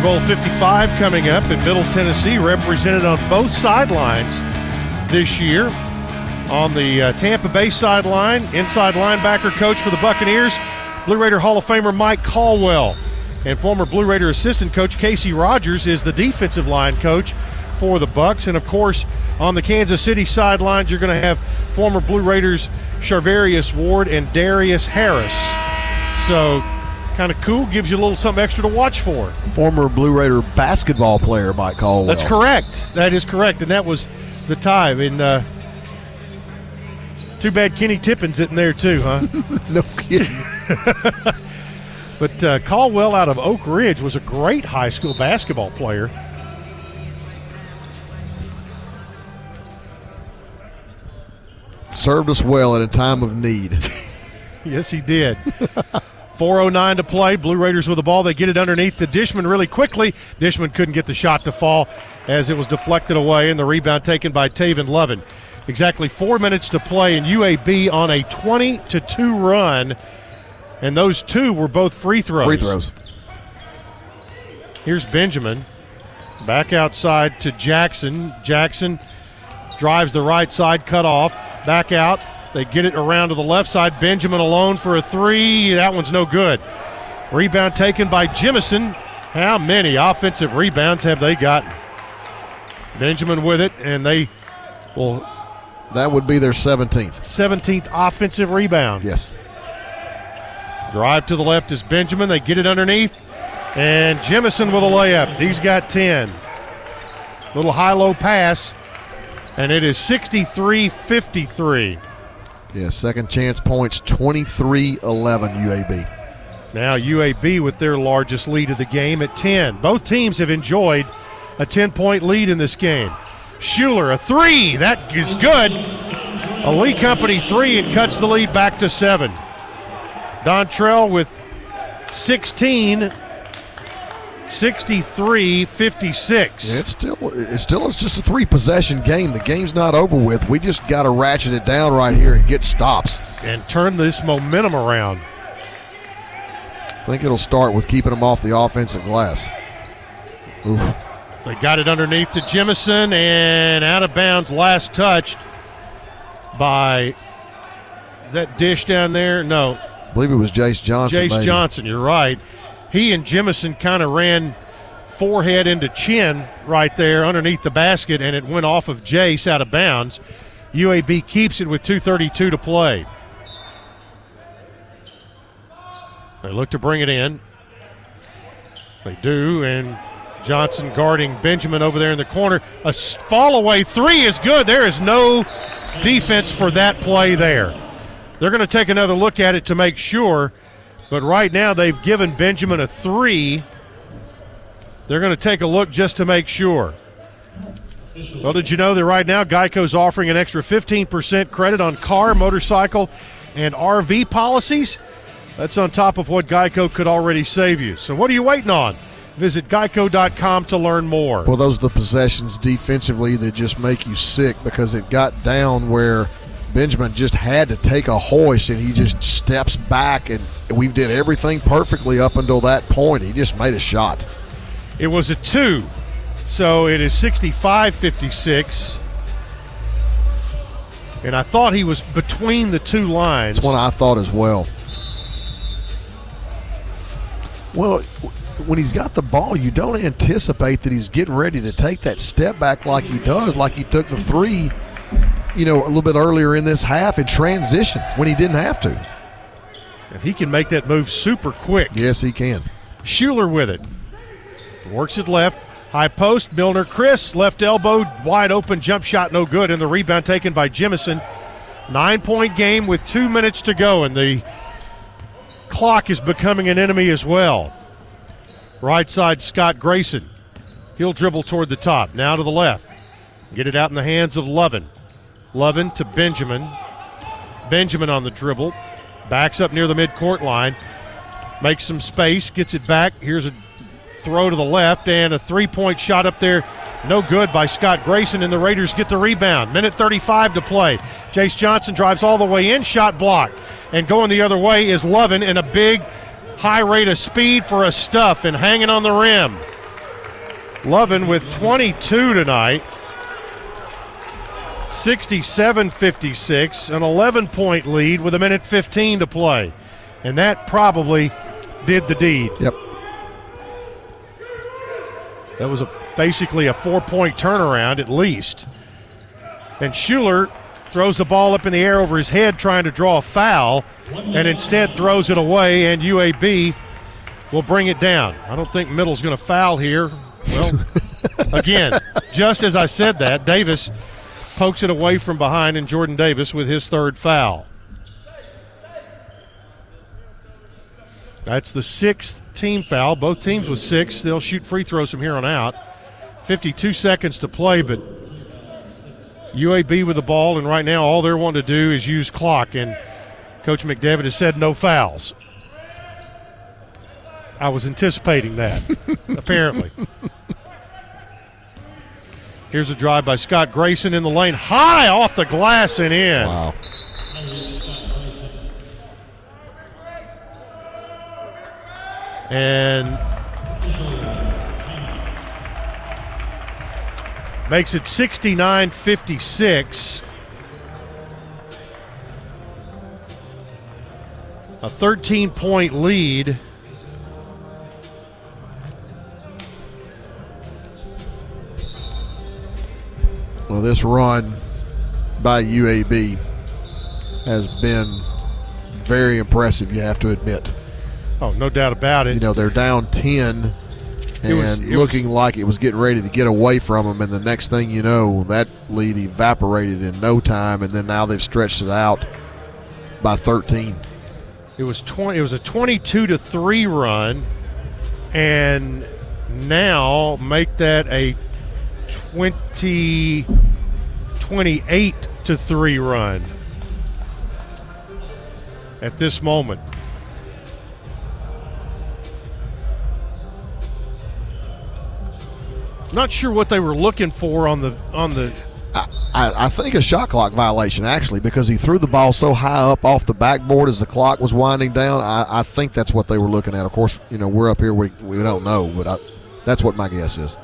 Super Bowl 55 coming up in Middle Tennessee, represented on both sidelines this year. On the uh, Tampa Bay sideline, inside linebacker coach for the Buccaneers, Blue Raider Hall of Famer Mike Caldwell. And former Blue Raider assistant coach Casey Rogers is the defensive line coach for the Bucks. And of course, on the Kansas City sidelines, you're going to have former Blue Raiders Charvarius Ward and Darius Harris. So kind of cool, gives you a little something extra to watch for. Former Blue Raider basketball player Mike Caldwell. That's correct. That is correct, and that was the time. And uh, too bad Kenny Tippins isn't there too, huh? *laughs* no kidding. *laughs* but uh, Caldwell out of Oak Ridge was a great high school basketball player. Served us well at a time of need. *laughs* yes, he did. 409 to play. Blue Raiders with the ball. They get it underneath to Dishman really quickly. Dishman couldn't get the shot to fall as it was deflected away, and the rebound taken by Tavin Lovan. Exactly four minutes to play, and UAB on a 20 to 2 run. And those two were both free throws. Free throws. Here's Benjamin. Back outside to Jackson. Jackson drives the right side, cut off. Back out. They get it around to the left side. Benjamin alone for a three. That one's no good. Rebound taken by Jemison. How many offensive rebounds have they got? Benjamin with it, and they will. That would be their 17th. 17th offensive rebound. Yes. Drive to the left is Benjamin. They get it underneath. And Jemison with a layup. He's got 10. Little high low pass. And it is 63 53. Yeah, second chance points 23 11 UAB. Now UAB with their largest lead of the game at 10. Both teams have enjoyed a 10 point lead in this game. Shuler, a three. That is good. A Lee Company three and cuts the lead back to seven. Dontrell with 16, 63 56. Yeah, it's still it's still it's just a three possession game. The game's not over with. We just got to ratchet it down right here and get stops. And turn this momentum around. I think it'll start with keeping them off the offensive glass. Oof. They got it underneath to Jemison and out of bounds. Last touched by is that dish down there? No, I believe it was Jace Johnson. Jace maybe. Johnson. You're right. He and Jemison kind of ran forehead into chin right there underneath the basket, and it went off of Jace out of bounds. UAB keeps it with 2:32 to play. They look to bring it in. They do, and Johnson guarding Benjamin over there in the corner. A fall away three is good. There is no defense for that play there. They're going to take another look at it to make sure, but right now they've given Benjamin a three. They're going to take a look just to make sure. Well, did you know that right now Geico's offering an extra 15% credit on car, motorcycle, and RV policies? That's on top of what Geico could already save you. So what are you waiting on? Visit geico.com to learn more. Well, those are the possessions defensively that just make you sick because it got down where Benjamin just had to take a hoist and he just steps back and we did everything perfectly up until that point. He just made a shot. It was a two. So it is 65 56. And I thought he was between the two lines. That's what I thought as well. Well, when he's got the ball, you don't anticipate that he's getting ready to take that step back like he does, like he took the three, you know, a little bit earlier in this half in transition when he didn't have to. And he can make that move super quick. Yes, he can. Shuler with it. Works it left. High post. Millner-Critten. Left elbow. Wide open. Jump shot. No good. And the rebound taken by Jemison. Nine point game with two minutes to go. And the clock is becoming an enemy as well. Right side, Scott Grayson. He'll dribble toward the top. Now to the left. Get it out in the hands of Lovan. Lovan to Benjamin. Benjamin on the dribble. Backs up near the midcourt line. Makes some space. Gets it back. Here's a throw to the left and a three point shot up there. No good by Scott Grayson, and the Raiders get the rebound. Minute 35 to play. Jace Johnson drives all the way in, shot blocked. And going the other way is Lovan in a big high rate of speed for a stuff and hanging on the rim. Lovan with 22 tonight. 67 56, an 11 point lead with a minute 15 to play. And that probably did the deed. Yep. That was a, basically a four point turnaround at least. And Shuler throws the ball up in the air over his head trying to draw a foul and instead throws it away, and UAB will bring it down. I don't think Middle's going to foul here. Well, *laughs* again, just as I said that, Davis pokes it away from behind, and Jordan Davis with his third foul. That's the sixth team foul. Both teams with six. They'll shoot free throws from here on out. 52 seconds to play, but UAB with the ball, and right now all they're wanting to do is use clock. And Coach McDevitt has said no fouls. I was anticipating that, *laughs* apparently. Here's a drive by Scott Grayson in the lane, high off the glass and in. Wow. And makes it 69 56. A 13 point lead. Well, this run by UAB has been very impressive, you have to admit. Oh, no doubt about it. You know, they're down 10 It was- and it looking like it was getting ready to get away from them. And the next thing you know, that lead evaporated in no time. And then now they've stretched it out by 13. It was 20 it was a 22 to 3 run and now make that a 20 28 to 3 run at this moment. Not sure what they were looking for on the on the I, I think a shot clock violation, actually, because he threw the ball so high up off the backboard as the clock was winding down. I, I think that's what they were looking at. Of course, you know, we're up here, we, we don't know, but I, that's what my guess is.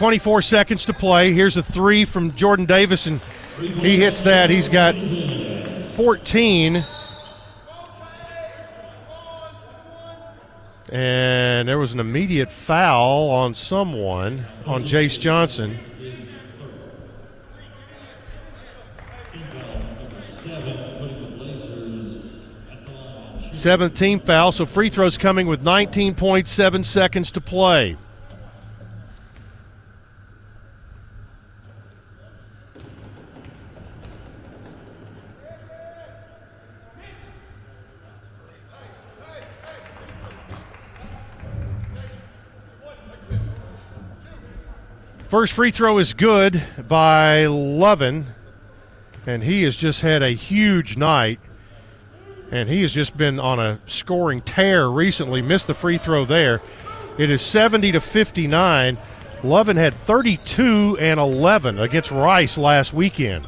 24 seconds to play. Here's a three from Jordan Davis, and he hits that. He's got 14. And there was an immediate foul on someone, on Jace Johnson. Seventeen foul, so free throws coming with 19.7 seconds to play. First free throw is good by Lovan, and he has just had a huge night. And he has just been on a scoring tear recently. Missed the free throw there. It is 70 to 59. Lovan had 32 and 11 against Rice last weekend.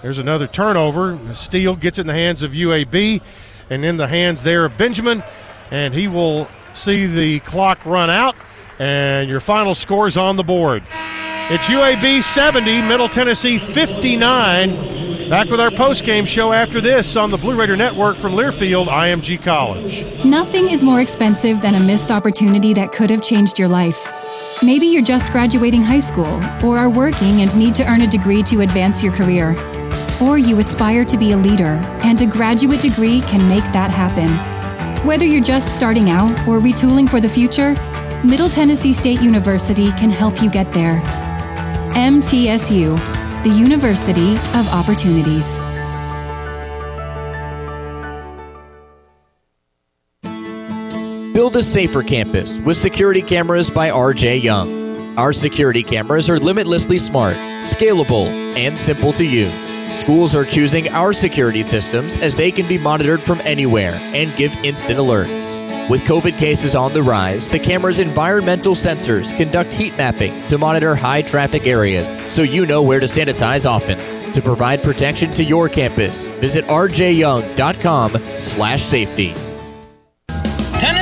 There's another turnover. Steele gets in the hands of UAB and in the hands there of Benjamin, and he will see the clock run out, and your final score is on the board. It's UAB 70, Middle Tennessee 59. Back with our post-game show after this on the Blue Raider Network from Learfield, IMG College. Nothing is more expensive than a missed opportunity that could have changed your life. Maybe you're just graduating high school, or are working and need to earn a degree to advance your career. Or you aspire to be a leader, and a graduate degree can make that happen. Whether you're just starting out or retooling for the future, Middle Tennessee State University can help you get there. MTSU, the University of Opportunities. Build a safer campus with security cameras by RJ Young. Our security cameras are limitlessly smart, scalable, and simple to use. Schools are choosing our security systems as they can be monitored from anywhere and give instant alerts. With COVID cases on the rise, the camera's environmental sensors conduct heat mapping to monitor high traffic areas so you know where to sanitize often. To provide protection to your campus, visit rjyoung.com/safety.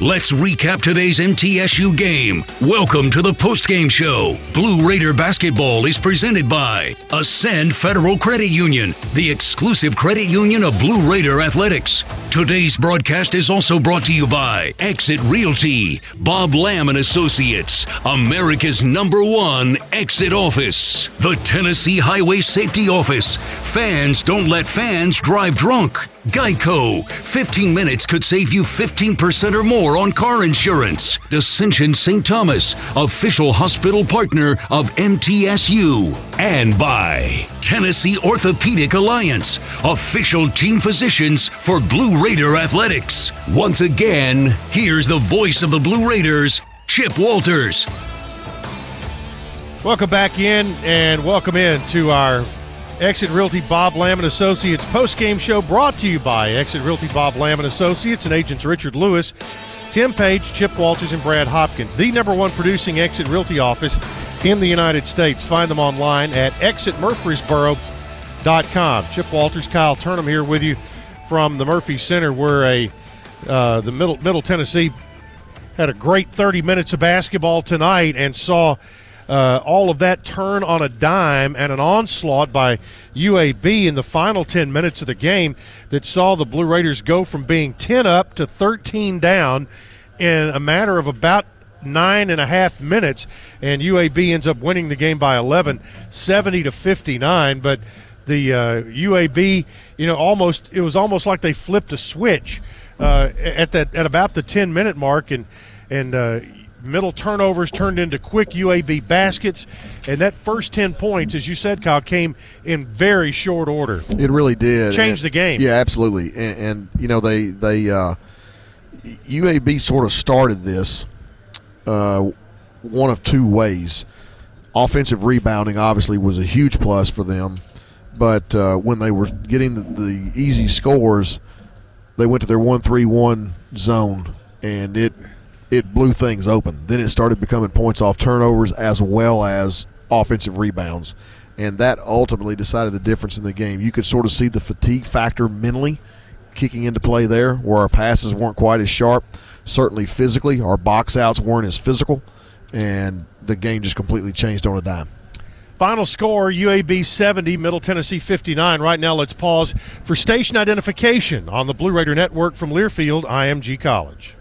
Let's recap today's MTSU game. Welcome to the postgame show. Blue Raider basketball is presented by Ascend Federal Credit Union, the exclusive credit union of Blue Raider Athletics. Today's broadcast is also brought to you by Exit Realty, Bob Lamb and Associates, America's number one exit office, the Tennessee Highway Safety Office. Fans don't let fans drive drunk. Geico, 15 minutes could save you 15% or more on car insurance. Ascension St. Thomas, official hospital partner of MTSU. And by Tennessee Orthopedic Alliance, official team physicians for Blue Raider Athletics. Once again, here's the voice of the Blue Raiders, Chip Walters. Welcome back in and welcome in to our Exit Realty Bob Lamb and Associates post-game show brought to you by Exit Realty Bob Lamb and Associates and agents Richard Lewis, Tim Page, Chip Walters, and Brad Hopkins. The number one producing Exit Realty office in the United States. Find them online at exitmurfreesboro.com. Chip Walters, Kyle Turnham here with you from the Murphy Center, where a uh, the Middle Middle Tennessee had a great 30 minutes of basketball tonight and saw uh, all of that turn on a dime and an onslaught by UAB in the final 10 minutes of the game that saw the Blue Raiders go from being 10 up to 13 down in a matter of about nine and a half minutes, and UAB ends up winning the game by 11, 70 to 59. But the uh, UAB, you know, almost it was almost like they flipped a switch uh, at that at about the 10 minute mark, and and uh, middle turnovers turned into quick UAB baskets, and that first 10 points, as you said, Kyle, came in very short order. It really did. change the game. Yeah, absolutely. And, and you know they they uh, UAB sort of started this uh, one of two ways. Offensive rebounding obviously was a huge plus for them, but uh, when they were getting the, the easy scores, they went to their one-three-one zone, and it it blew things open. Then it started becoming points off turnovers as well as offensive rebounds, and that ultimately decided the difference in the game. You could sort of see the fatigue factor mentally kicking into play there, where our passes weren't quite as sharp. Certainly physically, our box outs weren't as physical, and the game just completely changed on a dime. Final score UAB 70, Middle Tennessee 59. Right now, let's pause for station identification on the Blue Raider Network from Learfield, IMG College.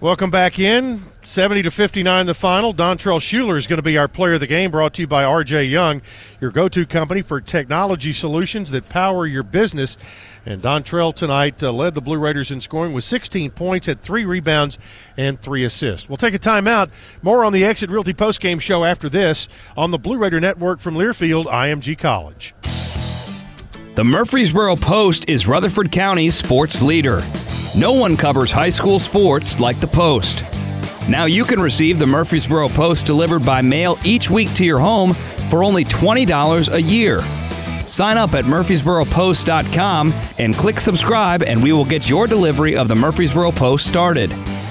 Welcome back in. 70 to 59 the final. Dontrell Shuler is going to be our player of the game, brought to you by RJ Young, your go to company for technology solutions that power your business. And Dontrell tonight uh, led the Blue Raiders in scoring with 16 points, at three rebounds, and three assists. We'll take a timeout. More on the Exit Realty postgame show after this on the Blue Raider Network from Learfield, IMG College. The Murfreesboro Post is Rutherford County's sports leader. No one covers high school sports like the Post. Now you can receive the Murfreesboro Post delivered by mail each week to your home for only $20 a year. Sign up at murfreesboropost.com and click subscribe, and we will get your delivery of the Murfreesboro Post started.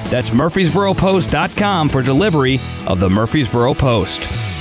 That's murfreesboropost.com for delivery of the Murfreesboro Post.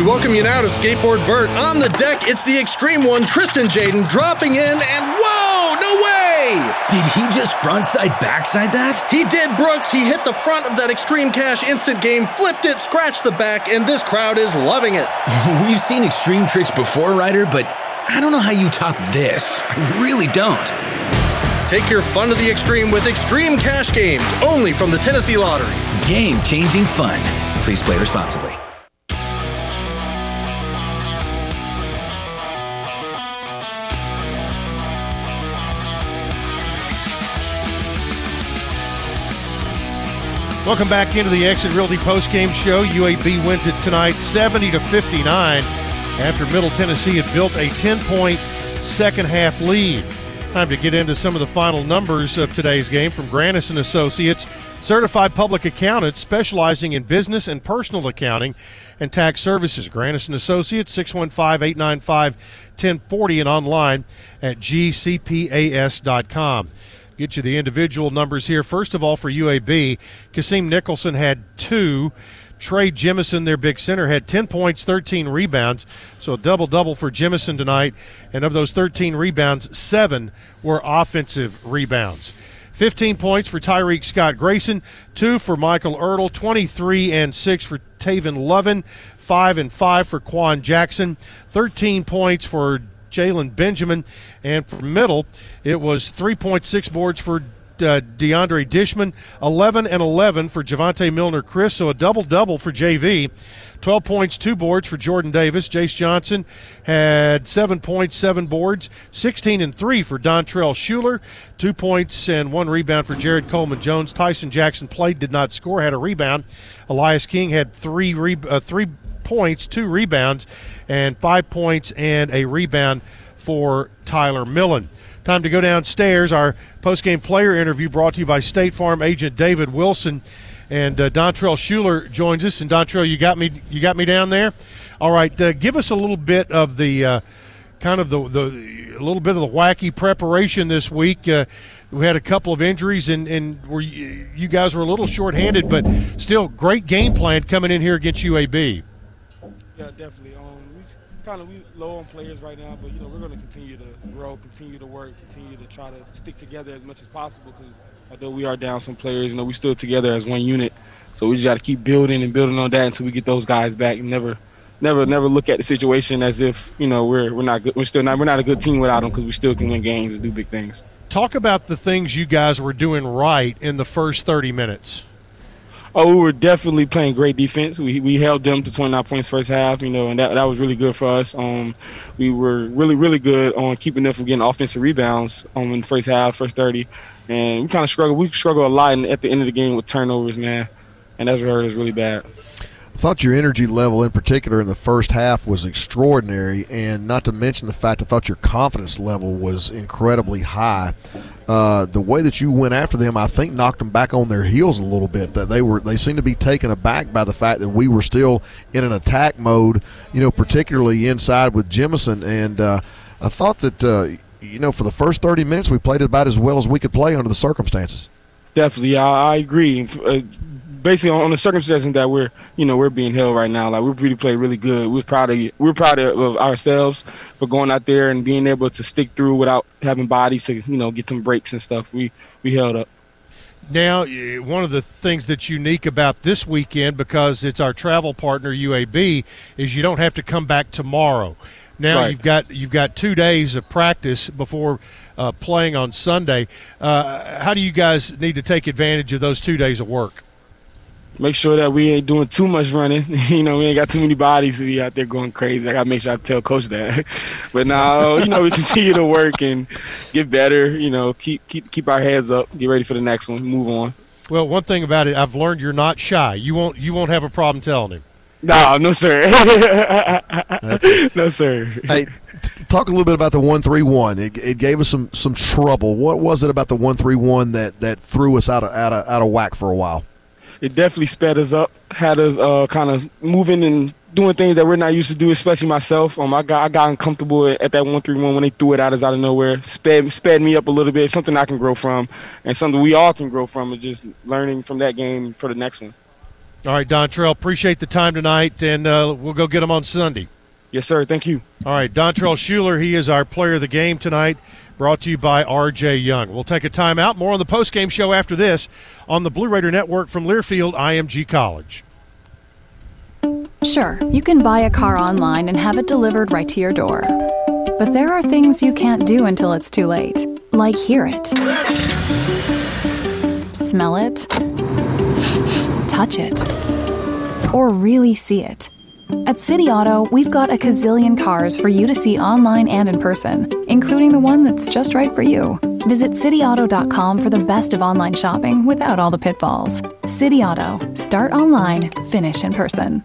We welcome you now to Skateboard Vert. On the deck, it's the extreme one, Tristan Jaden, dropping in, and whoa, no way! Did he just frontside backside that? He did, Brooks. He hit the front of that Extreme Cash instant game, flipped it, scratched the back, and this crowd is loving it. *laughs* We've seen extreme tricks before, Ryder, but I don't know how you top this. I really don't. Take your fun to the extreme with Extreme Cash Games, only from the Tennessee Lottery. Game changing fun. Please play responsibly. Welcome back into the Exit Realty postgame show. UAB wins it tonight 70 to 59 after Middle Tennessee had built a 10 point second half lead. Time to get into some of the final numbers of today's game from Granis and Associates, certified public accountants specializing in business and personal accounting and tax services. Granis and Associates 615-895-1040 and online at gcpas.com. Get you the individual numbers here. First of all, for UAB, Kassim Nicholson had two. Trey Jemison, their big center, had 10 points, 13 rebounds. So a double double for Jemison tonight. And of those 13 rebounds, seven were offensive rebounds. 15 points for Tyreek Scott Grayson, two for Michael Ertel, 23 and six for Tavin Lovan, five and five for Quan Jackson, 13 points for Jalen Benjamin, and for middle, it was 3.6 boards for uh, DeAndre Dishman, 11 and 11 for Jo'Vontae Millner-Critten, so a double double for JV. 12 points, two boards for Jordan Davis. Jace Johnson had seven points, seven boards, 16 and three for Dontrell Shuler, two points and one rebound for Jared Coleman Jones. Tyson Jackson played, did not score, had a rebound. Elias King had three re- uh, three points, two rebounds, and five points and a rebound for Tyler Millen. Time to go downstairs. Our post-game player interview brought to you by State Farm agent David Wilson, and uh, Dontrell Shuler joins us. And Dontrell, you got me, you got me down there. All right, uh, give us a little bit of the uh, kind of the the a little bit of the wacky preparation this week. Uh, we had a couple of injuries, and and were you, you guys were a little short-handed, but still great game plan coming in here against UAB. Definitely. Um, we kind of we low on players right now, but you know we're going to continue to grow, continue to work, continue to try to stick together as much as possible. Because although we are down some players, you know we still together as one unit. So we just got to keep building and building on that until we get those guys back. And never, never, never look at the situation as if you know we're we're not good. We're still not we're not a good team without them because we still can win games and do big things. Talk about the things you guys were doing right in the first 30 minutes. Oh, we were definitely playing great defense. We we held them to 29 points first half, you know, and that that was really good for us. Um, we were really really good on keeping them from getting offensive rebounds um, in the first half, first 30, and we kind of struggled. We struggled a lot in, at the end of the game with turnovers, man, and that's hurt us really bad. I thought your energy level, in particular in the first half, was extraordinary, and not to mention the fact I thought your confidence level was incredibly high. Uh, the way that you went after them, I think, knocked them back on their heels a little bit. That they were they seemed to be taken aback by the fact that we were still in an attack mode. You know, particularly inside with Jemison, and uh, I thought that uh, you know for the first thirty minutes we played about as well as we could play under the circumstances. Definitely, I, I agree. Basically, on, on the circumstances that we're, you know, we're being held right now, like we really played really good. We're proud of you. We're proud of, of ourselves for going out there and being able to stick through without having bodies to, you know, get some breaks and stuff. We we held up. Now, one of the things that's unique about this weekend, because it's our travel partner UAB, is you don't have to come back tomorrow. Now Right. you've got you've got two days of practice before uh, playing on Sunday. Uh, how do you guys need to take advantage of those two days of work? Make sure that we ain't doing too much running. *laughs* you know, we ain't got too many bodies to be out there going crazy. I gotta make sure I tell coach that. *laughs* but now, you know, we continue to work and get better. You know, keep keep keep our heads up. Get ready for the next one. Move on. Well, one thing about it, I've learned you're not shy. You won't you won't have a problem telling him. No, no, sir. *laughs* no, sir. Hey, t- talk a little bit about the one three one. It, it gave us some some trouble. What was it about the one three one that that threw us out of out of out of whack for a while? It definitely sped us up, had us uh, kind of moving and doing things that we're not used to do, especially myself. Um, I got I got uncomfortable at that one three one when they threw it at us out of nowhere. Sped sped me up a little bit. Something I can grow from, and something we all can grow from. Is just learning from that game for the next one. All right, Dontrell, appreciate the time tonight, and uh, we'll go get them on Sunday. Yes, sir. Thank you. All right, Dontrell Shuler, he is our player of the game tonight, brought to you by RJ Young. We'll take a timeout. More on the postgame show after this on the Blue Raider Network from Learfield IMG College. Sure, you can buy a car online and have it delivered right to your door. But there are things you can't do until it's too late, like hear it, smell it, touch it, or really see it. At City Auto, we've got a gazillion cars for you to see online and in person, including the one that's just right for you. Visit cityauto.com for the best of online shopping without all the pitfalls. City Auto. Start online, finish in person.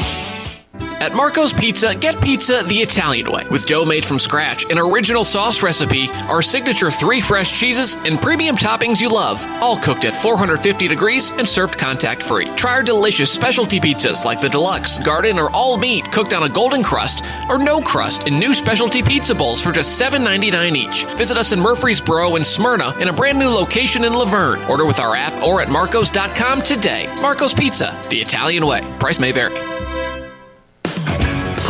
At Marco's Pizza, get pizza the Italian way with dough made from scratch, an original sauce recipe, our signature three fresh cheeses, and premium toppings you love, all cooked at 450 degrees and served contact free. Try our delicious specialty pizzas like the deluxe, garden, or all meat cooked on a golden crust or no crust in new specialty pizza bowls for just $7.99 each. Visit us in Murfreesboro and Smyrna in a brand new location in La Vergne. Order with our app or at marcos.com today. Marco's Pizza, the Italian way. Price may vary.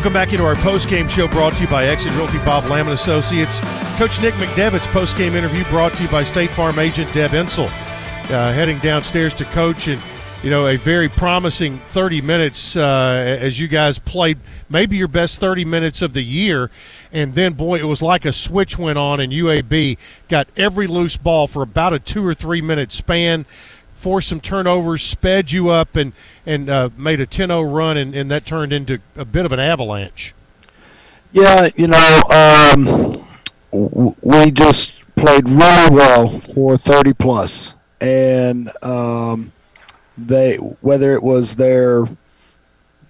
Welcome back into our post-game show brought to you by Exit Realty Bob Lamb Associates. Coach Nick McDevitt's post-game interview brought to you by State Farm agent Deb Insel. Uh, heading downstairs to coach and you know a very promising 30 minutes uh, as you guys played maybe your best 30 minutes of the year and then boy it was like a switch went on and UAB got every loose ball for about a two or three minute span forced some turnovers, sped you up, and and uh, made a 10-0 run, and, and that turned into a bit of an avalanche. Yeah, you know, um, we just played really well for 30 plus, and um, they whether it was their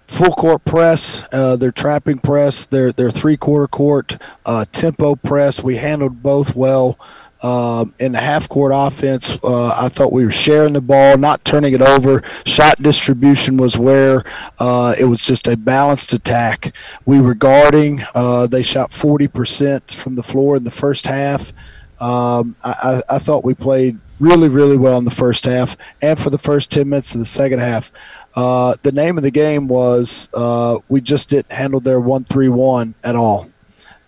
full court press, uh, their trapping press, their their three quarter court uh, tempo press, we handled both well. Um, in the half court offense, uh, I thought we were sharing the ball, not turning it over. Shot distribution was where uh, it was just a balanced attack. We were guarding. Uh, they shot 40% from the floor in the first half. Um, I, I, I thought we played really, really well in the first half and for the first 10 minutes of the second half. Uh, the name of the game was uh, we just didn't handle their 1 3 1 at all.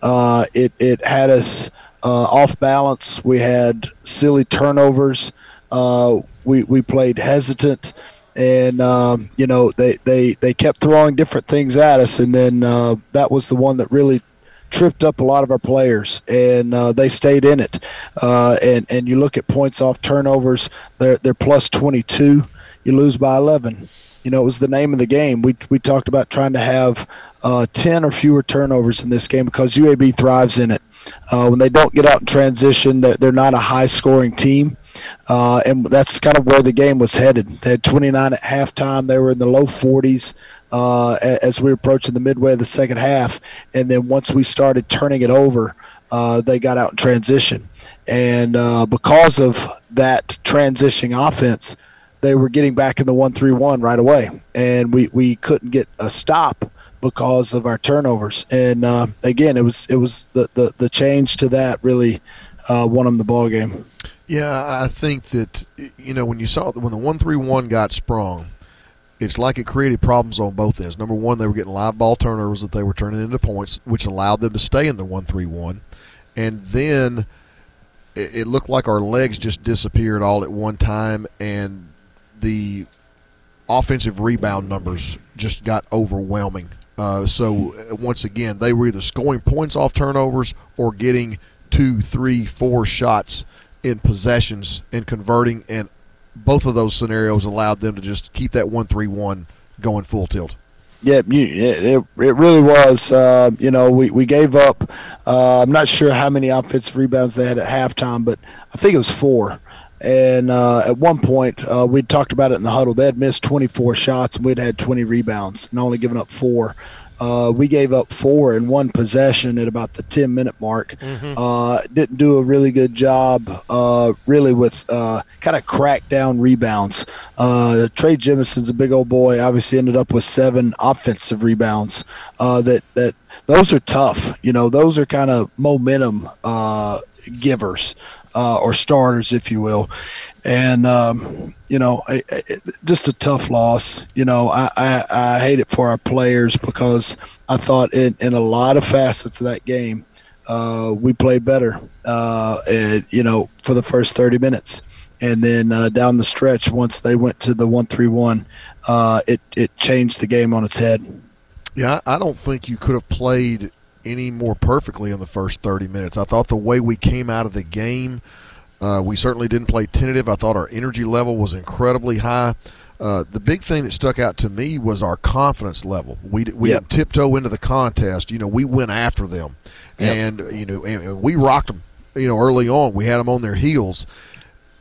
Uh, it, it had us off balance. We had silly turnovers. Uh, we we played hesitant, and um, you know they, they they kept throwing different things at us, and then uh, that was the one that really tripped up a lot of our players, and uh, they stayed in it. Uh, and and you look at points off turnovers, they're they're plus twenty two. You lose by eleven. You know, it was the name of the game. We we talked about trying to have uh, ten or fewer turnovers in this game because UAB thrives in it. Uh, when they don't get out in transition, they're, not a high scoring team. Uh, and that's kind of where the game was headed. They had 29 at halftime. They were in the low 40s uh, as we were approaching the midway of the second half. And then once we started turning it over, uh, they got out in transition. And uh, because of that transitioning offense, they were getting back in the 1 3 1 right away. And we, we couldn't get a stop because of our turnovers. And uh, again, it was it was the, the, the change to that really uh, won them the ball game. Yeah, I think that you know when you saw when the one three one got sprung, it's like it created problems on both ends. Number one, they were getting live ball turnovers that they were turning into points, which allowed them to stay in the one three one, and then it, it looked like our legs just disappeared all at one time, and the offensive rebound numbers just got overwhelming. Uh, so once again, they were either scoring points off turnovers or getting two, three, four shots in possessions and converting, and both of those scenarios allowed them to just keep that one three one going full tilt. Yeah, it, it really was. Uh, you know, we, we gave up. Uh, I'm not sure how many offensive rebounds they had at halftime, but I think it was four. And uh, at one point, uh, we'd talked about it in the huddle. They had missed 24 shots, and we'd had 20 rebounds and only given up four. Uh, we gave up four in one possession at about the 10 minute mark. Mhm. Uh, didn't do a really good job, uh, really, with uh, kind of crack down rebounds. Uh, Trey Jemison's a big old boy. Obviously, ended up with seven offensive rebounds. Uh, that that those are tough. You know, those are kind of momentum uh, givers uh, or starters, if you will. And um, you know, I, I, just a tough loss. You know, I, I, I hate it for our players because I thought in, in a lot of facets of that game, uh, we played better. Uh, and, you know, for the first thirty minutes, and then uh, down the stretch, once they went to the one three one, uh, it it changed the game on its head. Yeah, I I don't think you could have played any more perfectly in the first 30 minutes. I thought the way we came out of the game, uh, we certainly didn't play tentative. I thought our energy level was incredibly high. Uh, the big thing that stuck out to me was our confidence level. We we Yep. tiptoe into the contest. You know, we went after them, Yep. and you know, and, we rocked them. You know, early on, we had them on their heels.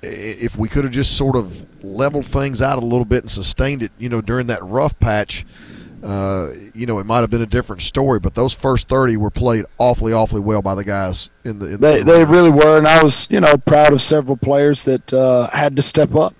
If we could have just sort of leveled things out a little bit and sustained it, you know, during that rough patch, uh, you know, it might have been a different story. But those first thirty were played awfully, awfully well by the guys in the. In They the they really were, and I was you know proud of several players that uh, had to step up.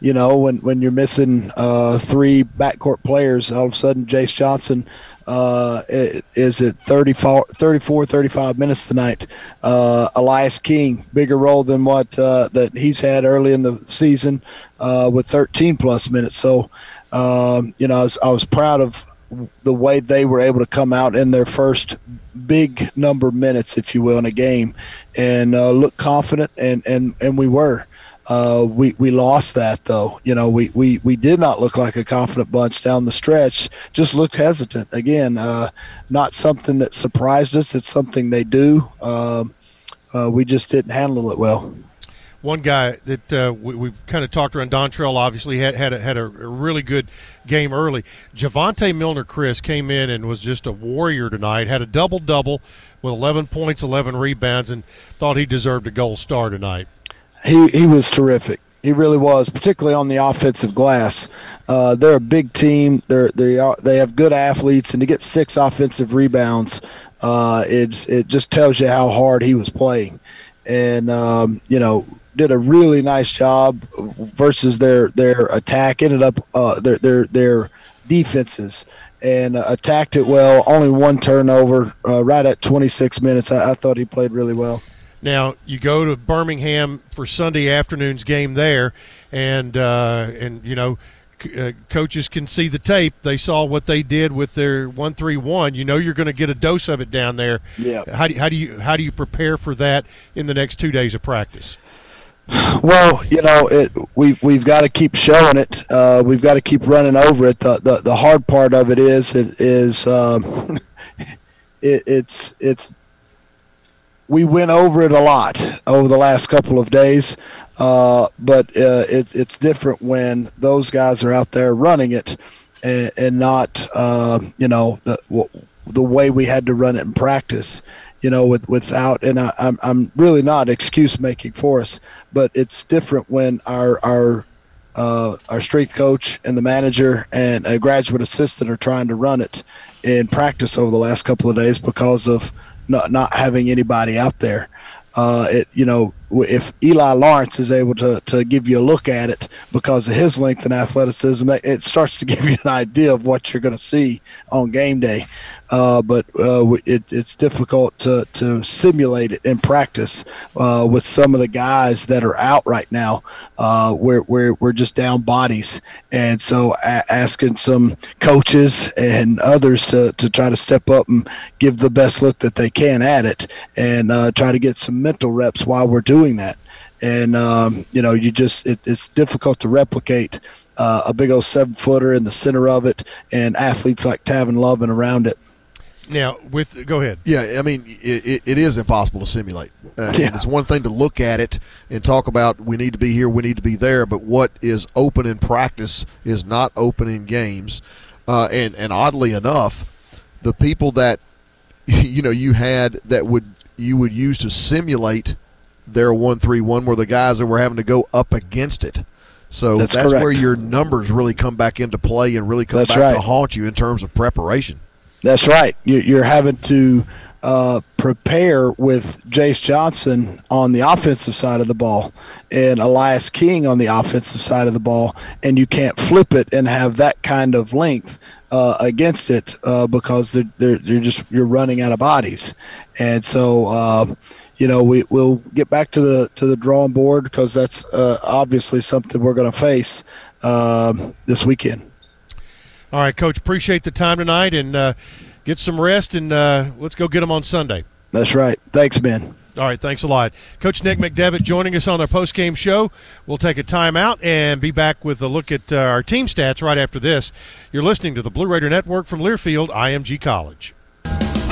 You know, when when you're missing uh, three backcourt players, all of a sudden Jace Johnson uh, is at 34, 34 35 minutes tonight. Uh, Elias King, bigger role than what uh, that he's had early in the season uh, with 13 plus minutes. So, um, you know, I was, I was proud of the way they were able to come out in their first big number of minutes, if you will, in a game, and uh, look confident, and and and we were. Uh, we we lost that though. You know, we, we we did not look like a confident bunch down the stretch. Just looked hesitant again. Uh, not something that surprised us. It's something they do. Um, uh, we just didn't handle it well. One guy that uh, we, we've kind of talked around, Dontrell obviously had had a, had a really good game early. Jo'Vontae Millner-Critten came in and was just a warrior tonight. Had a double double with 11 points, 11 rebounds, and thought he deserved a gold star tonight. he he was terrific. He really was, particularly on the offensive glass. Uh, they're a big team. They're they are, they have good athletes, and to get six offensive rebounds, uh, it's it just tells you how hard he was playing, and um, you know did a really nice job versus their their attack. Ended up uh, their their their defenses and uh, attacked it well. Only one turnover, uh, right at 26 minutes. I, I thought he played really well. Now you go to Birmingham for Sunday afternoon's game there, and uh, and you know, c- uh, coaches can see the tape. They saw what they did with their one three one. You know, you're going to get a dose of it down there. Yeah. How do how do you how do you prepare for that in the next two days of practice? Well, you know, it we we've got to keep showing it. Uh, we've got to keep running over it. The, the the hard part of it is it is um, *laughs* it, it's it's we went over it a lot over the last couple of days, uh, but uh, it, it's different when those guys are out there running it and, and not uh, you know the the way we had to run it in practice you know, with without, and I, I'm I'm really not excuse making for us, but it's different when our our uh, our strength coach and the manager and a graduate assistant are trying to run it in practice over the last couple of days because of not not having anybody out there. Uh, it you know if Eli Lawrence is able to to give you a look at it because of his length and athleticism, it- starts to *laughs* give you an idea of what you're going to see on game day. Uh, but uh, it, it's difficult to, to simulate it in practice uh, with some of the guys that are out right now. Uh, we're, we're, we're just down bodies. And so a- asking some coaches and others to, to try to step up and give the best look that they can at it and uh, try to get some mental reps while we're doing that. And, um, you know, you just, it, it's difficult to replicate uh, a big old seven footer in the center of it and athletes like Tavin Lovan around it. Now, with go ahead. Yeah, I mean, it, it, it is impossible to simulate. Uh, Yeah. and it's one thing to look at it and talk about we need to be here, we need to be there, but what is open in practice is not open in games. Uh, and and oddly enough, the people that *laughs* you know you had that would you would use to simulate their one three one were the guys that were having to go up against it. So That's that's, where your numbers really come back into play and really come That's back right. to haunt you in terms of preparation. That's right. You're having to uh, prepare with Jace Johnson on the offensive side of the ball and Elias King on the offensive side of the ball, and you can't flip it and have that kind of length uh, against it uh, because they're, they're, they're just you're running out of bodies, and so uh, you know we will get back to the to the drawing board because that's uh, obviously something we're going to face um, this weekend. All right, Coach. Appreciate the time tonight and uh, get some rest, and uh, let's go get them on Sunday. That's right. Thanks, Ben. All right, thanks a lot. Coach Nick McDevitt joining us on our post-game show. We'll take a timeout and be back with a look at uh, our team stats right after this. You're listening to the Blue Raider Network from Learfield, IMG College.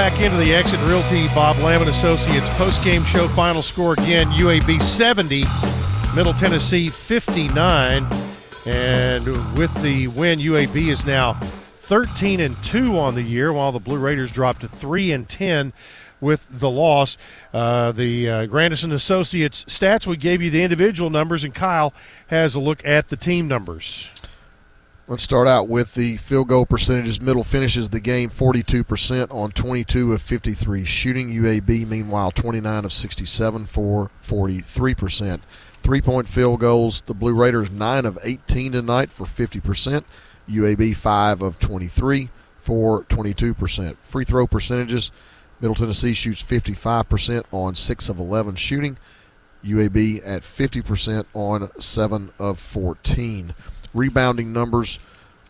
Back into the Exit Realty Bob Lamont Associates post-game show. Final score again: UAB 70, Middle Tennessee 59, and with the win, UAB is now 13 and two on the year, while the Blue Raiders dropped to three and 10 with the loss. Uh, the uh, Grandison Associates stats we gave you the individual numbers, and Kyle has a look at the team numbers. Let's start out with the field goal percentages. Middle finishes the game 42% on 22 of 53 shooting. UAB, meanwhile, 29 of 67 for 43%. Three point field goals. The Blue Raiders, 9 of 18 tonight for 50%. UAB, 5 of 23 for 22%. Free throw percentages. Middle Tennessee shoots 55% on 6 of 11 shooting. UAB at 50% on 7 of 14. Rebounding numbers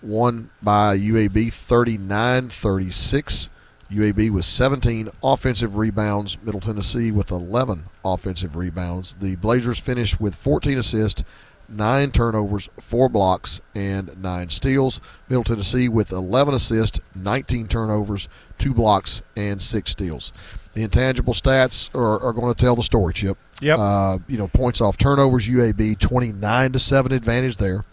won by UAB 39 36. UAB with 17 offensive rebounds, Middle Tennessee with 11 offensive rebounds. The Blazers finished with 14 assists, 9 turnovers, 4 blocks, and 9 steals. Middle Tennessee with 11 assists, 19 turnovers, 2 blocks, and 6 steals. The intangible stats are, are going to tell the story, Chip. Yep. Uh, you know, points off turnovers, UAB 29 to 7 advantage there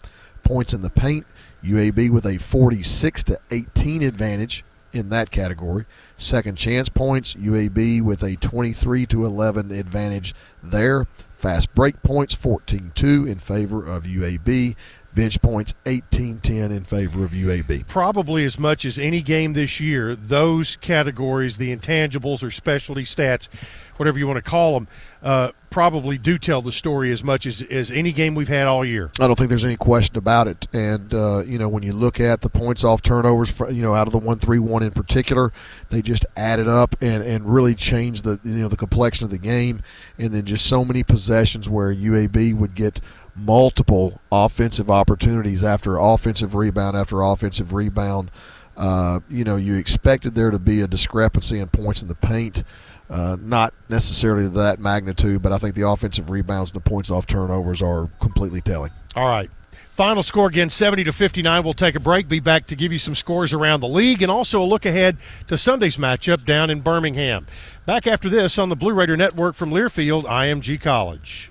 points in the paint. UAB with a 46 to 18 advantage in that category. Second chance points, UAB with a 23 to 11 advantage there. Fast break points 14-2 in favor of UAB. Bench points 18-10 in favor of UAB. Probably as much as any game this year, those categories, the intangibles or specialty stats, whatever you want to call them, uh, probably do tell the story as much as, as any game we've had all year. I don't think there's any question about it. And uh, you know, when you look at the points off turnovers, you know, out of the one three one in particular, they just added up and, and really changed the you know the complexion of the game. And then just so many possessions where UAB would get multiple offensive opportunities after offensive rebound after offensive rebound. Uh, you know, you expected there to be a discrepancy in points in the paint. Uh, not necessarily that magnitude, but I think the offensive rebounds and the points off turnovers are completely telling. All right. Final score again 70 to 59. We'll take a break, be back to give you some scores around the league and also a look ahead to Sunday's matchup down in Birmingham. Back after this on the Blue Raider Network from Learfield, IMG College.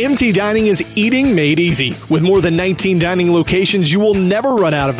MT Dining is eating made easy. With more than 19 dining locations, you will never run out of